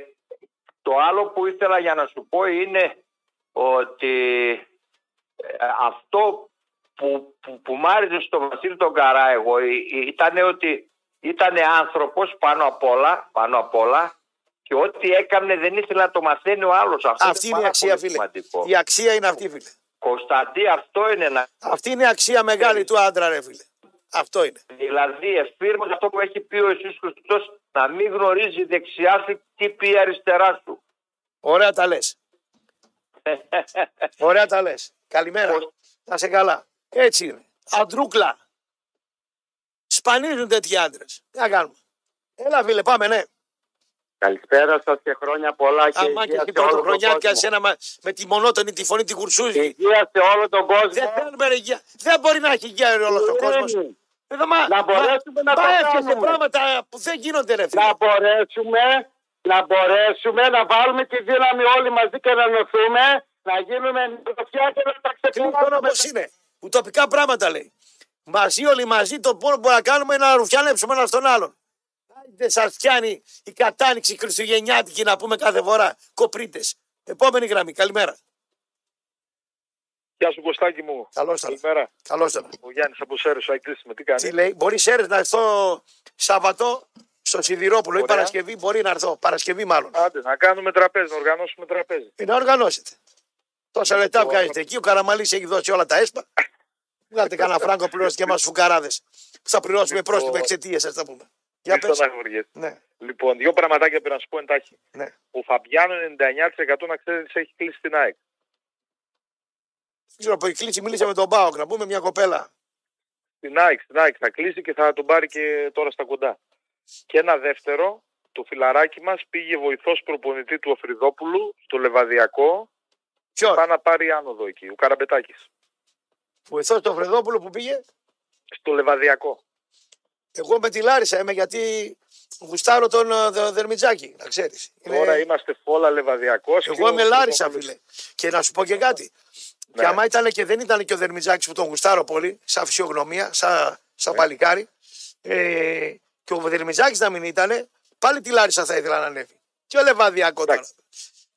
Speaker 4: το άλλο που ήθελα για να σου πω είναι ότι ε, αυτό που, που, που μ' άρεσε στο Βασίλη τον Καρά εγώ ήταν ότι ήταν άνθρωπος πάνω απ' όλα, πάνω απ' όλα και ό,τι έκανε δεν ήθελε να το μαθαίνει ο άλλος. Αυτό
Speaker 2: Αυτή είναι η
Speaker 4: πάρα
Speaker 2: αξία,
Speaker 4: πολύ
Speaker 2: φίλε.
Speaker 4: σημαντικό.
Speaker 2: Η αξία είναι αυτή, φίλε.
Speaker 4: Κωνσταντί αυτό είναι να...
Speaker 2: Αυτή είναι η αξία μεγάλη του άντρα, ρε φίλε. Αυτό είναι.
Speaker 4: Δηλαδή εφήρμοσε αυτό που έχει πει ο Ιησούς Χριστός να μην γνωρίζει δεξιά σου τι πει αριστερά σου.
Speaker 2: Ωραία τα λες. (laughs) Ωραία τα λες. Καλημέρα.
Speaker 4: Πώς-
Speaker 2: Να σε καλά. Έτσι είναι. Αντρούκλα. Σπανίζουν τέτοιοι άντρες. Τι να κάνουμε. Έλα, φίλε, πάμε, ναι.
Speaker 5: Καλησπέρα σας και χρόνια πολλά και
Speaker 2: Αμά και
Speaker 5: υγεία
Speaker 2: την
Speaker 5: σε όλο τον
Speaker 2: πρωτοχρονιά και
Speaker 5: κόσμο.
Speaker 2: εσένα μα- με τη μονότονη τη φωνή τη κουρσούζη.
Speaker 5: Υγεία σε όλο τον κόσμο.
Speaker 2: Δεν θέλουμε ρε, υγεία. Δεν μπορεί να έχει υγεία όλος ο κόσμο.
Speaker 5: Ειρήνη.
Speaker 2: Εδώ, μα,
Speaker 5: Να μπορέσουμε
Speaker 2: μα,
Speaker 5: να
Speaker 2: μα
Speaker 5: τα
Speaker 2: εύχεσαι
Speaker 5: κάνουμε.
Speaker 2: πράγματα που δεν γίνονται, ρε φίλε.
Speaker 5: Να μπορέσουμε, να μπορέσουμε να βάλουμε τη δύναμη όλοι μαζί και να ενωθούμε, να γίνουμε νοοτροφιά και να τα
Speaker 2: Λοιπόν
Speaker 5: ξεκινήσουμε.
Speaker 2: όπω είναι; Ουτοπικά πράγματα λέει. Μαζί, όλοι μαζί, το μόνο που μπορούμε να κάνουμε είναι να ρουφιανέψουμε ένα στον άλλον. Δεν σας πιάνει η κατάνοιξη χριστουγεννιάτικη να πούμε κάθε φορά. Κοπρίτες. Επόμενη γραμμή. Καλημέρα.
Speaker 6: Γεια σου Κωστάκη μου.
Speaker 2: Καλώς ήρθατε.
Speaker 6: Καλημέρα.
Speaker 2: Καλώς ήρθατε.
Speaker 6: Ο Γιάννης από Σέρες, ο Αγγλής με τι κάνει;
Speaker 2: Τι λέει, μπορείς έρθει να έρθω Σαββατό στο Σιδηρόπουλο ή
Speaker 6: Ωραία.
Speaker 2: Παρασκευή; Μπορεί να έρθω. Παρασκευή μάλλον.
Speaker 6: Άντε, να κάνουμε τραπέζι, να οργανώσουμε τραπέζι.
Speaker 2: Ε, Να οργανώσετε. Τόσα λεπτά
Speaker 6: Λοιπόν.
Speaker 2: βγάζετε εκεί. Ο Καραμαλής έχει δώσει όλα τα έσπα. Βγάλετε κανένα φράγκο πληρώσει και εμάς φουκαράδες. Που θα πληρώσουμε
Speaker 6: Λοιπόν.
Speaker 2: πρόστιμο εξαιτίας σα, θα πούμε. Για
Speaker 6: Μην
Speaker 2: πες.
Speaker 6: τον αγοριέσαι.
Speaker 2: Ναι,
Speaker 6: Λοιπόν, δύο πραγματάκια πρέπει να σου πω εντάχει.
Speaker 2: ναι.
Speaker 6: Ο Φαμπιάνο 99% να ξέρει έχει κλείσει την ΑΕΚ.
Speaker 2: Δεν ξέρω, από η κλίση μίλησε με τον Μπάοκ να πούμε μια κοπέλα.
Speaker 6: Στην ΑΕΚ, στην ΑΕΚ θα κλείσει και θα τον πάρει και τώρα στα κοντά. Και ένα δεύτερο, το φιλαράκι μας πήγε βοηθός προπονητή του Οφριδόπουλου στο Λεβαδιακό.
Speaker 2: Ποιος,
Speaker 6: Πάει να πάρει άνοδο εκεί, ο Καραμπετάκης.
Speaker 2: βοηθό του Φρεδόπουλο που πήγε;
Speaker 6: Στο Λεβαδιακό.
Speaker 2: Εγώ με τη Λάρισα είμαι γιατί γουστάρω τον ε, Δε- Δερμιτζάκη, να ξέρεις.
Speaker 6: Τώρα είμαστε φόλα Λεβαδιακός.
Speaker 2: Εγώ είμαι Λάρισα, φίλε. Και να σου πω και κάτι.
Speaker 6: Ναι.
Speaker 2: Και άμα ήταν και δεν ήταν και ο Δερμιτζάκης που τον γουστάρω πολύ, σαν φυσιογνωμία, σαν, σαν
Speaker 6: Ναι.
Speaker 2: παλικάρι, ε, και ο Δερμιτζάκης να μην ήταν, πάλι τη Λάρισα θα ήθελα να ανέβει. Και ο Λεβαδιακό τώρα.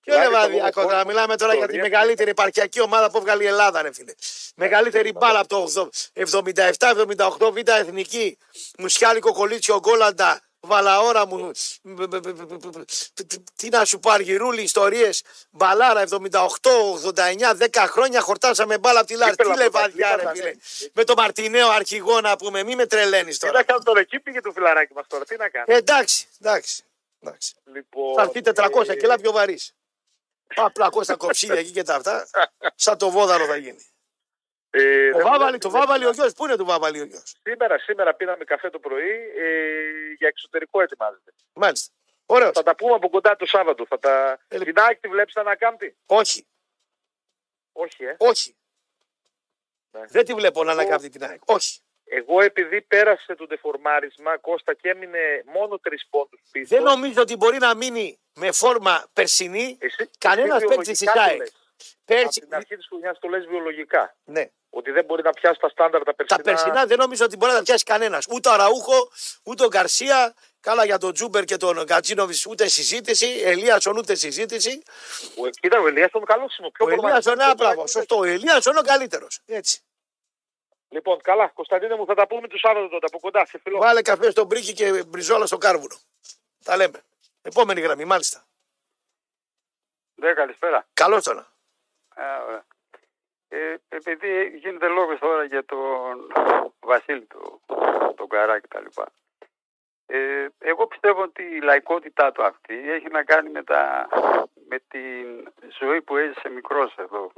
Speaker 6: Εντάξει.
Speaker 2: Και ο
Speaker 6: Λάρισα,
Speaker 2: Λεβαδιακό
Speaker 6: εγώ-
Speaker 2: τώρα. Μιλάμε τώρα για τη
Speaker 6: ιστορία.
Speaker 2: μεγαλύτερη επαρχιακή ομάδα που έβγαλε η Ελλάδα, ρε φίλε. Μεγαλύτερη μπάλα από το 77-78 β' εθνική. Μουσιάλικο κολίτσιο γκόλαντα. Βαλαόρα μου. Τι να σου πάρει, γυρούλη, ιστορίες. Μπαλάρα 78-89, 10 χρόνια χορτάσαμε μπάλα από τη Λάρη. Τι
Speaker 6: Κύπελα
Speaker 2: λεβαδιά, ρε
Speaker 6: πρωταθλήματα,
Speaker 2: φίλε. Με το Μαρτινέο αρχηγό να πούμε, μη με τρελαίνεις
Speaker 6: Τι
Speaker 2: τώρα.
Speaker 6: να κάνω τώρα, εκεί πήγε το φιλαράκι μας τώρα, τι να κάνω.
Speaker 2: Ε, εντάξει, εντάξει. εντάξει.
Speaker 6: Λοιπόν,
Speaker 2: Θα έρθει 400
Speaker 6: ε,
Speaker 2: κιλά πιο βαρύς. Απλά στα κοψίδια εκεί και τα αυτά. (laughs) Σαν το βόδαρο θα γίνει.
Speaker 6: ε,
Speaker 2: Ο
Speaker 6: δεν-
Speaker 2: Βάβαλη,
Speaker 6: δεν-
Speaker 2: το Βάβαλη ο γιος, πού είναι το Βάβαλη ο γιος;
Speaker 6: Σήμερα, σήμερα πήραμε καφέ το πρωί ε, για εξωτερικό ετοιμάζεται.
Speaker 2: Μάλιστα. Ωραίος.
Speaker 6: Θα τα πούμε από κοντά το Σάββατο. Θα τα...
Speaker 2: Ε,
Speaker 6: Την ΑΕΚ τη βλέπεις ανακάμπτει.
Speaker 2: Όχι,
Speaker 6: Όχι, ε.
Speaker 2: όχι.
Speaker 6: Εντάξει.
Speaker 2: Δεν τη βλέπω να ανακάμπτει την ΑΕΚ. Όχι.
Speaker 6: Εγώ επειδή πέρασε το τεφορμάρισμα, Κώστα και έμεινε μόνο τρεις πόντους πίσω.
Speaker 2: Δεν νομίζω ότι μπορεί να μείνει με φόρμα περσινή
Speaker 6: Εσύ,
Speaker 2: κανένας
Speaker 6: εσύ
Speaker 2: παίκτης της
Speaker 6: βιολογικά το
Speaker 2: ΑΕΚ.
Speaker 6: λες. Από
Speaker 2: πέρσι.
Speaker 6: την αρχή της χρονιάς το λες βιολογικά.
Speaker 2: Ναι.
Speaker 6: Ότι δεν μπορεί να πιάσει τα στάνταρ τα περσινά.
Speaker 2: Τα περσινά δεν νομίζω ότι μπορεί να τα πιάσει κανένας. Ούτε ο Ραούχο, ούτε ο Γκαρσία. Καλά για τον Τζούμπερ και τον Γκατσίνοβιτ ούτε συζήτηση. Ελίασον ούτε συζήτηση.
Speaker 6: Ο, κοίτα, ο Ελίας τον καλός είναι.
Speaker 2: Ο Ελίασον, ναι, μπράβο. Σωστό. Ο Ελίασον ο καλύτερος. Έτσι.
Speaker 6: Λοιπόν, καλά, Κωνσταντίνε μου, θα τα πούμε τους Σάββατο τότε από κοντά. Σε φιλό.
Speaker 2: Βάλε καφέ στον πρίκι και μπριζόλα στο κάρβουνο. Τα λέμε. Επόμενη γραμμή, μάλιστα.
Speaker 7: Ναι, καλησπέρα.
Speaker 2: Καλώς τον.
Speaker 7: Α, ωραία. Ε, επειδή γίνεται λόγος τώρα για τον Βασίλη, τον, τον Καρά και τα λοιπά. Ε, εγώ πιστεύω ότι η λαϊκότητά του αυτή έχει να κάνει με, τα, με την ζωή που έζησε μικρός εδώ.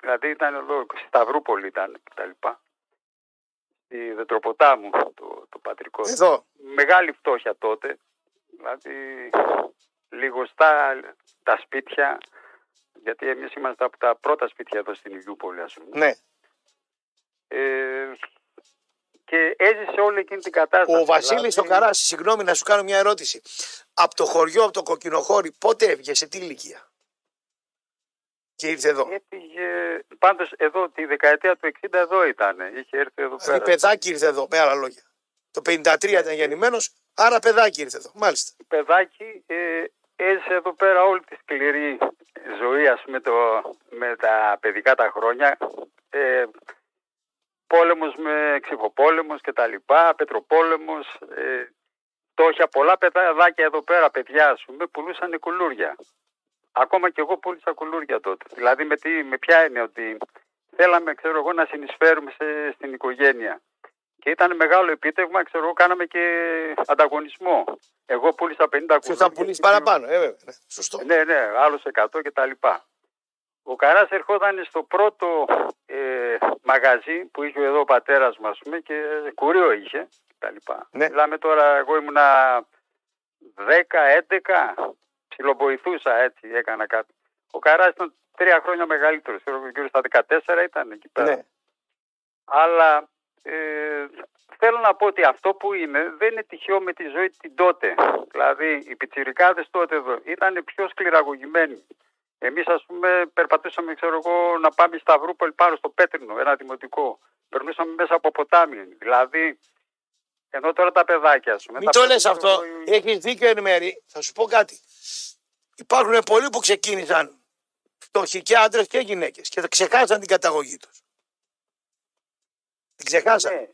Speaker 7: Δηλαδή ήταν εδώ, στη Σταυρούπολη ήταν και τα λοιπά. Στη Δετροποτάμου, το, το πατρικό του.
Speaker 2: Εδώ.
Speaker 7: Μεγάλη φτώχεια τότε. Δηλαδή λιγοστά τα σπίτια γιατί εμείς είμαστε από τα πρώτα σπίτια εδώ στην Ηλιούπολη, ας πούμε.
Speaker 2: Ναι.
Speaker 7: Ε, και έζησε όλη εκείνη την κατάσταση.
Speaker 2: Ο Βασίλης
Speaker 7: δηλαδή,
Speaker 2: ο Καρά, συγγνώμη να σου κάνω μια ερώτηση. Από το χωριό, από το κοκκινοχώρι, πότε έβγες, σε τι ηλικία; Και ήρθε εδώ.
Speaker 7: Έφυγε, πάντως εδώ τη δεκαετία του 60 εδώ ήταν. Είχε έρθει εδώ
Speaker 2: Δηλαδή
Speaker 7: πέρα.
Speaker 2: παιδάκι ήρθε εδώ, με άλλα λόγια. Το 53 ήταν γεννημένος, άρα παιδάκι ήρθε εδώ. Μάλιστα.
Speaker 7: Παιδάκι ε, έζησε εδώ πέρα όλη τη σκληρή ζωή ας πούμε το, με τα παιδικά τα χρόνια. Ε, πόλεμος με ξυφοπόλεμος και τα λοιπά, πετροπόλεμος, ε, φτώχεια, πολλά παιδάκια εδώ πέρα, παιδιά ας πούμε, πουλούσαν κουλούρια. Ακόμα και εγώ πούλησα κουλούρια τότε. Δηλαδή με, τι, με ποια έννοια ότι θέλαμε ξέρω εγώ να συνεισφέρουμε σε, στην οικογένεια. Και ήταν μεγάλο επίτευγμα, ξέρω εγώ, κάναμε και ανταγωνισμό. Εγώ πούλησα 50 κουλούρια.
Speaker 2: Ποιο θα πουλήσει παραπάνω, ε, βέβαια. Ναι. Σωστό.
Speaker 7: Ναι, ναι, άλλος 100 και τα λοιπά. Ο Καράς ερχόταν στο πρώτο ε, μαγαζί που είχε εδώ ο πατέρας μας πούμε, και κουρίο είχε και τα λοιπά.
Speaker 2: Ναι.
Speaker 7: Μιλάμε τώρα, εγώ ήμουνα 10-11, ψιλοβοηθούσα έτσι, έκανα κάτι. Ο Καράς ήταν τρία χρόνια μεγαλύτερος, ξέρω εγώ, γύρω στα 14 ήταν εκεί πέρα.
Speaker 2: Ναι.
Speaker 7: Αλλά ε, θέλω να πω ότι αυτό που είναι δεν είναι τυχαίο με τη ζωή την τότε. Δηλαδή οι πιτσιρικάδες τότε εδώ ήταν πιο σκληραγωγημένοι. Εμείς ας πούμε περπατούσαμε ξέρω εγώ να πάμε στα Σταυρούπολη πάνω στο Πέτρινο, ένα δημοτικό. Περνούσαμε μέσα από ποτάμι. Δηλαδή ενώ τώρα τα παιδάκια ας πούμε.
Speaker 2: Μην
Speaker 7: τα
Speaker 2: το λες
Speaker 7: παιδάκια,
Speaker 2: αυτό.
Speaker 7: εγώ,
Speaker 2: Έχεις δίκιο εν μέρη. Θα σου πω κάτι. Υπάρχουν πολλοί που ξεκίνησαν φτωχοί και άντρες και γυναίκες και θα ξεχάσαν την καταγωγή τους. Την ξεχάσαν.
Speaker 7: ναι,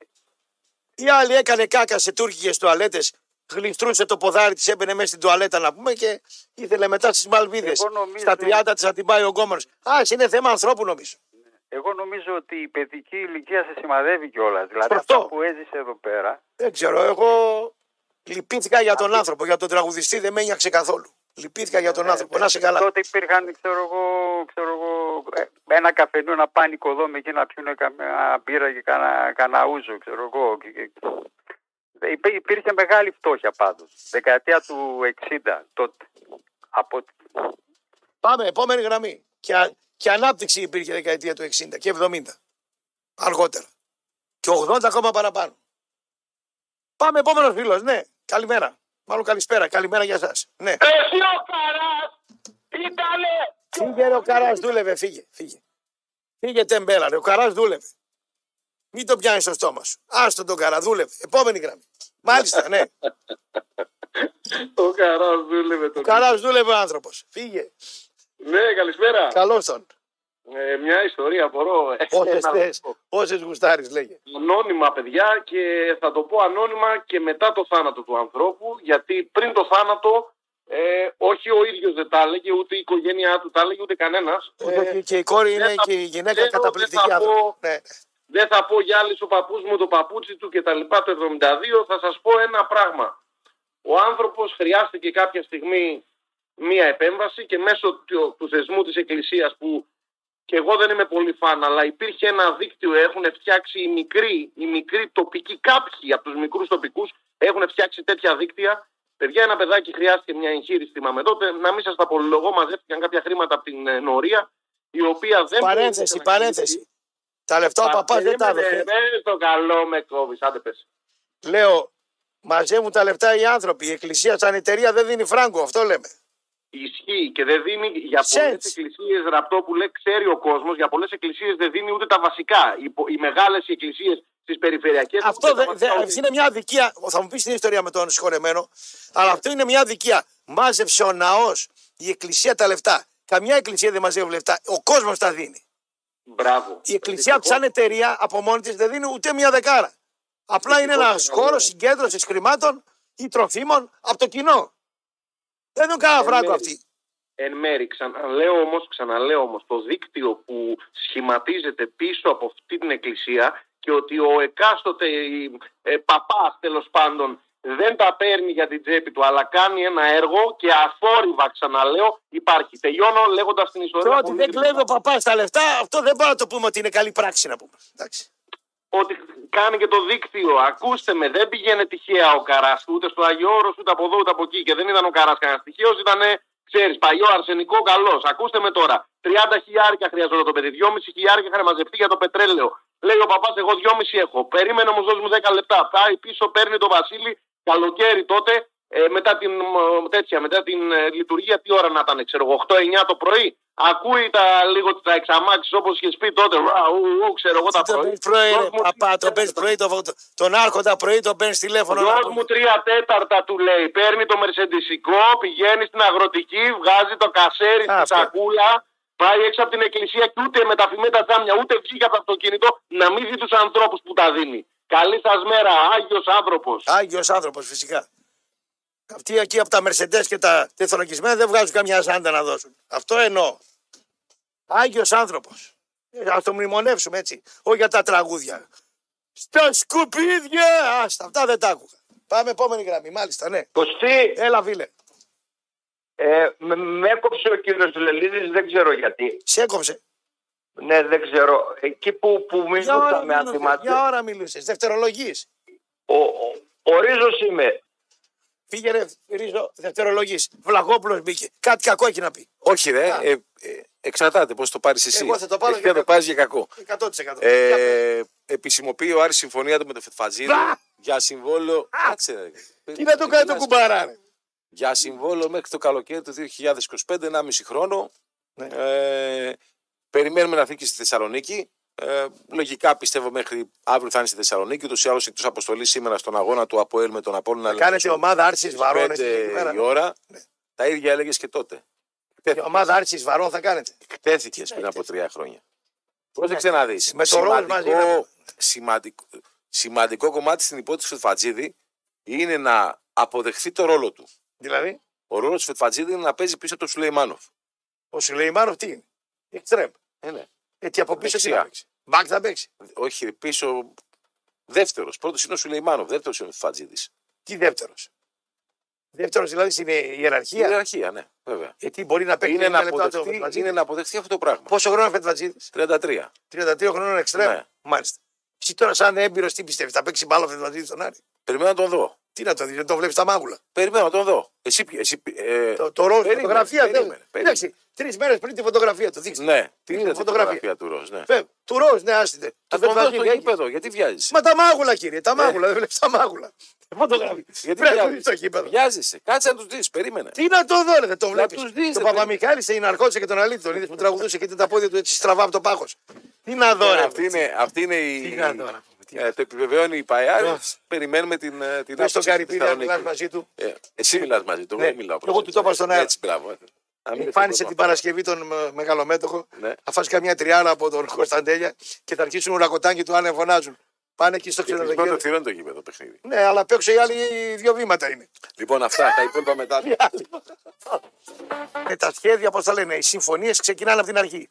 Speaker 2: Η άλλη έκανε κάκα σε τουρκικέ τουαλέτες, γλιστρούσε το ποδάρι της, έμπαινε μέσα στην τουαλέτα να πούμε και ήθελε μετά στις Μαλβίδες.
Speaker 7: Εγώ νομίζω-
Speaker 2: Στα 30 της να την πάει ο γκόμενο. Α, είναι θέμα ανθρώπου νομίζω.
Speaker 7: Εγώ νομίζω ότι η παιδική ηλικία σε σημαδεύει κιόλας. Δηλαδή
Speaker 2: Σωστό.
Speaker 7: αυτό που έζησε εδώ πέρα
Speaker 2: Δεν ξέρω, εγώ λυπήθηκα για τον άνθρωπο, για τον τραγουδιστή δεν με ένιωξε καθόλου. Λυπήθηκα για τον άνθρωπο, να σε καλά.
Speaker 7: Ε, Τότε υπήρχαν, ξέρω εγώ, ξέρω εγώ ε, ένα καφενείο να πάνε οικοδόμοι εκεί να πιούν καμιά μπύρα και κανένα, κανένα ούζο, ξέρω εγώ. Και- και- Ε, υπή- Υπήρχε μεγάλη φτώχεια πάντως. Δεκαετία του 60 τότε. Από...
Speaker 2: Πάμε, επόμενη γραμμή. Και, α- και ανάπτυξη υπήρχε δεκαετία του 60 και 70. Αργότερα. Και 80 ακόμα παραπάνω. Πάμε, επόμενος φίλος. Ναι, καλημέρα. Μάλλον καλησπέρα. Καλημέρα για εσά. Ναι.
Speaker 5: Εσύ ο Καράς ήτανε
Speaker 2: Φύγε ρε, ο Καράς, δούλευε, φύγε. Φύγε, φύγε τεμπέλα, ρε, ο Καράς δούλευε. Μην το πιάνεις στο στόμα σου. Άστο τον Καρά, δούλευε. Επόμενη γραμμή. Μάλιστα, ναι. (laughs)
Speaker 8: Ο Καράς δούλευε
Speaker 2: Ο
Speaker 8: τον.
Speaker 2: Καράς δούλευε ο άνθρωπος. Φύγε.
Speaker 8: Ναι, καλησπέρα.
Speaker 2: Καλώς τον.
Speaker 8: Ε, μια ιστορία μπορώ. ε,
Speaker 2: Όσες
Speaker 8: να
Speaker 2: θες,
Speaker 8: πω.
Speaker 2: όσες γουστάρεις, λέγε.
Speaker 8: Ανώνυμα, παιδιά, και θα το πω ανώνυμα και μετά το θάνατο του ανθρώπου, γιατί πριν το θάνατο, ε, όχι ο ίδιος δεν τα έλεγε, ούτε η οικογένειά του τα έλεγε, ούτε κανένας.
Speaker 2: Όχι, όχι, και η κόρη είναι
Speaker 8: δεν θα-
Speaker 2: και η γυναίκα
Speaker 8: δεν θα-
Speaker 2: καταπληκτική
Speaker 8: δεν θα
Speaker 2: άνθρωπο.
Speaker 8: πω-
Speaker 2: Ναι.
Speaker 8: Δεν θα πω για άλλους ο παππούς μου, το παπούτσι του και τα λοιπά το 72, θα σας πω ένα πράγμα. Ο άνθρωπος χρειάστηκε κάποια στιγμή μία επέμβαση και μέσω του, του θεσμού της Εκκλησίας που και εγώ δεν είμαι πολύ φαν, αλλά υπήρχε ένα δίκτυο, έχουν φτιάξει οι μικροί, οι μικροί τοπικοί, κάποιοι από τους μικρούς τοπικούς έχουν φτιάξει τέτοια δίκτυα Παιδιά, ένα παιδάκι χρειάστηκε μια εγχείρηση, θυμάμαι τότε, να μην σας τα πολυλογώ, μαζεύτηκαν κάποια χρήματα από την ε, Νορία, η οποία δεν.
Speaker 2: Παρένθεση,
Speaker 8: μπορούσε να
Speaker 2: παρένθεση. Τα λεφτά ο παπάς δεν τα
Speaker 8: Περίμενε,
Speaker 2: έδωσε.
Speaker 8: ρε, το καλό με κόβεις, άντε πες.
Speaker 2: Λέω, μαζεύουν τα λεφτά οι άνθρωποι. Η εκκλησία σαν εταιρεία δεν δίνει φράγκο. Αυτό λέμε.
Speaker 8: Ισχύει και δεν δίνει για πολλές
Speaker 2: Σετς.
Speaker 8: εκκλησίες ραπτό που λέει ξέρει ο κόσμος, για πολλές εκκλησίες δεν δίνει ούτε τα βασικά. Οι, πο- οι μεγάλες εκκλησίες στις περιφερειακές.
Speaker 2: Αυτό δεν δε, αυτή είναι μια αδικία. Θα μου πεις την ιστορία με τον συγχωρεμένο, αλλά αυτό είναι μια αδικία. Μάζεψε ο ναός, η εκκλησία τα λεφτά. Καμιά εκκλησία δεν μαζεύει λεφτά. Ο κόσμος τα δίνει.
Speaker 8: Μπράβο.
Speaker 2: Η εκκλησία σαν εταιρεία από μόνη της δεν δίνει ούτε μια δεκάρα. Απλά είναι ένα
Speaker 8: Ευτυχώς,
Speaker 2: χώρο
Speaker 8: ναι.
Speaker 2: συγκέντρωσης χρημάτων ή τροφίμων από το κοινό. Δεν δίνουν κανένα
Speaker 8: Ε,
Speaker 2: φράγκο
Speaker 8: ναι.
Speaker 2: αυτοί.
Speaker 8: Εν μέρη, ξαναλέω όμως, ξαναλέω όμως, το δίκτυο που σχηματίζεται πίσω από αυτή την εκκλησία και ότι ο εκάστοτε ε, παπάς τέλος πάντων δεν τα παίρνει για την τσέπη του αλλά κάνει ένα έργο και αφόρυβα ξαναλέω υπάρχει. Τελειώνω λέγοντας την ιστορία.
Speaker 2: Το ότι
Speaker 8: πολύ
Speaker 2: δεν
Speaker 8: γρήγορα.
Speaker 2: κλέβει ο παπά τα λεφτά, αυτό δεν μπορούμε να το πούμε ότι είναι καλή πράξη να πούμε. Εντάξει.
Speaker 8: Ότι κάνει και το δίκτυο. Ακούστε με, δεν πηγαίνει τυχαία ο Καράς ούτε στο Αγιο Όρος, ούτε από εδώ ούτε από εκεί. Και δεν ήταν ο Καράς κανένα τυχαίο, ήταν, ξέρεις, παλιό αρσενικό καλός. Ακούστε με τώρα. 30 χιλιάρικα χρειαζόταν το παιδί. 2,5 χιλιάρικα είχαν μαζευτεί για το πετρέλαιο. Λέει ο παπάς, εγώ 2,5 έχω. Περίμενε όμω, δώσ' μου 10 λεπτά. Πάει πίσω, παίρνει το Βασίλη, καλοκαίρι τότε. Ε, μετά την, μ, τέτοια, μετά την ε, λειτουργία, τι ώρα να ήταν, ξέρω εγώ, 8-9 το πρωί. Ακούει τα, λίγο τα εξαμάξεις όπως είχε πει τότε. Ουα, ου, ου, ξέρω εγώ τα
Speaker 2: Το
Speaker 8: πρωί.
Speaker 2: παίρνει πρωί,
Speaker 8: Δώσ'
Speaker 2: ρε,
Speaker 8: μου
Speaker 2: παπά,
Speaker 8: τρία
Speaker 2: το παίρνει πρωί, το, το- τον άρχοντα πρωί, τον παίρνει τηλέφωνο. να
Speaker 8: Δώσ'
Speaker 2: πούμε.
Speaker 8: μου τρία τέταρτα του λέει. Παίρνει το μερσεντισικό, πηγαίνει στην αγροτική, βγάζει το κασέρι στη
Speaker 2: Αυτό.
Speaker 8: σακούλα, πάει έξω από την εκκλησία και ούτε με τα φημέτα τζάμια, ούτε βγήκε από το αυτοκίνητο να μην δει τους ανθρώπους που τα δίνει. Καλή σας μέρα, Άγιος άνθρωπος.
Speaker 2: Άγιος άνθρωπος φυσικά. Αυτοί εκεί από τα Mercedes και τα τεθωρακισμένα δεν βγάζουν καμιά ζάντα να δώσουν. Αυτό εννοώ. Άγιος άνθρωπος. Α το μνημονεύσουμε έτσι. Όχι για τα τραγούδια. Στα σκουπίδια! Άστα, αυτά δεν τα άκουγα. Πάμε επόμενη γραμμή, μάλιστα, ναι.
Speaker 4: Κωστή,
Speaker 2: Έλα, φίλε.
Speaker 4: ε, με, με έκοψε ο κύριος Λελίδης, δεν ξέρω γιατί.
Speaker 2: Σε έκοψε.
Speaker 4: Ναι, δεν ξέρω. Εκεί που, που
Speaker 2: Για ώρα
Speaker 4: μιλούσαμε, αν
Speaker 2: μιλούσες.
Speaker 4: θυμάστε,
Speaker 2: Για ώρα μιλούσες. Δευτερολογή.
Speaker 4: ο, ο, ο Ρίζος είμαι.
Speaker 2: Φύγε ρε, Ρίζο, δευτερολογή. Βλαγόπουλο μπήκε. Κάτι κακό έχει να πει.
Speaker 9: Όχι, ρε. Ε, ε, εξαρτάται πώς το πάρεις εσύ.
Speaker 2: Εγώ θα το πάρω
Speaker 9: Εσύ
Speaker 2: για
Speaker 9: θα το
Speaker 2: κακό.
Speaker 9: πάρεις για κακό.
Speaker 2: 100%.
Speaker 9: Ε, επισημοποιεί ο Άρης συμφωνία του με το Φετφατζίδη
Speaker 2: Μπα!
Speaker 9: για συμβόλαιο. Κάτσε, ρε.
Speaker 2: Τι να το κάνει το κουμπάρα, ρε.
Speaker 9: Για συμβόλαιο μέχρι το καλοκαίρι του 2025, 1,5 χρόνο.
Speaker 2: Ναι.
Speaker 9: Ε, περιμένουμε να φύγει στη Θεσσαλονίκη. Ε, λογικά πιστεύω μέχρι αύριο θα είναι στη Θεσσαλονίκη. Ούτως ή άλλως εκτός αποστολής σήμερα στον αγώνα του Αποέλ με τον Απόλλωνα.
Speaker 2: Κάνετε ομάδα άρσης βαρών.
Speaker 9: Πέντε
Speaker 2: εσείς εκεί πέρα.
Speaker 9: η ώρα.
Speaker 2: Ναι.
Speaker 9: Τα ίδια έλεγες και τότε.
Speaker 2: Η ομάδα άρση βαρών θα κάνετε.
Speaker 9: Εκτέθηκε πριν από τρία χρόνια. Πρόσεξε να δεις.
Speaker 2: Ναι. Με το Ροζ μαζί
Speaker 9: Σημαντικό,
Speaker 2: να-
Speaker 9: σημαντικό, σημαντικό κομμάτι στην υπόθεση του Φετφατζίδη είναι να αποδεχθεί το ρόλο του.
Speaker 2: Δηλαδή,
Speaker 9: Ο ρόλος του Φετφατζίδη είναι να παίζει πίσω από τον Σουλεϊμάνοφ.
Speaker 2: ο Σουλεϊμάνοφ τι είναι; Εξτρέμ.
Speaker 9: Ε, ναι.
Speaker 2: Έτσι από πίσω τι
Speaker 9: Δεξιά.
Speaker 2: θα παίξει; Μπακ θα παίξει;
Speaker 9: Όχι, πίσω. Δεύτερος. Πρώτος είναι ο Σουλεϊμάνοφ. Δεύτερος είναι ο Φετφατζίδη.
Speaker 2: Τι δεύτερος; Δεύτερος δηλαδή στην ιεραρχία.
Speaker 9: Ιεραρχία, ναι, βέβαια.
Speaker 2: Γιατί μπορεί να παίξει
Speaker 9: Είναι
Speaker 2: 90
Speaker 9: να,
Speaker 2: λεπτά το
Speaker 9: αποδεχτεί,
Speaker 2: Φετφατζίδη.
Speaker 9: είναι να αποδεχτεί αυτό το πράγμα.
Speaker 2: Πόσο χρόνο είναι Φετφατζίδη.
Speaker 9: 33.
Speaker 2: 33 χρόνων εξτρέμ.
Speaker 9: Ναι.
Speaker 2: Μάλιστα. Εσύ τώρα, σαν έμπειρος, τι πιστεύεις, θα παίξει μπάλα ο Φετβατζίδη στον Άρη;
Speaker 9: Περιμένω να τον δω.
Speaker 2: Τι να το δεις, δεν το βλέπεις τα μάγουλα.
Speaker 9: Περιμένω να τον δω. Εσύ, ποιο- εσύ, ε,
Speaker 2: Το, το ροζ,
Speaker 9: περίμενε,
Speaker 2: φωτογραφίας.
Speaker 9: περίμενε,
Speaker 2: δεν-
Speaker 9: περίμενε.
Speaker 2: Εντάξει, τρεις μέρες πριν τη φωτογραφία του. Δείξτε.
Speaker 9: Ναι,
Speaker 2: Την
Speaker 9: την είδα τη
Speaker 2: φωτογραφία.
Speaker 9: φωτογραφία του Ροζ. Ναι.
Speaker 2: Φε- Του ροζ, ναι, άστητε.
Speaker 9: Θα
Speaker 2: Το
Speaker 9: τον δω στο
Speaker 2: Φετβατζίδη έχει-
Speaker 9: γήπεδο, γιατί βιάζει.
Speaker 2: Μα τα μάγουλα, κύριε, τα μάγουλα, δεν βλέπεις τα μάγουλα. Φωτογραφία.
Speaker 9: Γιατί
Speaker 2: Πρέπει να
Speaker 9: βιάζεις.
Speaker 2: δεις το γήπεδο.
Speaker 9: Βιάζεσαι. Κάτσε να τους δεις, περίμενε.
Speaker 2: Τι να το δω, ρε, δεν το βλέπεις.
Speaker 9: τους δεις,
Speaker 2: Το
Speaker 9: ρε,
Speaker 2: Παπαμιχάλη σε ναρκώτησε και τον Αλίτη. Τον είδες που τραγουδούσε και τα πόδια του έτσι στραβά από το πάχος. Τι να δω, ρε.
Speaker 9: αυτή, είναι, αυτή είναι η.
Speaker 2: Τι να δω, ρε.
Speaker 9: Ε, το επιβεβαιώνει η Παϊάρη.
Speaker 2: Ναι.
Speaker 9: Περιμένουμε την, ε, την
Speaker 2: Πες στον
Speaker 9: άποψη
Speaker 2: Καρυπίδη
Speaker 9: της
Speaker 2: να μιλάς
Speaker 9: Θεσσαλονίκης.
Speaker 2: μαζί του.
Speaker 9: Ε, εσύ μιλάς μαζί του,
Speaker 2: Ναι.
Speaker 9: εγώ μιλάω.
Speaker 2: Εγώ του το είπα στον αέρα.
Speaker 9: Έτσι, μπράβο. ε. Να μην
Speaker 2: Εμφάνισε
Speaker 9: είναι
Speaker 2: την
Speaker 9: το
Speaker 2: Παρασκευή τον ε, μεγαλομέτωχο.
Speaker 9: Ναι.
Speaker 2: Θα φας καμιά τριάρα από τον Κωνσταντέλια και θα αρχίσουν ουρακοτάκι του αν φωνάζουν. Πάνε εκεί στο
Speaker 9: Και κλεισμένο
Speaker 2: ξενοδοχείο.
Speaker 9: το θηρόν το γήπεδο παιχνίδι.
Speaker 2: Ναι, αλλά απ' έξω οι άλλοι δύο βήματα είναι.
Speaker 9: Λοιπόν, αυτά τα υπόλοιπα μετά.
Speaker 2: Ε, τα σχέδια, πώς τα λένε, οι συμφωνίες ξεκινάνε από την αρχή.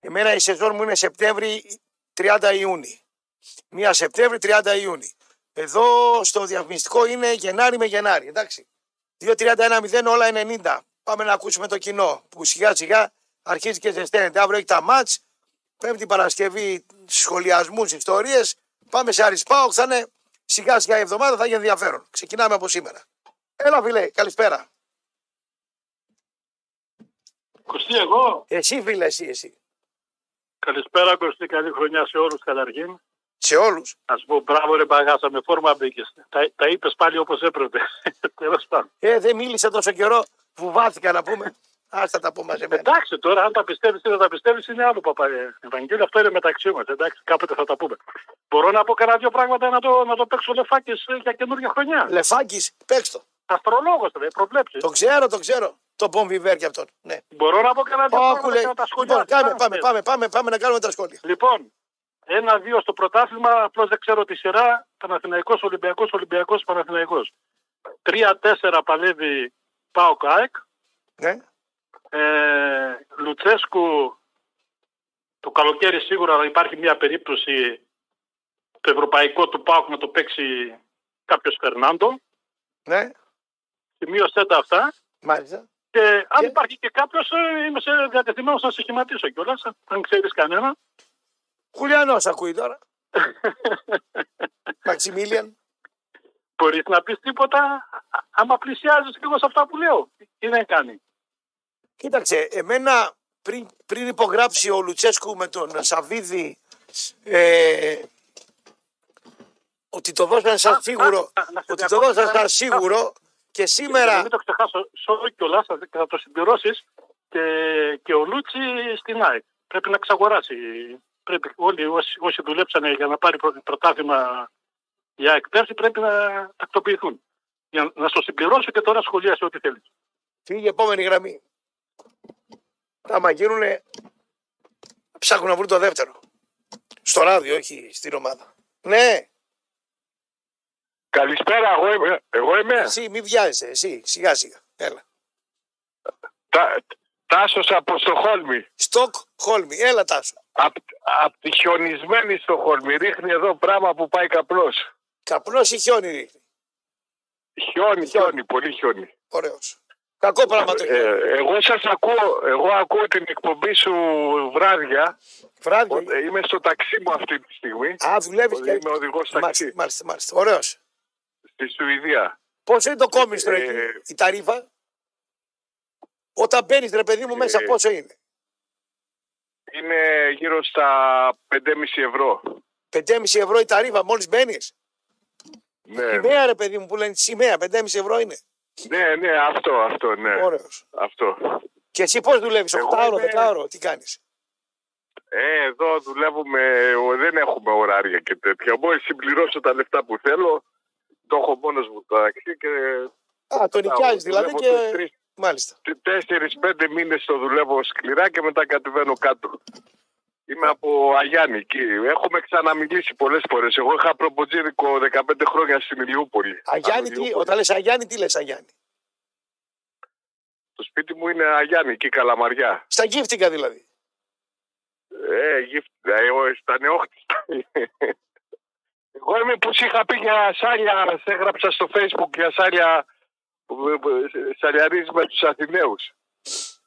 Speaker 2: Εμένα η σεζόν μου είναι Σεπτέμβρη 30 Ιούνιου. Μία Σεπτέμβρη 30 Ιούνιου. Εδώ στο διαφημιστικό είναι Γενάρη με Γενάρη. Εντάξει. 2-31-0 όλα 90. Πάμε να ακούσουμε το κοινό που σιγά σιγά αρχίζει και ζεσταίνεται. Αύριο έχει τα μάτς. Πέμπτη Παρασκευή σχολιασμούς, ιστορίες. Πάμε σε Αρισπάο. Θα είναι σιγά σιγά η εβδομάδα, θα έχει ενδιαφέρον. Ξεκινάμε από σήμερα. Έλα, φίλε, καλησπέρα.
Speaker 10: Κωστή εγώ.
Speaker 2: Εσύ, φίλε, εσύ, εσύ.
Speaker 10: Καλησπέρα Κωστή, καλή χρονιά σε όλους καταρχήν.
Speaker 2: Σε όλους.
Speaker 10: Να σου πω μπράβο ρε μπαγάσα, με φόρμα μπήκες. Τα, τα είπες πάλι όπως έπρεπε. (laughs) Τέλος πάντων.
Speaker 2: Ε, δεν μίλησε τόσο καιρό. Φουβάθηκα να πούμε. Άστα τα πω μαζεμένα.
Speaker 10: Εντάξει τώρα, αν τα πιστεύεις ή δεν τα πιστεύεις είναι άλλο παπα. ε, Ευαγγέλιο, αυτό είναι μεταξύ μας. Εντάξει, κάποτε θα τα πούμε. Μπορώ να πω κανένα δύο πράγματα να το, να το παίξω λεφάκες ε, για καινούργια χρονιά.
Speaker 2: Λεφάκης, παίξ το.
Speaker 10: Αστρολόγος, ρε, προβλέψεις.
Speaker 2: Το ξέρω, το ξέρω. Το Μπομβιβέρ και αυτόν. Ναι.
Speaker 10: Μπορώ να πω κανένα δύο πράγματα
Speaker 2: Άκουλε.
Speaker 10: και να τα σχολιάσω.
Speaker 2: Λοιπόν, κάμε,
Speaker 10: Αν
Speaker 2: πάμε,
Speaker 10: θες.
Speaker 2: πάμε, πάμε, πάμε να κάνουμε τα σχόλια.
Speaker 10: Λοιπόν, ένα-δύο στο πρωτάθλημα, απλώς δεν ξέρω τη σειρά. Παναθηναϊκός, Ολυμπιακός, Ολυμπιακός, Παναθηναϊκός. Τρία-τέσσερα παλεύει Πάο ΚΑΕΚ.
Speaker 2: Ναι.
Speaker 10: Ε, Λουτσέσκου, το καλοκαίρι σίγουρα υπάρχει μια περίπτωση το ευρωπαϊκό του ΠΑΟΚ να το παίξει κάποιος Φερνάντο.
Speaker 2: Ναι.
Speaker 10: Σημείωσέ τα αυτά.
Speaker 2: Μάλιστα.
Speaker 10: Και αν
Speaker 2: Και-
Speaker 10: υπάρχει και κάποιος, ε, είμαι σε διατεθειμένος να σε σχηματίσω κιόλας, αν ξέρεις κανένα.
Speaker 2: Χουλιανό ακούει τώρα. (laughs) Μαξιμίλιαν.
Speaker 10: Μπορείς να πεις τίποτα α- άμα πλησιάζεις λίγο σε αυτά που λέω. Τι δεν κάνει.
Speaker 2: Κοίταξε, εμένα πριν, πριν υπογράψει ο Λουτσέσκου με τον Σαββίδη ε, ότι το δώσαν σαν σίγουρο,
Speaker 10: α, να σε
Speaker 2: ότι το
Speaker 10: διακόψω,
Speaker 2: δώσαν σαν
Speaker 10: α,
Speaker 2: σίγουρο και
Speaker 10: Για να
Speaker 2: σήμερα
Speaker 10: μην το ξεχάσω, sorry κιόλας, θα θα το συμπληρώσεις και, και ο Λούτσι στην ΑΕΚ. Πρέπει να εξαγοράσει. Πρέπει όλοι όσοι, όσοι δουλέψανε για να πάρει πρω- πρωτάθλημα η ΑΕΚ πέρσι πρέπει να τακτοποιηθούν. Για να στο συμπληρώσω και τώρα σχολίασε ό,τι θέλεις.
Speaker 2: φύγει η επόμενη γραμμή. Άμα γίνουνε, ψάχνουν να βρουν το δεύτερο. Στο ράδιο, όχι στην ομάδα. Ναι,
Speaker 11: Καλησπέρα, εγώ είμαι. Εγώ είμαι.
Speaker 2: εσύ μη βιάζεσαι, εσύ, σιγά σιγά. Έλα.
Speaker 11: Τα, τάσος από Στοχόλμη.
Speaker 2: Στοκ Χόλμη, έλα τάσο.
Speaker 11: Απ, απ' τη χιονισμένη Στοχόλμη. Ρίχνει εδώ πράγμα που πάει καπνός.
Speaker 2: Καπνός ή χιόνι ρίχνει;
Speaker 11: Χιόνι, χιόνι, πολύ χιόνι.
Speaker 2: Ωραίος. Κακό πράγμα το χιόνι.
Speaker 11: Ε, εγώ σας ακούω, εγώ ακούω την εκπομπή σου βράδια.
Speaker 2: Βράδυ.
Speaker 11: Ε, Είμαι στο ταξί μου αυτή τη στιγμή.
Speaker 2: Α, δουλεύεις και.
Speaker 11: Είμαι οδηγός
Speaker 2: Μάλιστα,
Speaker 11: ταξί
Speaker 2: μάλιστα, μάλιστα. Ωραίος.
Speaker 11: στη Σουηδία.
Speaker 2: Πόσο είναι το κόμιστρο
Speaker 11: Ε,
Speaker 2: εκεί, η ταρήφα. Όταν μπαίνεις, ρε παιδί μου, μέσα
Speaker 11: Ε,
Speaker 2: πόσο είναι;
Speaker 11: Είναι γύρω στα 5,5 ευρώ.
Speaker 2: 5,5 ευρώ η ταρήφα, μόλις μπαίνεις.
Speaker 11: Ναι,
Speaker 2: Σημαία, ρε παιδί μου, που λένε σημαία, 5,5 ευρώ είναι.
Speaker 11: ναι, ναι, αυτό, αυτό, ναι.
Speaker 2: Ωραίος.
Speaker 11: Αυτό.
Speaker 2: Και εσύ πώς δουλεύεις,
Speaker 11: Εγώ
Speaker 2: 8 ώρο,
Speaker 11: είμαι-
Speaker 2: 10 ώρο, τι κάνεις;
Speaker 11: Ε, εδώ δουλεύουμε, ο- δεν έχουμε ωράρια και τέτοια. Μόλις συμπληρώσω τα λεφτά που θέλω, το έχω μόνος μου το ταξί και...
Speaker 2: Α, το νοικιάζεις δηλαδή
Speaker 11: δουλεύω
Speaker 2: και.
Speaker 11: Τρεις-
Speaker 2: Μάλιστα.
Speaker 11: Τέσσερις-πέντε μήνες το δουλεύω σκληρά και μετά κατεβαίνω κάτω. Είμαι από Αγιάννη εκεί. Έχουμε ξαναμιλήσει πολλές φορές. Εγώ είχα προποτζίδικο 15 χρόνια στην Ηλιούπολη.
Speaker 2: Αγιάννη,
Speaker 11: Από
Speaker 2: τι,
Speaker 11: Ηλιούπολη.
Speaker 2: όταν λες Αγιάννη, τι λες Αγιάννη;
Speaker 11: Το σπίτι μου είναι Αγιάννη, εκεί Καλαμαριά.
Speaker 2: Στα γύφτηκα δηλαδή.
Speaker 11: Ε, γύφτη, ε, εγώ στα νεόχτιστα. (laughs) Εγώ είμαι που σου είχα πει για σάλια, σε έγραψα στο facebook για σάλια, σαλιαρίζεις με τους Αθηναίους.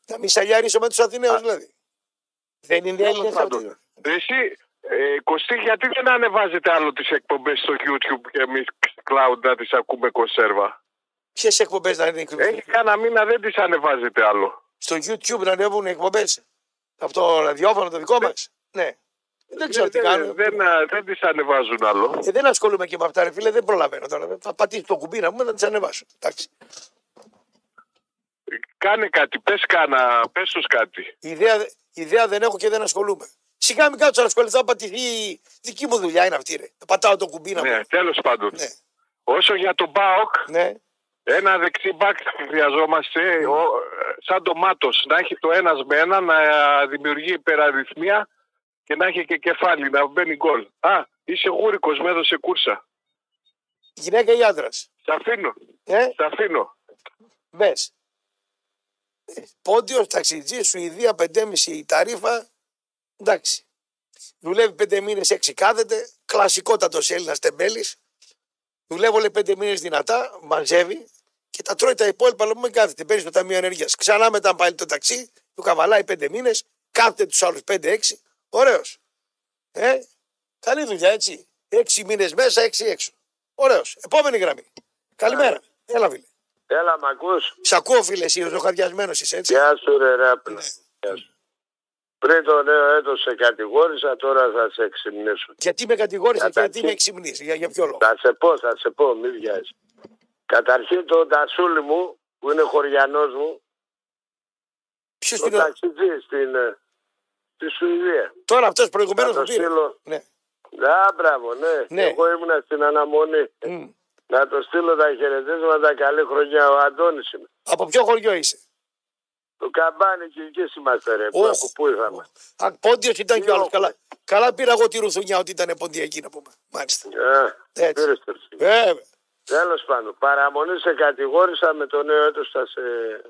Speaker 2: Να μην σαλιαρίσω με τους Αθηναίους δηλαδή. Δεν είναι
Speaker 11: Τέλος
Speaker 2: Έλληνε
Speaker 11: πάντων.
Speaker 2: αυτοί.
Speaker 11: Εσύ, ε, Κωστή, γιατί δεν ανεβάζετε άλλο τις εκπομπές στο YouTube και εμείς cloud να τις ακούμε κονσέρβα.
Speaker 2: Ποιες εκπομπές να είναι
Speaker 11: Έχει κάνα μήνα δεν τις ανεβάζετε άλλο.
Speaker 2: Στο YouTube να ανέβουν εκπομπές. Από το ραδιόφωνο το δικό μας. Ναι. Δεν ξέρω τι
Speaker 11: δεν,
Speaker 2: κάνουν.
Speaker 11: δεν, δεν, δεν τις ανεβάζουν άλλο.
Speaker 2: Ε, δεν ασχολούμαι και με αυτά, ρε φίλε, δεν προλαβαίνω τώρα. Θα πατήσω το κουμπί να μου να τις ανεβάσω. Εντάξει.
Speaker 11: Κάνε κάτι, πες κάνα, πες τους κάτι.
Speaker 2: Ιδέα, ιδέα δεν έχω και δεν ασχολούμαι. Σιγά μην κάτσω να ασχοληθώ, θα πατηθεί. Δική μου δουλειά είναι αυτή, ρε. Να πατάω το κουμπί να
Speaker 11: Ναι,
Speaker 2: μου.
Speaker 11: τέλος πάντων.
Speaker 2: Ναι.
Speaker 11: Όσο για τον ΠΑΟΚ,
Speaker 2: Ναι.
Speaker 11: ένα δεξί μπακ χρειαζόμαστε, ο, σαν το Μάτος, να έχει το ένας με ένα, να δημιουργεί υπεραριθμία και να έχει και κεφάλι, να μπαίνει γκολ. Α, είσαι γούρικος, με έδωσε κούρσα.
Speaker 2: Γυναίκα ή άντρας;
Speaker 11: Σ' αφήνω.
Speaker 2: Ε;
Speaker 11: Αφήνω.
Speaker 2: Μπες. Ε, πόντιος ταξιτζή, Σουηδία 5,5 η ταρήφα. Εντάξει. Δουλεύει 5 μήνες, έξι κάθεται. Κλασικότατος Έλληνας τεμπέλης. Δουλεύω λέει μήνες δυνατά, μαζεύει και τα τρώει τα υπόλοιπα. Λέω: Μην κάθεται, παίρνει το Ταμείο Ενέργειας. Ξανά μετά πάλι το ταξί, του καβαλάει πέντε μήνες, κάθεται τους άλλους 5-6 Ωραίος. Ε, καλή δουλειά, έτσι. Έξι μήνες μέσα, έξι έξω. Ωραίος. Επόμενη γραμμή. Καλημέρα. Έλα, φίλε.
Speaker 12: Έλα, μ' ακούς;
Speaker 2: Σ' ακούω, φίλε, είσαι ροχαδιασμένος είσαι, έτσι.
Speaker 12: Γεια σου, ρε, ράπλα.
Speaker 2: Ναι.
Speaker 12: Γεια σου. Πριν το νέο έτος σε κατηγόρησα, τώρα θα σε εξυμνήσω.
Speaker 2: Γιατί με κατηγόρησα
Speaker 12: Καταρχή...
Speaker 2: γιατί με εξυμνήσει, για, για ποιο λόγο;
Speaker 12: Θα σε πω, θα σε πω, μη βιάζεις. Καταρχήν το Ντασούλη μου, που είναι χωριανός μου,
Speaker 2: Ποιος το
Speaker 12: ταξιτζή στην... Ε, στη Σουηδία.
Speaker 2: Τώρα αυτό
Speaker 12: Θα
Speaker 2: προηγουμένω
Speaker 12: το
Speaker 2: το πήρες.
Speaker 12: στείλω.
Speaker 2: Ναι.
Speaker 12: Α, μπράβο, ναι.
Speaker 2: Ναι.
Speaker 12: Εγώ ήμουνα στην αναμονή.
Speaker 2: Μμ.
Speaker 12: Να το στείλω τα χαιρετίσματα, καλή χρονιά. Ο Αντώνης είναι.
Speaker 2: Από ποιο χωριό είσαι;
Speaker 12: Το καμπάνι και εκεί είμαστε ρε.
Speaker 2: Όχ.
Speaker 12: Από πού ήρθαμε.
Speaker 2: Α, πόντιο ήταν κι
Speaker 12: Τι
Speaker 2: άλλο.
Speaker 12: όχ.
Speaker 2: Καλά, καλά πήρα εγώ τη ρουθουνιά ότι ήταν ποντιακή να πούμε. Μάλιστα.
Speaker 12: Ε,
Speaker 2: Έτσι.
Speaker 12: πήρες το ρσί.
Speaker 2: Βέβαια.
Speaker 12: Τέλος πάντων, παραμονή σε κατηγόρησα με το νέο έτος θα σε.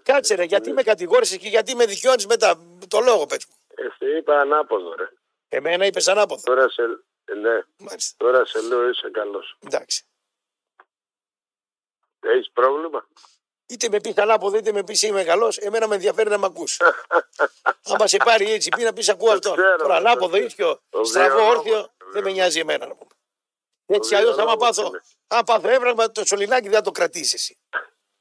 Speaker 2: Κάτσε ρε, γιατί με κατηγόρησες και γιατί με δικαιώνεις μετά; Το λόγο, πες μου.
Speaker 12: Εσύ είπα ανάποδο, ρε.
Speaker 2: Εμένα είπες ανάποδο.
Speaker 12: Τώρα σε. Ναι,
Speaker 2: Μάλιστα.
Speaker 12: τώρα σε λέω είσαι καλός.
Speaker 2: Εντάξει.
Speaker 12: Έχεις πρόβλημα;
Speaker 2: Είτε με πεις ανάποδο, είτε με πεις είμαι καλός, εμένα με ενδιαφέρει να με ακούς. (laughs) Άμα σε πάρει έτσι, πει να πεις ακούω
Speaker 12: Το
Speaker 2: αυτό.
Speaker 12: ξέρω,
Speaker 2: Τώρα
Speaker 12: το
Speaker 2: ανάποδο,
Speaker 12: ξέρω.
Speaker 2: ίσιο,
Speaker 12: Το
Speaker 2: στραβό,
Speaker 12: βιολόγο,
Speaker 2: όρθιο,
Speaker 12: το
Speaker 2: δεν με
Speaker 12: βιολόγο.
Speaker 2: νοιάζει εμένα να πούμε. Έτσι
Speaker 12: Το
Speaker 2: αλλιώς άμα
Speaker 12: βιολόγο
Speaker 2: πάθω,
Speaker 12: είναι.
Speaker 2: άμα πάθω έβραγμα, το σωληνάκι δεν θα το κρατήσεις εσύ.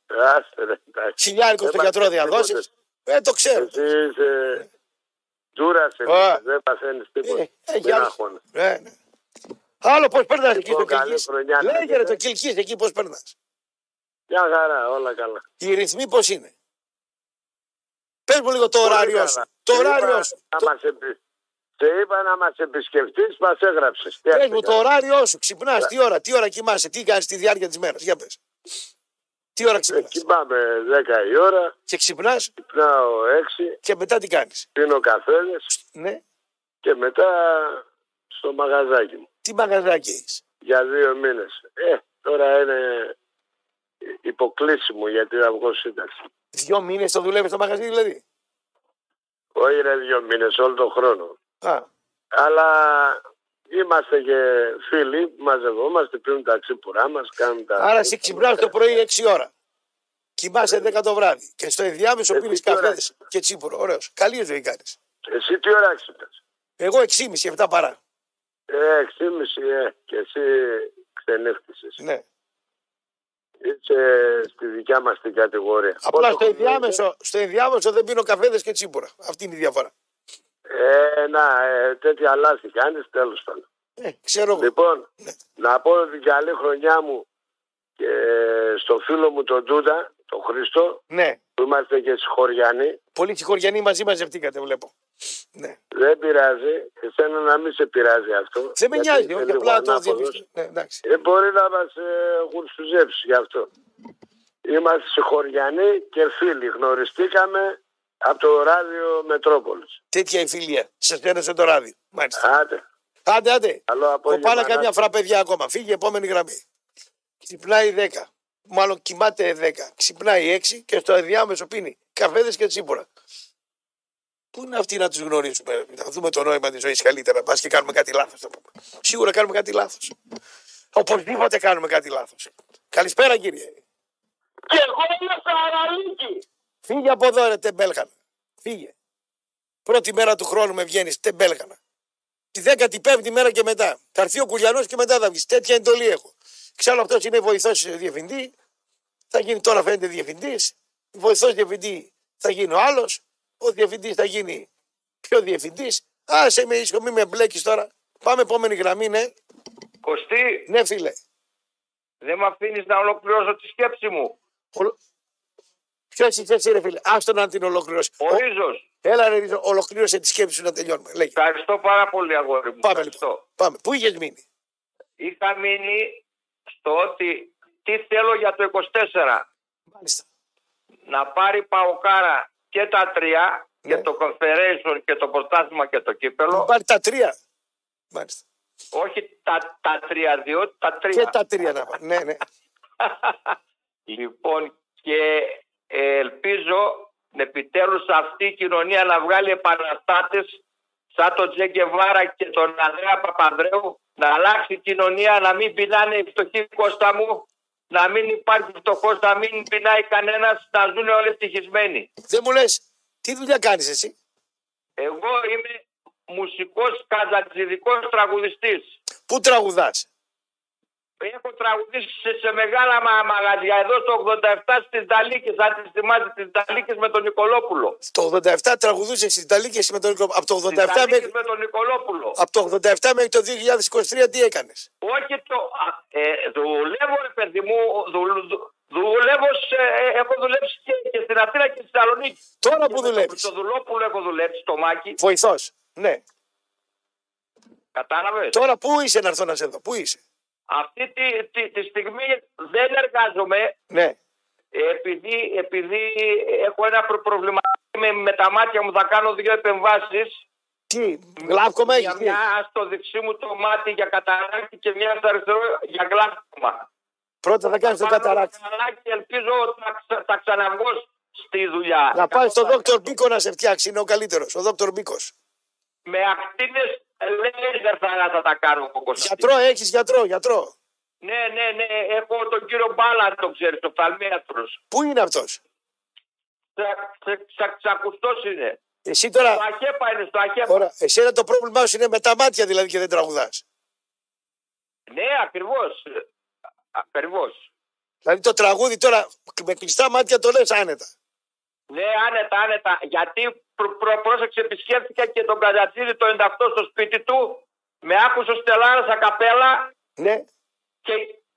Speaker 12: Άστε ρε. εντάξει.
Speaker 2: Χιλιάρικος στο
Speaker 12: Δεν
Speaker 2: γιατρό
Speaker 12: παθαίνεις
Speaker 2: διαδώσει.
Speaker 12: τίποτε.
Speaker 2: Ε, το ξέρω.
Speaker 12: Εσύ είσαι. Τζούρας σε
Speaker 2: Α.
Speaker 12: δεν παθαίνεις τίποτα.
Speaker 2: Ε, έχει
Speaker 12: Δεν
Speaker 2: άλλο.
Speaker 12: αγχώνεσαι.
Speaker 2: Ναι, ναι. Άλλο πώς περνά εκεί
Speaker 12: Λοιπόν,
Speaker 2: στο
Speaker 12: καλή
Speaker 2: Κιλκής.
Speaker 12: χρονιά να
Speaker 2: Λέγε ρε
Speaker 12: έχετε.
Speaker 2: το Κιλκής εκεί πώς περνά.
Speaker 12: Μια χαρά, όλα καλά.
Speaker 2: Οι ρυθμοί πώς είναι; Πες μου λίγο το
Speaker 12: Πολύ
Speaker 2: ωράριό
Speaker 12: καλά.
Speaker 2: σου. Το
Speaker 12: Σε είπα
Speaker 2: ωράριό σου.
Speaker 12: να
Speaker 2: Το-
Speaker 12: μας επι- Σε είπα να μας επισκεφτείς, μας έγραψες.
Speaker 2: Πες μου το ωράριό σου. Ξυπνάς, τι ώρα, τι ώρα κοιμάσαι, τι κάνεις τη διάρκεια της μέρας. Για πες. Τι ώρα ξυπνάς;
Speaker 12: Κοιμάμαι 10 η ώρα,
Speaker 2: Και ξυπνάς;
Speaker 12: Ξυπνάω 6,
Speaker 2: και μετά τι κάνεις;
Speaker 12: πίνω καφέδες
Speaker 2: Ναι.
Speaker 12: και μετά στο μαγαζάκι μου.
Speaker 2: Τι μαγαζάκι έχεις;
Speaker 12: Για δύο μήνες. Ε, τώρα είναι υποκλήσιμο γιατί θα βγω σύνταξη.
Speaker 2: Δυο μήνες το δουλεύεις στο μαγαζί δηλαδή;
Speaker 12: Όχι ρε δύο μήνες, όλο τον χρόνο.
Speaker 2: Α,
Speaker 12: Αλλά είμαστε και φίλοι, που μαζευόμαστε, πίνουν τα τσίπουρά μας, κάνουν τα.
Speaker 2: άρα εσύ ξυπνάς το πρωί 6 ώρα. Κοιμάσαι 10 το βράδυ. Και στο ενδιάμεσο
Speaker 12: Ε,
Speaker 2: πίνεις
Speaker 12: τι ώρα
Speaker 2: καφέδες και τσίπουρο. Ωραίος. Καλή ζωή κάνεις.
Speaker 12: Εσύ τι ώρα ξύπνας.
Speaker 2: Εγώ 6,5 7 παρά.
Speaker 12: Ε, 6,5 ε, και εσύ ξενεύτησες.
Speaker 2: Ναι.
Speaker 12: Είσαι στη δικιά μας την κατηγορία.
Speaker 2: Απλά
Speaker 12: Πόσο
Speaker 2: στο
Speaker 12: χρόνο
Speaker 2: ενδιάμεσο, στο ενδιάμεσο δεν πίνω καφέδες και τσίπουρα. Αυτή είναι η διαφορά.
Speaker 12: είσαι; Ε, να, ε, τέτοια λάθη κάνεις, τέλος πάντων.
Speaker 2: Ε, ξέρω εγώ.
Speaker 12: Λοιπόν,
Speaker 2: Ναι.
Speaker 12: να πω την καλή χρονιά μου και στο φίλο μου τον Τούτα, τον Χριστό,
Speaker 2: Ναι.
Speaker 12: που είμαστε και συγχωριανοί.
Speaker 2: Πολλοί συγχωριανοί μαζί μαζευτήκατε, βλέπω. Ναι.
Speaker 12: Δεν πειράζει, εσένα να μην σε πειράζει αυτό.
Speaker 2: Δεν με
Speaker 12: γιατί
Speaker 2: νοιάζει,
Speaker 12: είσαι
Speaker 2: όχι
Speaker 12: λίγο
Speaker 2: απλά το
Speaker 12: ανάποδος.
Speaker 2: διαπιστώ. Ναι, εντάξει.
Speaker 12: Ε, μπορεί να μας ε, γουρσουζέψει γι' αυτό. Είμαστε συγχωριανοί και φίλοι. Γνωριστήκαμε από το ράδιο Μετρόπολης.
Speaker 2: Τέτοια η φιλία. Σας ένωσε το ράδι. Μάλιστα.
Speaker 12: Άντε.
Speaker 2: Άντε, άντε.
Speaker 12: Καλό απόγευμα.
Speaker 2: Κοπάνα
Speaker 12: να
Speaker 2: καμιά
Speaker 12: είστε.
Speaker 2: φορά, παιδιά, ακόμα. Φύγει επόμενη γραμμή. Ξυπνάει 10. Μάλλον κοιμάται 10. Ξυπνάει 6 και στο ενδιάμεσο πίνει καφέδες και τσίπουρα. Πού είναι αυτοί να τους γνωρίσουμε, να δούμε το νόημα της ζωής καλύτερα. Πας και κάνουμε κάτι λάθος. Σίγουρα κάνουμε κάτι λάθος. Οπωσδήποτε κάνουμε κάτι λάθος. Καλησπέρα, κύριε.
Speaker 13: Και εγώ είμαι στο Αραλίκι.
Speaker 2: Φύγε από εδώ, ρε τεμπέλγανα. Φύγε. Πρώτη μέρα του χρόνου με βγαίνεις, τεμπέλγανα. Τη δέκατη πέμπτη μέρα και μετά. Θα έρθει ο Κουλιανός και μετά θα βγεις. Τέτοια εντολή έχω. Ξέρω αυτός είναι βοηθός διευθυντή. Θα γίνει τώρα φαίνεται διευθυντής. Βοηθός διευθυντή θα γίνει ο άλλος. Ο διευθυντής θα γίνει πιο διευθυντής. Άσε με ήσυχο, μην με μπλέκεις τώρα. Πάμε επόμενη γραμμή, ναι.
Speaker 4: Κωστή,
Speaker 2: Ναι, φίλε.
Speaker 4: δεν με αφήνεις να ολοκληρώσω τη σκέψη μου.
Speaker 2: Ποιος είσαι εσύ, ρε φίλε; Άστο να την ολοκληρώσεις.
Speaker 4: Ο
Speaker 2: Ο-
Speaker 4: Ρίζος.
Speaker 2: Έλα, ρε, Ρίζο, ολοκλήρωσε τη σκέψη σου να τελειώνουμε. Λέγε.
Speaker 4: Ευχαριστώ πάρα πολύ, αγόρι μου.
Speaker 2: Πάμε
Speaker 4: Ευχαριστώ.
Speaker 2: λοιπόν. Πάμε. Πού είχες μείνει;
Speaker 4: Είχα μείνει στο ότι τι θέλω για το 24.
Speaker 2: Μάλιστα.
Speaker 4: Να πάρει Παοκάρα και τα τρία
Speaker 2: Ναι.
Speaker 4: και το Confederation και το πρωτάθλημα και το κύπελο.
Speaker 2: Πάρει τα τρία. Μάλιστα.
Speaker 4: Όχι τα, τα τρία, διότι τα τρία.
Speaker 2: Και τα τρία να πάρει. Ναι, ναι. (laughs)
Speaker 4: Λοιπόν, και ε, ελπίζω επιτέλους αυτή η κοινωνία να βγάλει επαναστάτες σαν τον Τζέκεβάρα και τον Ανδρέα Παπανδρέου να αλλάξει η κοινωνία, να μην πεινάνε οι φτωχοί Κώστα μου, να μην υπάρχει φτωχός, να μην πεινάει κανένας, να ζουν όλοι ευτυχισμένοι.
Speaker 2: Δεν μου λες, τι δουλειά κάνεις εσύ;
Speaker 4: Εγώ είμαι μουσικός καζατζιδικός τραγουδιστής.
Speaker 2: Πού τραγουδάς;
Speaker 4: Έχω τραγουδήσει σε, σε μεγάλα μα, μαγαζιά εδώ στο 87 στις Δαλίκες, αν τις θυμάστε τις Δαλίκες με τον Νικολόπουλο.
Speaker 2: Το 87 τραγουδούσες στις Ιταλίκε με τον Νικο- Από το 87
Speaker 4: Στις Δαλίκες
Speaker 2: μέχρι,
Speaker 4: με τον Νικολόπουλο.
Speaker 2: από το 87 μέχρι το 2023 τι έκανες;
Speaker 4: Όχι το. α, Ε, δουλεύω, ρε παιδί μου. Δου, δου- δουλεύω. Σε, ε, έχω δουλέψει και, και στην Αθήνα και στη Θεσσαλονίκη.
Speaker 2: Τώρα
Speaker 4: Και
Speaker 2: που
Speaker 4: με τον
Speaker 2: δουλεύεις.
Speaker 4: Χριστοδουλόπουλο έχω δουλέψει στο Μάκη.
Speaker 2: Βοηθός. Ναι.
Speaker 4: Κατάλαβες;
Speaker 2: Τώρα πού είσαι να έρθω να σε δω, πού είσαι;
Speaker 4: Αυτή τη, τη, τη στιγμή δεν εργάζομαι
Speaker 2: Ναι.
Speaker 4: επειδή, επειδή έχω ένα προ- προβλημα με, με τα μάτια μου. Θα κάνω δύο επεμβάσεις.
Speaker 2: Τι, γλάυκομα
Speaker 4: Μια,
Speaker 2: έχει.
Speaker 4: μια στο δεξί μου το μάτι για καταράκτη και μια στο αριστερό για γλάφκομα.
Speaker 2: Πρώτα θα κάνεις τον
Speaker 4: Πάνω
Speaker 2: καταράκτη.
Speaker 4: καλά και ελπίζω ότι θα, ξα- θα ξαναβγώ στη δουλειά.
Speaker 2: Να πάει στον δόκτωρ Μπίκο να σε φτιάξει, είναι ο καλύτερος. Ο δόκτωρ Μπίκος.
Speaker 4: Με ακτίνες λέιζερ θα, θα τα κάνω εγώ Κωνσταντίνε.
Speaker 2: Γιατρό, έχεις γιατρό, γιατρό.
Speaker 4: Ναι, ναι, ναι. Έχω τον κύριο Μπάλα, αν το ξέρεις, ο φθαλμίατρος.
Speaker 2: Πού είναι αυτός;
Speaker 4: Ξακουστός είναι.
Speaker 2: Εσύ τώρα.
Speaker 4: Στο Αχέπα είναι, στο Αχέπα.
Speaker 2: Ωραία. Εσένα το πρόβλημά σου είναι με τα μάτια δηλαδή και δεν τραγουδάς.
Speaker 4: Ναι, ακριβώς. Ακριβώς.
Speaker 2: Δηλαδή το τραγούδι τώρα με κλειστά μάτια το λες άνετα.
Speaker 4: Ναι, άνετα, άνετα. Γιατί προ, προ, πρόσεξε, επισκέφθηκα και τον Κατσατσίδη το 98 στο σπίτι του. Με άκουσε ο Στελάρας ακαπέλα
Speaker 2: Ναι.
Speaker 4: και,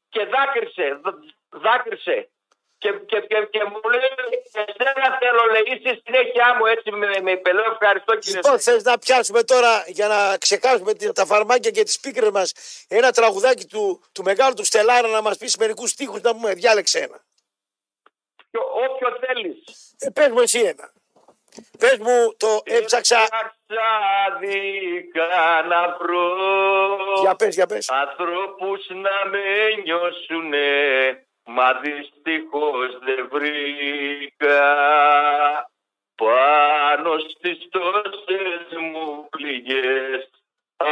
Speaker 4: και δάκρυσε. δ- Δάκρυσε. Και, και, και, και μου λέει, εσένα θέλω, λέει, είσαι η συνέχεια μου, έτσι με, με είπε. Λέω, ευχαριστώ κύριε
Speaker 2: Λοιπόν, θες να πιάσουμε τώρα για να ξεκάσουμε τι- τα φαρμάκια και τις πίκρες μας ένα τραγουδάκι του, του μεγάλου του Στελάρα να μας πεις μερικούς στίχους να πούμε. Διάλεξε ένα.
Speaker 4: Ποιο- Όποιο θέλεις.
Speaker 2: Ε, πες μου εσύ ένα. Πες μου το έψαξα.
Speaker 4: Έψαξα να βρω
Speaker 2: Για πες, για πες.
Speaker 4: ανθρώπους να με νιώσουνε μα δυστυχώς δεν βρήκα πάνω στις τόσες μου πληγές Αχ,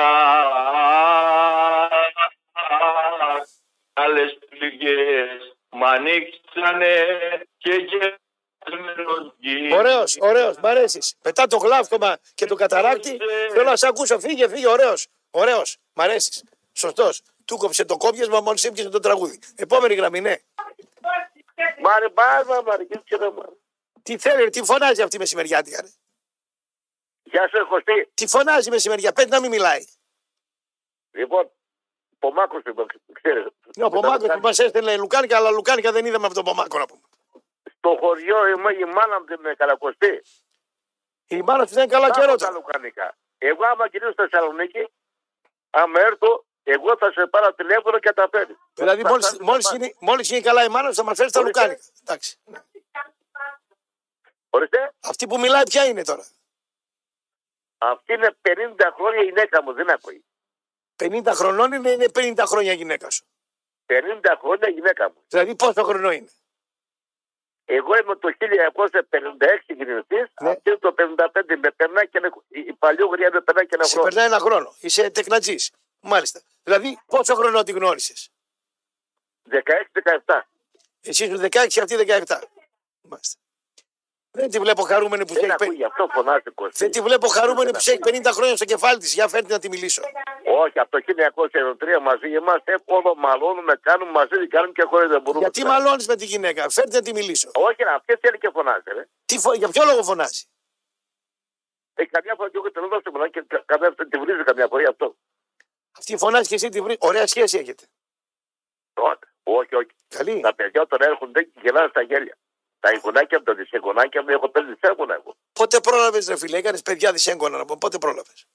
Speaker 4: άλλες πληγές μ' ανοίξανε και γέμισμένος γη.
Speaker 2: Ωραίος, ωραίος, μ' αρέσεις. Μετά το γλάφκομα και το καταράκτη, θέλω να σε ακούσω. Φύγε, φύγε, ωραίος. Ωραίος, μ' αρέσεις. Σωστός. Του κόψε το κόπιασμα μόλις έπιασε το τραγούδι. Επόμενη γραμμή, ναι.
Speaker 14: Μάρε μπάρμα, μάρε, και και μάρε.
Speaker 2: Τι θέλει, τι φωνάζει αυτή η μεσημεριάτικα. Ρε.
Speaker 14: Γεια σου, Κωστή.
Speaker 2: Τι φωνάζει η μεσημεριά, πέντε να μην μιλάει.
Speaker 14: Λοιπόν, Πομάκος είπα, ξέρεις.
Speaker 2: Ναι, ο Πομάκος που μα έστελνε Λουκάνικα, αλλά Λουκάνικα δεν είδαμε αυτό το Πομάκο να πούμε.
Speaker 14: Στο χωριό η, η μάνα μου την καλακοστή.
Speaker 2: Η μάνα του δεν είναι καλά καιρό.
Speaker 14: τα λουκανικά. Εγώ άμα γυρίσω στη Θεσσαλονίκη, άμα έρθω, εγώ θα σε πάρω τηλέφωνο και τα παίρνει.
Speaker 2: Δηλαδή,
Speaker 14: Θα
Speaker 2: μόλις,
Speaker 14: φτάσει
Speaker 2: μόλις,
Speaker 14: να
Speaker 2: γίνει, μόλις γίνει καλά η μάνα σου, θα μας φέρει τα
Speaker 14: Ορίστε.
Speaker 2: Λουκάνικα. Εντάξει.
Speaker 14: Ορίστε.
Speaker 2: Αυτή που μιλάει ποια είναι τώρα;
Speaker 14: Αυτή είναι 50 χρόνια η γυναίκα μου, δεν ακούει.
Speaker 2: 50 χρονών είναι, είναι 50 χρόνια γυναίκα σου.
Speaker 14: 50 χρόνια η γυναίκα μου.
Speaker 2: Δηλαδή πόσο χρονό είναι;
Speaker 14: Εγώ είμαι το 1956 γεννητή,
Speaker 2: Ναι.
Speaker 14: αυτή είναι το 55 με περνάει και ένα, η η παλιόγρια με περνάει και ένα
Speaker 2: Σε
Speaker 14: χρόνο.
Speaker 2: περνάει ένα χρόνο. Είσαι τεκνατζή. Μάλιστα. Δηλαδή πόσο χρονό τη γνώρισες;
Speaker 14: 16-17.
Speaker 2: Εσύ σου 16, αυτή 17. Μάλιστα. Δεν τη βλέπω χαρούμενη που
Speaker 14: Δεν
Speaker 2: έχει.
Speaker 14: ακούει, γι' αυτό φωνάζει Κωστή.
Speaker 2: Δεν τη βλέπω χαρούμενη που έχει 50 χρόνια στο κεφάλι της. Για φέρνει να τη μιλήσω.
Speaker 14: Όχι, από το 1993 μαζί εμά όλο μαλώνουμε, κάνουμε μαζί, κάνουμε και χωρίς δεν μπορούμε.
Speaker 2: Γιατί μαλώνεις με τη γυναίκα. Φέρνει να τη μιλήσω.
Speaker 14: Όχι, αυτή θέλει και φωνάζει. Ρε.
Speaker 2: Τι φο... Για ποιο λόγο φωνάζει;
Speaker 14: Ε, καμιά φορά και εγώ την έδωσα μόνο και κα- καμιά φορά τη βρίζει καμιά φορά γι' αυτό.
Speaker 2: Αυτή φωνάζει και εσύ τη βρει. Ωραία σχέση έχετε.
Speaker 14: Όχι, όχι, όχι.
Speaker 2: Καλή.
Speaker 14: Τα παιδιά όταν έρχονται και γελάνε στα γέλια. Τα εγγονάκια μου, τα δυσεγγονάκια μου, έχω πέντε δυσέγγωνα εγώ.
Speaker 2: Πότε πρόλαβες, ρε φίλε, έκανες παιδιά δυσέγγωνα να πω. Πότε πρόλαβες;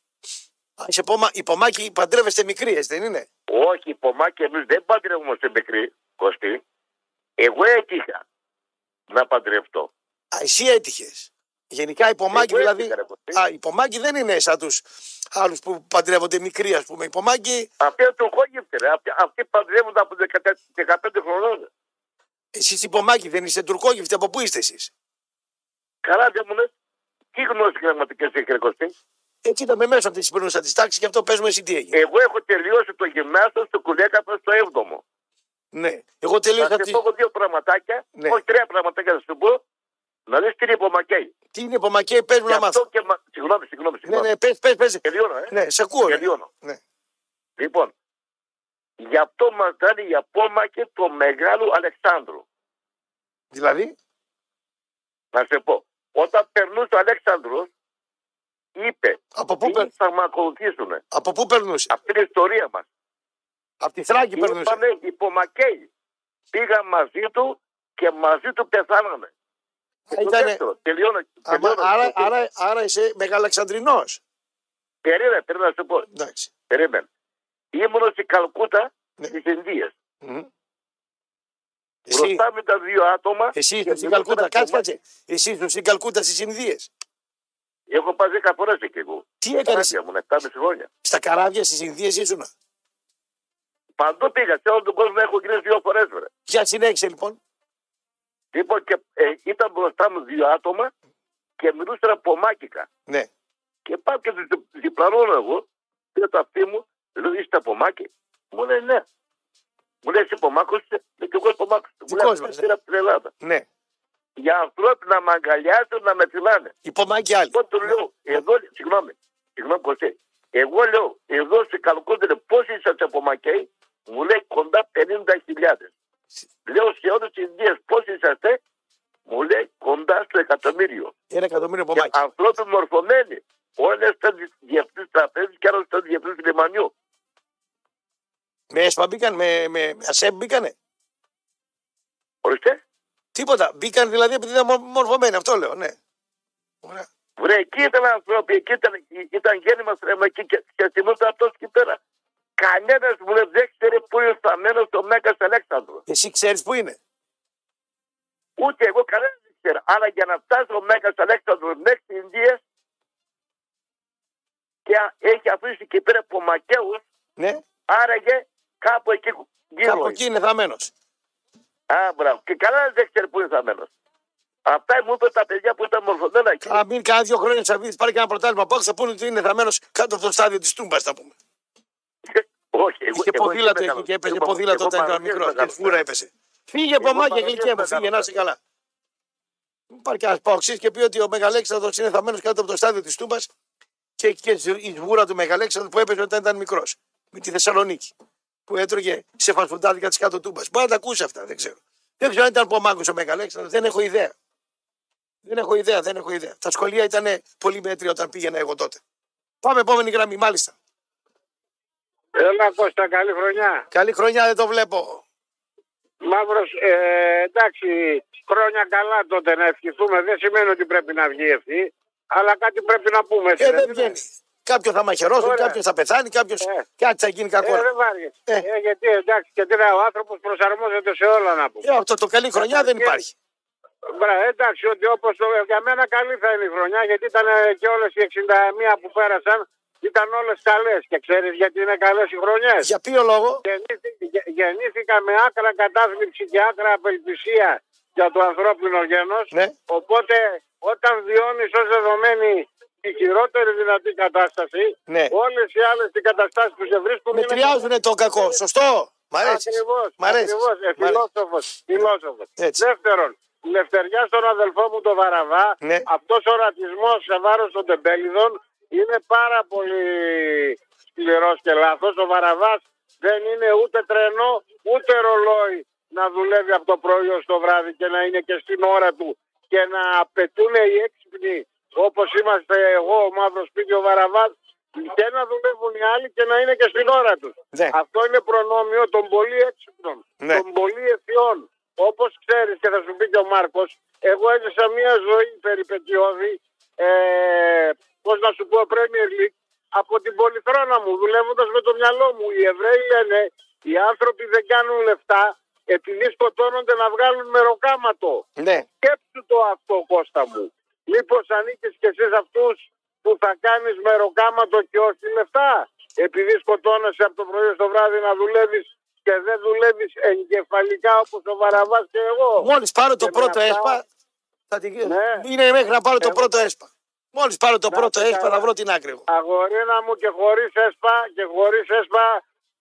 Speaker 2: Είσαι πόμα, η πομάκη παντρεύεστε μικρή, έτσι δεν είναι;
Speaker 14: Όχι, πομάκια εμείς δεν παντρεύουμε μικρή, Κωστή. Εγώ έτυχα να παντρευτώ.
Speaker 2: Α, εσύ έτυχες. Γενικά η πομάκη
Speaker 14: Εγώ
Speaker 2: δηλαδή.
Speaker 14: έτυχα, ρε, Κωστή.
Speaker 2: Α, η πομάκη δεν είναι σαν τους άλλους που παντρεύονται μικροί, ας πούμε. Η πομάκη,
Speaker 14: Αυτή είναι του κόγευτε, ρε. Αυτοί, αυτοί παντρεύονται από 14 15 χρονών.
Speaker 2: Εσείς η πομάκη δεν είστε τουρκόγυφτοι, από πού είστε εσείς;
Speaker 14: Καλά, δεν μου λες. Τι γνώση γραμματικέ έχει, ρε Κωστή;
Speaker 2: Έτσι ήταν με μέσω από τη περνούσα τη τάξη και αυτό παίζουμε εσύ τι έγινε.
Speaker 14: Εγώ έχω τελειώσει το γυμνάσιο στο κουλέκαπα στο 7ο.
Speaker 2: Ναι. Εγώ
Speaker 14: Θα
Speaker 2: τελείωσα.
Speaker 14: σε
Speaker 2: Τη...
Speaker 14: πω εγώ δύο πραγματάκια,
Speaker 2: Ναι.
Speaker 14: όχι τρία πραγματάκια θα σου πω, να δεις τι είναι υπομακέι.
Speaker 2: Τι είναι πομακή, πες μου
Speaker 14: Και
Speaker 2: να μάθω.
Speaker 14: αυτό και μα... Συγγνώμη, συγγνώμη,
Speaker 2: Ναι,
Speaker 14: συγγνώμη.
Speaker 2: ναι, πες, πες, πες.
Speaker 14: Τελειώνω, ε.
Speaker 2: Ναι, σε ακούω. Ναι.
Speaker 14: Τελειώνω.
Speaker 2: Ναι.
Speaker 14: Λοιπόν, Γι' αυτό μας δίνει για πόμακε το μεγάλο Αλεξάνδρου.
Speaker 2: Δηλαδή,
Speaker 14: Να σε πω. Όταν περνούσε ο Αλέξανδρος, είπε,
Speaker 2: από πού,
Speaker 14: τι
Speaker 2: περ-
Speaker 14: θα με ακολουθήσουν.
Speaker 2: από πού περνούσε;
Speaker 14: Αυτή είναι η ιστορία μας.
Speaker 2: Από τη Θράκη περνούσε.
Speaker 14: Είπανε οι Πομακαίοι. Πήγαν μαζί του και μαζί του πεθάνανε. Και το
Speaker 2: ήτανε-
Speaker 14: δεύτερο, τελειώνω.
Speaker 2: Άμα-
Speaker 14: τελειώνω.
Speaker 2: άρα, άρα, άρα είσαι Μεγαλεξανδρινός.
Speaker 14: Περίμενε, περίμενε να σου πω.
Speaker 2: Εντάξει.
Speaker 14: Περίμενε. Ήμουν στην Καλκούτα
Speaker 2: Ναι.
Speaker 14: στις Ινδίες.
Speaker 2: Μμμ. Εσύ,
Speaker 14: Μπροστά με τα δύο άτομα.
Speaker 2: εσύ
Speaker 14: και
Speaker 2: είσαι στην
Speaker 14: μιλούσα
Speaker 2: Καλκούτα.
Speaker 14: ένα
Speaker 2: Κάτσε,
Speaker 14: κομμάτι.
Speaker 2: κάτσε. Εσύ είσαι στην Καλκούτα στις Ινδίες.
Speaker 14: Έχω πάει δέκα φορές εκεί εγώ.
Speaker 2: Τι έκανες;
Speaker 14: Καράβια μου, 7,5 χρόνια.
Speaker 2: στα καράβια στις Ινδίες ήσουν.
Speaker 14: Παντού πήγα, σε όλο τον κόσμο έχω γίνει δύο φορές βρε.
Speaker 2: Για συνέχισε λοιπόν.
Speaker 14: Λοιπόν, και, ε, ήταν μπροστά μου δύο άτομα και μιλούσαν πομάκικα.
Speaker 2: Ναι.
Speaker 14: Και πάω και τους διπλανώνω εγώ, πήρα το αυτί μου, λέω είστε πομάκι. Μου λέει ναι. Μου λέει εσύ πομάκος είσαι, λέει και εγώ πομάκος. Μου λέει
Speaker 2: Δικός
Speaker 14: «Αυτό
Speaker 2: μας,
Speaker 14: πήρα από την Ελλάδα.
Speaker 2: Ναι.
Speaker 14: Για ανθρώπου να με αγκαλιάσουν να με φυλάνε.
Speaker 2: Υπομάκη άλλη.
Speaker 14: Εγώ του λέω, εδώ, συγγνώμη, συγγνώμη Κωστή, εγώ λέω, εδώ σε Καλκούνται πώς είσαστε από Μακέι, μου λέει κοντά 50.000. Λέω σε όλες τις Ινδίες πώς είσαστε, μου λέει κοντά στο εκατομμύριο.
Speaker 2: Ένα εκατομμύριο
Speaker 14: Και
Speaker 2: υπομάκη.
Speaker 14: ανθρώποι μορφωμένοι. Ο ένας ήταν διευθυντής τραπέζης και άλλος ήταν διευθυντής λιμανιού.
Speaker 2: Με έσπα μπήκαν, με, με με ασέμ μπήκανε.
Speaker 14: Ορίστε.
Speaker 2: Τίποτα. Μπήκαν δηλαδή επειδή ήταν μορ- μορφωμένοι. Αυτό λέω, ναι. Ωραία.
Speaker 14: Βρε, εκεί ήταν άνθρωποι, εκεί ήταν, ήταν γέννημα στρέμμα εκεί και, και θυμούνται αυτός εκεί πέρα. Κανένας μου λέει δεν ξέρει πού είναι σταμένος ο Μέγας Αλέξανδρος.
Speaker 2: Εσύ ξέρεις πού είναι.
Speaker 14: Ούτε εγώ κανένας δεν ξέρω. Αλλά για να φτάσει ο Μέγας Αλέξανδρος μέχρι τις Ινδίες και α- έχει αφήσει και πέρα από Μακαίους,
Speaker 2: Ναι.
Speaker 14: άραγε κάπου εκεί γύρω.
Speaker 2: Κάπου εκεί είναι θαμένος.
Speaker 14: Α, μπράβο. Και κανένας δεν ξέρει πού είναι θαμένος. Αυτά μου είπε τα παιδιά που ήταν μορφωμένα εκεί.
Speaker 2: Θα μείνει κάνα δύο χρόνια τη Αβίδη, πάρει και ένα πρωτάθλημα από θα πούνε ότι είναι θαμένο κάτω από το στάδιο της Τούμπας, θα πούμε. (laughs)
Speaker 14: Όχι, εγώ,
Speaker 2: Είχε
Speaker 14: εγώ
Speaker 2: ποδήλατο
Speaker 14: είμαι
Speaker 2: εκεί και έπαιζε
Speaker 14: Εγώ-
Speaker 2: ποδήλατο
Speaker 14: εγώ
Speaker 2: όταν ήταν
Speaker 14: παραδείγμα
Speaker 2: μικρός. Και
Speaker 14: μεγάλος.
Speaker 2: φούρα έπεσε. Φύγε από μάκια,
Speaker 14: παραδείγμα
Speaker 2: γλυκέ μου, φύγε,
Speaker 14: μεγάλο.
Speaker 2: να είσαι καλά. Υπάρχει ένα παοξή και πει ότι ο Μεγαλέξανδρος είναι θαμένο κάτω από το στάδιο της Τούμπας και, και η σβούρα του Μεγαλέξανδρου που έπαιζε όταν ήταν μικρός. Με τη Θεσσαλονίκη. Που έτρωγε σε φασφουντάδικα της κάτω Τούμπας. Μπορεί να τα ακούσει αυτά, δεν ξέρω. Δεν ξέρω αν ήταν πομάγκο ο Μεγαλέξανδρος, δεν έχω ιδέα. Δεν έχω ιδέα, δεν έχω ιδέα. Τα σχολεία ήταν πολύ μέτρια όταν πήγαινα εγώ τότε. Πάμε επόμενη γραμμή, μάλιστα.
Speaker 5: Έλα Κώστα, καλή χρονιά.
Speaker 2: Καλή χρονιά, δεν το βλέπω.
Speaker 5: Μαύρος, ε, εντάξει, χρόνια καλά τότε να ευχηθούμε. Δεν σημαίνει ότι πρέπει να βγει ευθύ, αλλά κάτι πρέπει να πούμε. έτσι
Speaker 2: Ε,
Speaker 5: δεν
Speaker 2: δεν
Speaker 5: είναι;
Speaker 2: βγαίνει. Κάποιον θα μαχαιρώσουν,
Speaker 5: Ωραία.
Speaker 2: κάποιος θα πεθάνει, κάποιος.
Speaker 5: Ε.
Speaker 2: Κάτι θα γίνει κακό.
Speaker 5: Ε, δεν βάριεσαι.
Speaker 2: Ε.
Speaker 5: Ε, γιατί εντάξει, και τι να, ο άνθρωπος προσαρμόζεται σε όλα να πούμε.
Speaker 2: Ε, αυτό το καλή χρονιά δεν υπάρχει.
Speaker 5: Μπρα, εντάξει, ότι όπως το, για μένα καλή θα είναι η χρονιά, γιατί ήταν ε, και όλες οι 61 που πέρασαν, ήταν όλες καλές. Και ξέρεις γιατί είναι καλές οι χρονιές;
Speaker 2: Για ποιο λόγο;
Speaker 5: Γεννήθη- γε- γεννήθηκα με άκρα κατάθλιψη και άκρα απελπισία για το ανθρώπινο γένος.
Speaker 2: Ναι.
Speaker 5: Οπότε όταν βιώνεις ως δεδομένη τη χειρότερη δυνατή κατάσταση,
Speaker 2: Ναι.
Speaker 5: όλες οι άλλες οι καταστάσεις που σε βρίσκουν είναι
Speaker 2: Μετριάζουν το κακό. Σωστό. Μ' αρέσεις.
Speaker 5: Ακριβώς,
Speaker 2: Μ' αρέσεις.
Speaker 5: ακριβώς. Ε,
Speaker 2: Μ' αρέσεις.
Speaker 5: φιλόσοφος, φιλόσοφος.
Speaker 2: Έτσι.
Speaker 5: Δεύτερον, λευτεριά στον αδελφό μου τον Βαραβά,
Speaker 2: Ναι.
Speaker 5: αυτός ο ρατσισμός σε βάρος των τεμπέλιδων είναι πάρα πολύ σκληρός και λάθος. Ο Βαραβάς δεν είναι ούτε τρενό, ούτε ρολόι να δουλεύει από το πρωί ως το βράδυ και να είναι και στην ώρα του και να απαιτούν οι έξυπνοι όπως είμαστε εγώ, ο Μαύρος Σπίτι, ο Βαραβάς και να δουλεύουν οι άλλοι και να είναι και στην ώρα τους.
Speaker 2: Ναι.
Speaker 5: Αυτό είναι προνόμιο των πολύ έξυπνων,
Speaker 2: Ναι.
Speaker 5: των πολύ ευθειών. Όπως ξέρεις και θα σου πει και ο Μάρκος, εγώ έζησα μια ζωή περιπετειώδη, ε, πώς να σου πω, Premier League, από την πολυθρόνα μου, δουλεύοντας με το μυαλό μου. Οι Εβραίοι λένε, οι άνθρωποι δεν κάνουν λεφτά επειδή σκοτώνονται να βγάλουν μεροκάματο.
Speaker 2: Ναι.
Speaker 5: Σκέψου το αυτό, Κώστα μου. Μήπως ανήκεις και εσύ σε αυτούς που θα κάνεις μεροκάματο και όχι λεφτά; Επειδή σκοτώνεσαι από το πρωί στο βράδυ να δουλεύεις και δεν δουλεύεις εγκεφαλικά όπως ο Βαραβάς και εγώ.
Speaker 2: Μόλις πάρω το
Speaker 5: Και με
Speaker 2: πρώτο
Speaker 5: αυτά-
Speaker 2: έσπα. Θα την...
Speaker 5: Ναι.
Speaker 2: Είναι μέχρι να πάρω το
Speaker 5: Εγώ-
Speaker 2: πρώτο έσπα. Μόλις πάρω το
Speaker 5: Να
Speaker 2: πρώτο
Speaker 5: είσαι
Speaker 2: έσπα
Speaker 5: καλά.
Speaker 2: θα βρω την άκρη. εγώ.
Speaker 5: Αγορίνα μου και χωρίς έσπα και χωρίς έσπα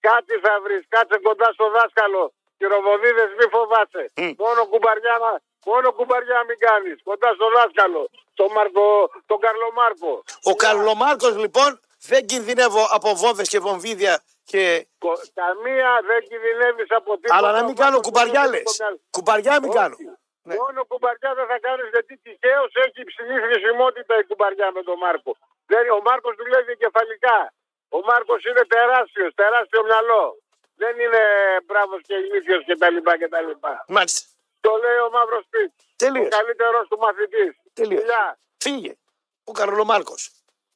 Speaker 5: κάτι θα βρεις. Κάτσε κοντά στο δάσκαλο. Κυροβοδίδες μη φοβάσαι.
Speaker 2: Μμ.
Speaker 5: Μόνο κουμπαριά, να- μόνο κουμπαριά μην κάνεις. Κοντά στο δάσκαλο. Το Μαρκο, τον Καρλομάρκο.
Speaker 2: Ο Καρλομάρκος λοιπόν δεν κινδυνεύω από βόμβες και βομβίδια Και...
Speaker 5: Κο- Καμία δεν κινδυνεύεις από τίποτα.
Speaker 2: Αλλά να μην κάνω
Speaker 5: Μάρκος
Speaker 2: κουμπαριά
Speaker 5: είναι
Speaker 2: λες.
Speaker 5: στο μυαλό.
Speaker 2: Κουμπαριά μην
Speaker 5: Όχι.
Speaker 2: κάνω. Ναι.
Speaker 5: Μόνο κουμπαριά δεν θα κάνεις γιατί τυχαίως έχει υψηλή χρησιμότητα η κουμπαριά με τον Μάρκο. Δεν, ο Μάρκος δουλεύει κεφαλικά. Ο Μάρκος είναι τεράστιος, τεράστιο μυαλό. Δεν είναι μπράβος και ηλίθιο κτλ. κτλ.
Speaker 2: Μάλιστα.
Speaker 5: Το λέει ο Μαύρος Πιτ. Ο
Speaker 2: Τελείως.
Speaker 5: καλύτερος του μαθητής.
Speaker 2: Τελείως. Φύγε. Ο Καρολομάρκο.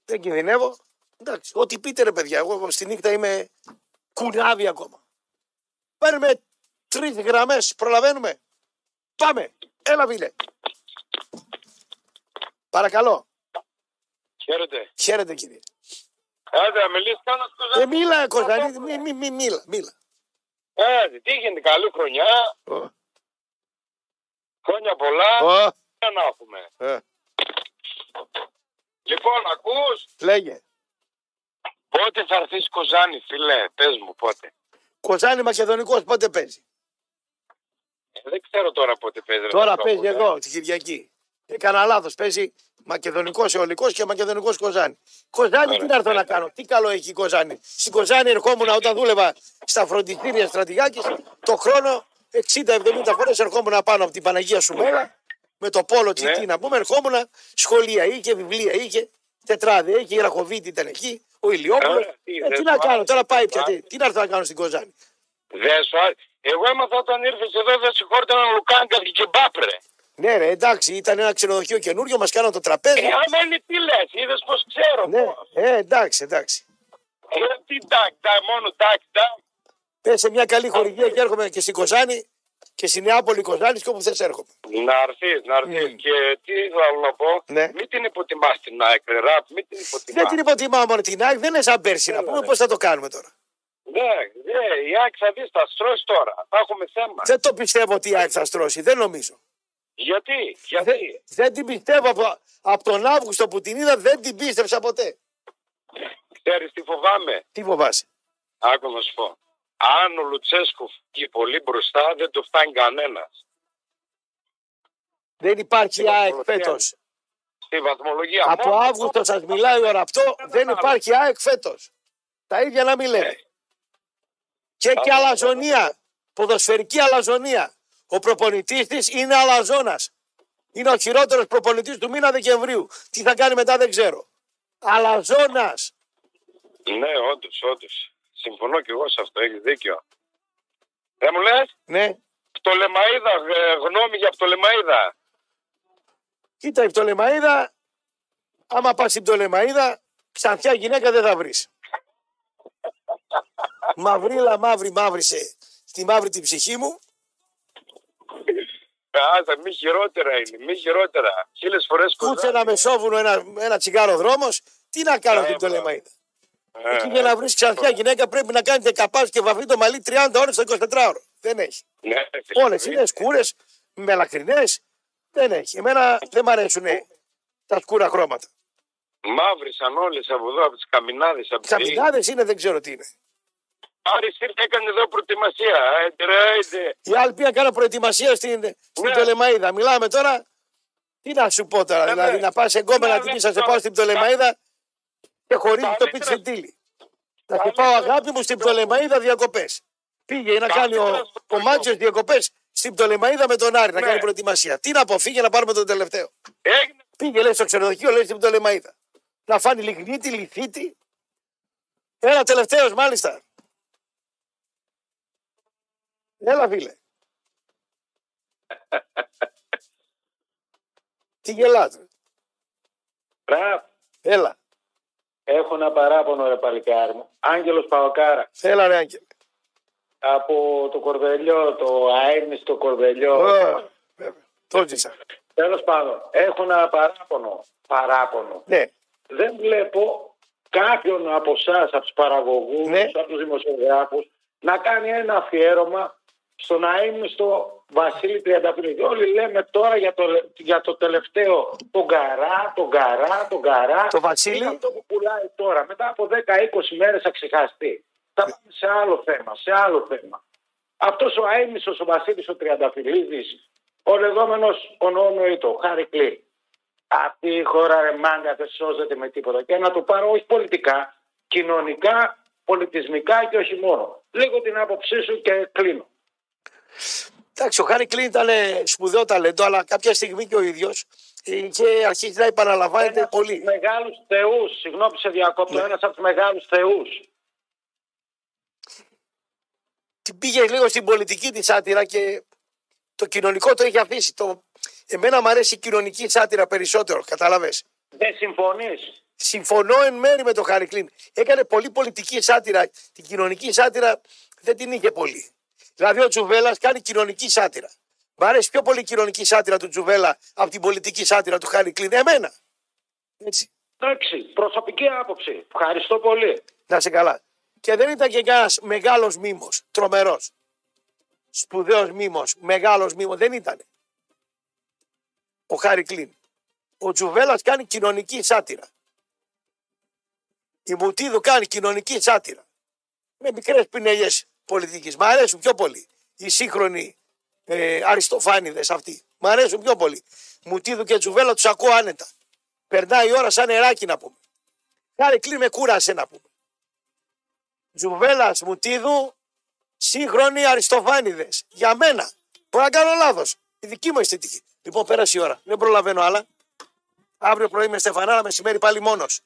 Speaker 2: Δεν κινδυνεύω. Εντάξει, ό,τι πείτε ρε παιδιά. Εγώ στη νύχτα είμαι κουνάβι ακόμα. Παίρνουμε τρεις γραμμές. Προλαβαίνουμε. Πάμε. Έλα, φίλε. Παρακαλώ.
Speaker 11: Χαίρετε.
Speaker 2: Χαίρετε, κύριε.
Speaker 11: Άντε, να μιλήσεις κανένα
Speaker 2: Ε, μίλα, Κωνσταντίνη. Μη, μη, μη, μίλα, μίλα.
Speaker 11: Ε, τι γίνεται, καλή χρονιά.
Speaker 2: Ω.
Speaker 11: Χρόνια πολλά.
Speaker 2: Ω.
Speaker 11: Για να έχουμε.
Speaker 2: Ε,
Speaker 11: Λοιπόν, ακούς,
Speaker 2: λέγε.
Speaker 11: πότε θα έρθεις Κοζάνη, φίλε, πες μου πότε.
Speaker 2: Κοζάνη Μακεδονικός πότε παίζει;
Speaker 11: Ε, δεν ξέρω τώρα πότε παίζει. ρε
Speaker 2: Τώρα
Speaker 11: Πετρόπουλε.
Speaker 2: παίζει εδώ την Κυριακή. Έκανα λάθος. Παίζει Μακεδονικός Αιωλικός και Μακεδονικός Κοζάνη. Κοζάνη τι να έρθω να κάνω; Τι καλό έχει η Κοζάνη; Στην Κοζάνη ερχόμουν όταν δούλευα στα φροντιστήρια στρατηγάκης το χρόνο 60-70 φορές ερχόμουν πάνω από την Παναγία Σουμέλα με το πόλο τι,
Speaker 11: Ναι.
Speaker 2: τι να πούμε. Ερχόμουν σχολεία είχε, βιβλία είχε, τετράδια είχε, η Ραχοβίτη ήταν εκεί, ο Ηλιόπουλος.
Speaker 11: Ε, τι,
Speaker 2: Ε,
Speaker 11: δεν
Speaker 2: τι να
Speaker 11: σου
Speaker 2: κάνω,
Speaker 11: άρεσε,
Speaker 2: τώρα πάει
Speaker 11: δεν
Speaker 2: πια.
Speaker 11: σου
Speaker 2: Τι, τι να έρθω να κάνω στην Κοζάνη;
Speaker 11: Δεν σου άρεσε. Εγώ έμαθα όταν ήρθες εδώ δεν συγχώρητα έναν Λουκάγκα και κεμπάπρε.
Speaker 2: Ναι, ρε, εντάξει, ήταν ένα ξενοδοχείο καινούριο, μας κάναν το τραπέζι.
Speaker 11: Ε, άμα είναι τι λες, είδες πως ξέρω.
Speaker 2: Ναι, ε, εντάξει, εντάξει.
Speaker 11: Ε, τι τάκ, τάκ, μόνο τάκ, τάκ.
Speaker 2: Πες σε μια καλή χορηγία και έρχομαι και στην Κοζάνη και στη Νεάπολη Κοζάνης και όπου θες έρχομαι.
Speaker 11: Να έρθεις, να έρθεις. Και τι θέλω να πω,
Speaker 2: Ναι.
Speaker 11: μην την υποτιμάς την ΑΕΚ, ρε, ραπ, μην την υποτιμάς.
Speaker 2: Δεν την υποτιμάω μόνο την ΑΕΚ, δεν είναι σαν πέρσι να πούμε πώς θα το κάνουμε τώρα.
Speaker 11: Ναι, ναι, η ΑΕΚ θα δεις, θα στρώσει τώρα. Θα έχουμε θέμα.
Speaker 2: Δεν το πιστεύω ότι η ΑΕΚ θα στρώσει, δεν νομίζω.
Speaker 11: Γιατί, γιατί;
Speaker 2: Δεν, δεν την πιστεύω από, από τον Αύγουστο που την είδα, δεν την πίστεψα ποτέ.
Speaker 11: Ξέρεις τι φοβάμαι;
Speaker 2: Τι φοβάσαι;
Speaker 11: Άκου να σου πω. Αν ο Λουτσέσκο φύγει πολύ μπροστά, δεν το φτάνει κανένα.
Speaker 2: Δεν υπάρχει ΑΕΚ φέτος.
Speaker 11: Στη βαθμολογία.
Speaker 2: Από
Speaker 11: μόνο-
Speaker 2: Αύγουστο σας μιλάει ώρα αυτό, δεν υπάρχει ΑΕΚ φέτος. Τα ίδια να μην λέμε. Και και αλαζονία. Ποδοσφαιρική αλαζονία. Ο προπονητής της είναι αλαζόνας. Είναι ο χειρότερος προπονητής του μήνα Δεκεμβρίου. Τι θα κάνει μετά δεν ξέρω. Αλαζόνας.
Speaker 11: Ναι, όντως, όντως. Συμφωνώ κι εγώ σε αυτό, έχεις δίκιο. Δεν μου λες,
Speaker 2: Ναι.
Speaker 11: Πτολεμαίδα, ε, γνώμη για Πτολεμαίδα.
Speaker 2: Κοίτα η Πτολεμαίδα, άμα πας στην Πτολεμαίδα, ξανθιά γυναίκα δεν θα βρεις. (laughs) Μαυρίλα μαύρη μαύρισε στη μαύρη την ψυχή μου.
Speaker 11: Άσε, μη χειρότερα είναι, μη χειρότερα. Χίλιες φορές
Speaker 2: Κούτσε ένα μεσόβουνο, ένα, ένα τσιγάρο δρόμος. Τι να κάνω στην Πτολεμαίδα.
Speaker 11: Ε,
Speaker 2: Εκεί για να βρεις ξανθιά γυναίκα πρέπει να κάνετε καπάς και βαφή το μαλλί 30 ώρες το 24 ώρο. Δεν έχει.
Speaker 11: Ναι,
Speaker 2: Όλες είναι σκούρες, μελακρινές. Δεν έχει. Εμένα δεν μ' αρέσουν τα σκούρα χρώματα.
Speaker 11: Μαύρισαν όλες από εδώ, από τις καμινάδες. Από
Speaker 2: Ξαμινάδες είναι, δεν ξέρω τι είναι.
Speaker 11: Άρης ήρθε, έκανε εδώ προετοιμασία. Έντε, ρε, έντε.
Speaker 2: Η άλλη πήγα κάνω προετοιμασία στην, στην
Speaker 11: Ναι.
Speaker 2: Πτολεμαίδα. Μιλάμε τώρα. Τι να σου πω τώρα, δηλαδή να πας εγκόμενα την πίσα, σε πάω στην Πτολεμαίδα και χωρίζει το πίτσι τίλι. Θα σε πάω αγάπη μου στην Πτολεμαίδα διακοπές. Πήγε να κάνει ο, ο Μάτσο διακοπές στην Πτολεμαίδα με τον Άρη να κάνει προετοιμασία. Τι να πω, φύγε να πάρουμε τον τελευταίο.
Speaker 11: Έγινε.
Speaker 2: Πήγε λέει στο ξενοδοχείο, λέει στην Πτολεμαίδα. Να φάνει λιγνίτη, λιθίτη. Ένα τελευταίος μάλιστα. Έλα φίλε. Τι γελάτε.
Speaker 15: Ραπ,
Speaker 2: Έλα.
Speaker 15: έχω ένα παράπονο ρε παλικάρι μου. Άγγελος Παοκάρα.
Speaker 2: Έλα ρε Άγγελ.
Speaker 15: Από το Κορδελιό, το αέμιστο Κορδελιό.
Speaker 2: Ω, βέβαια. Το ζήσα.
Speaker 15: Τέλος πάντων, έχω ένα παράπονο. Παράπονο.
Speaker 2: Ναι.
Speaker 15: Δεν βλέπω κάποιον από εσάς, από τους παραγωγούς,
Speaker 2: Ναι.
Speaker 15: από τους δημοσιογράφους, να κάνει ένα αφιέρωμα στον αείμνηστο Βασίλη Τριανταφυλλίδη. Όλοι λέμε τώρα για το, για το τελευταίο, τον Καρά, τον Καρά, τον Καρά.
Speaker 2: Το Βασίλη.
Speaker 15: Είναι αυτό που πουλάει τώρα. Μετά από 10-20 μέρες θα ξεχαστεί. Θα πάμε σε άλλο θέμα, σε άλλο θέμα. Αυτός ο αείμνηστος ο Βασίλης ο Τριανταφυλλίδης, ο λεγόμενος ο νοήτο, Χάρη Κλή. Αυτή η χώρα ρε μάγκα δεν σώζεται με τίποτα. Και να το πάρω όχι πολιτικά, κοινωνικά πολιτισμικά και όχι μόνο. Λίγο την άποψή σου και κλείνω.
Speaker 2: Εντάξει, ο Χάρη Κλίν ήταν ε, σπουδαίο ταλέντο, αλλά κάποια στιγμή και ο ίδιος είχε αρχίσει να επαναλαμβάνεται πολύ.
Speaker 15: Μεγάλους θεούς, συγγνώμη που σε διακόπτω,
Speaker 2: Ναι.
Speaker 15: ένας από τους μεγάλους θεούς.
Speaker 2: Την πήγε λίγο στην πολιτική της σάτυρα και το κοινωνικό το είχε αφήσει. Το... Εμένα μου αρέσει η κοινωνική σάτυρα περισσότερο, κατάλαβες.
Speaker 15: Δεν συμφωνείς;
Speaker 2: Συμφωνώ εν μέρη με τον Χάρη Κλίν. Έκανε πολύ πολιτική σάτυρα. Την κοινωνική σάτυρα δεν την είχε πολύ. Δηλαδή ο Τζουβέλλα κάνει κοινωνική σάτυρα. Μ' αρέσει πιο πολύ η κοινωνική σάτυρα του Τζουβέλλα από την πολιτική σάτυρα του Χάρη Κλίν. Εμένα. Έτσι.
Speaker 15: Εντάξει, προσωπική άποψη. Ευχαριστώ πολύ.
Speaker 2: Να σε καλά. Και δεν ήταν και κανένας μεγάλος μήμο. Τρομερός. Σπουδαίος μήμο. Μεγάλος μήμο. Δεν ήταν. Ο Χάρη Κλίν. Ο Τζουβέλλα κάνει κοινωνική σάτυρα. Η Μουτίδου κάνει κοινωνική σάτυρα. Με μικρές πινελιές πολιτικής. Μ' αρέσουν πιο πολύ. Οι σύγχρονοι ε, αριστοφάνιδες αυτοί. Μ' αρέσουν πιο πολύ. Μουτίδου και Τζουβέλλα τους ακούω άνετα. Περνάει η ώρα σαν νεράκι να πούμε. Χάρη Κλίν με κούρασε να πούμε. Τζουβέλλα Μουτίδου, σύγχρονοι αριστοφάνιδες. Για μένα. Μπορεί να κάνω λάθος. Η δική μου αισθητική. Λοιπόν, πέρασε η ώρα. Δεν προλαβαίνω άλλα. Αύριο πρωί με Στεφανάρα, μεσημέρι πάλι μόνος.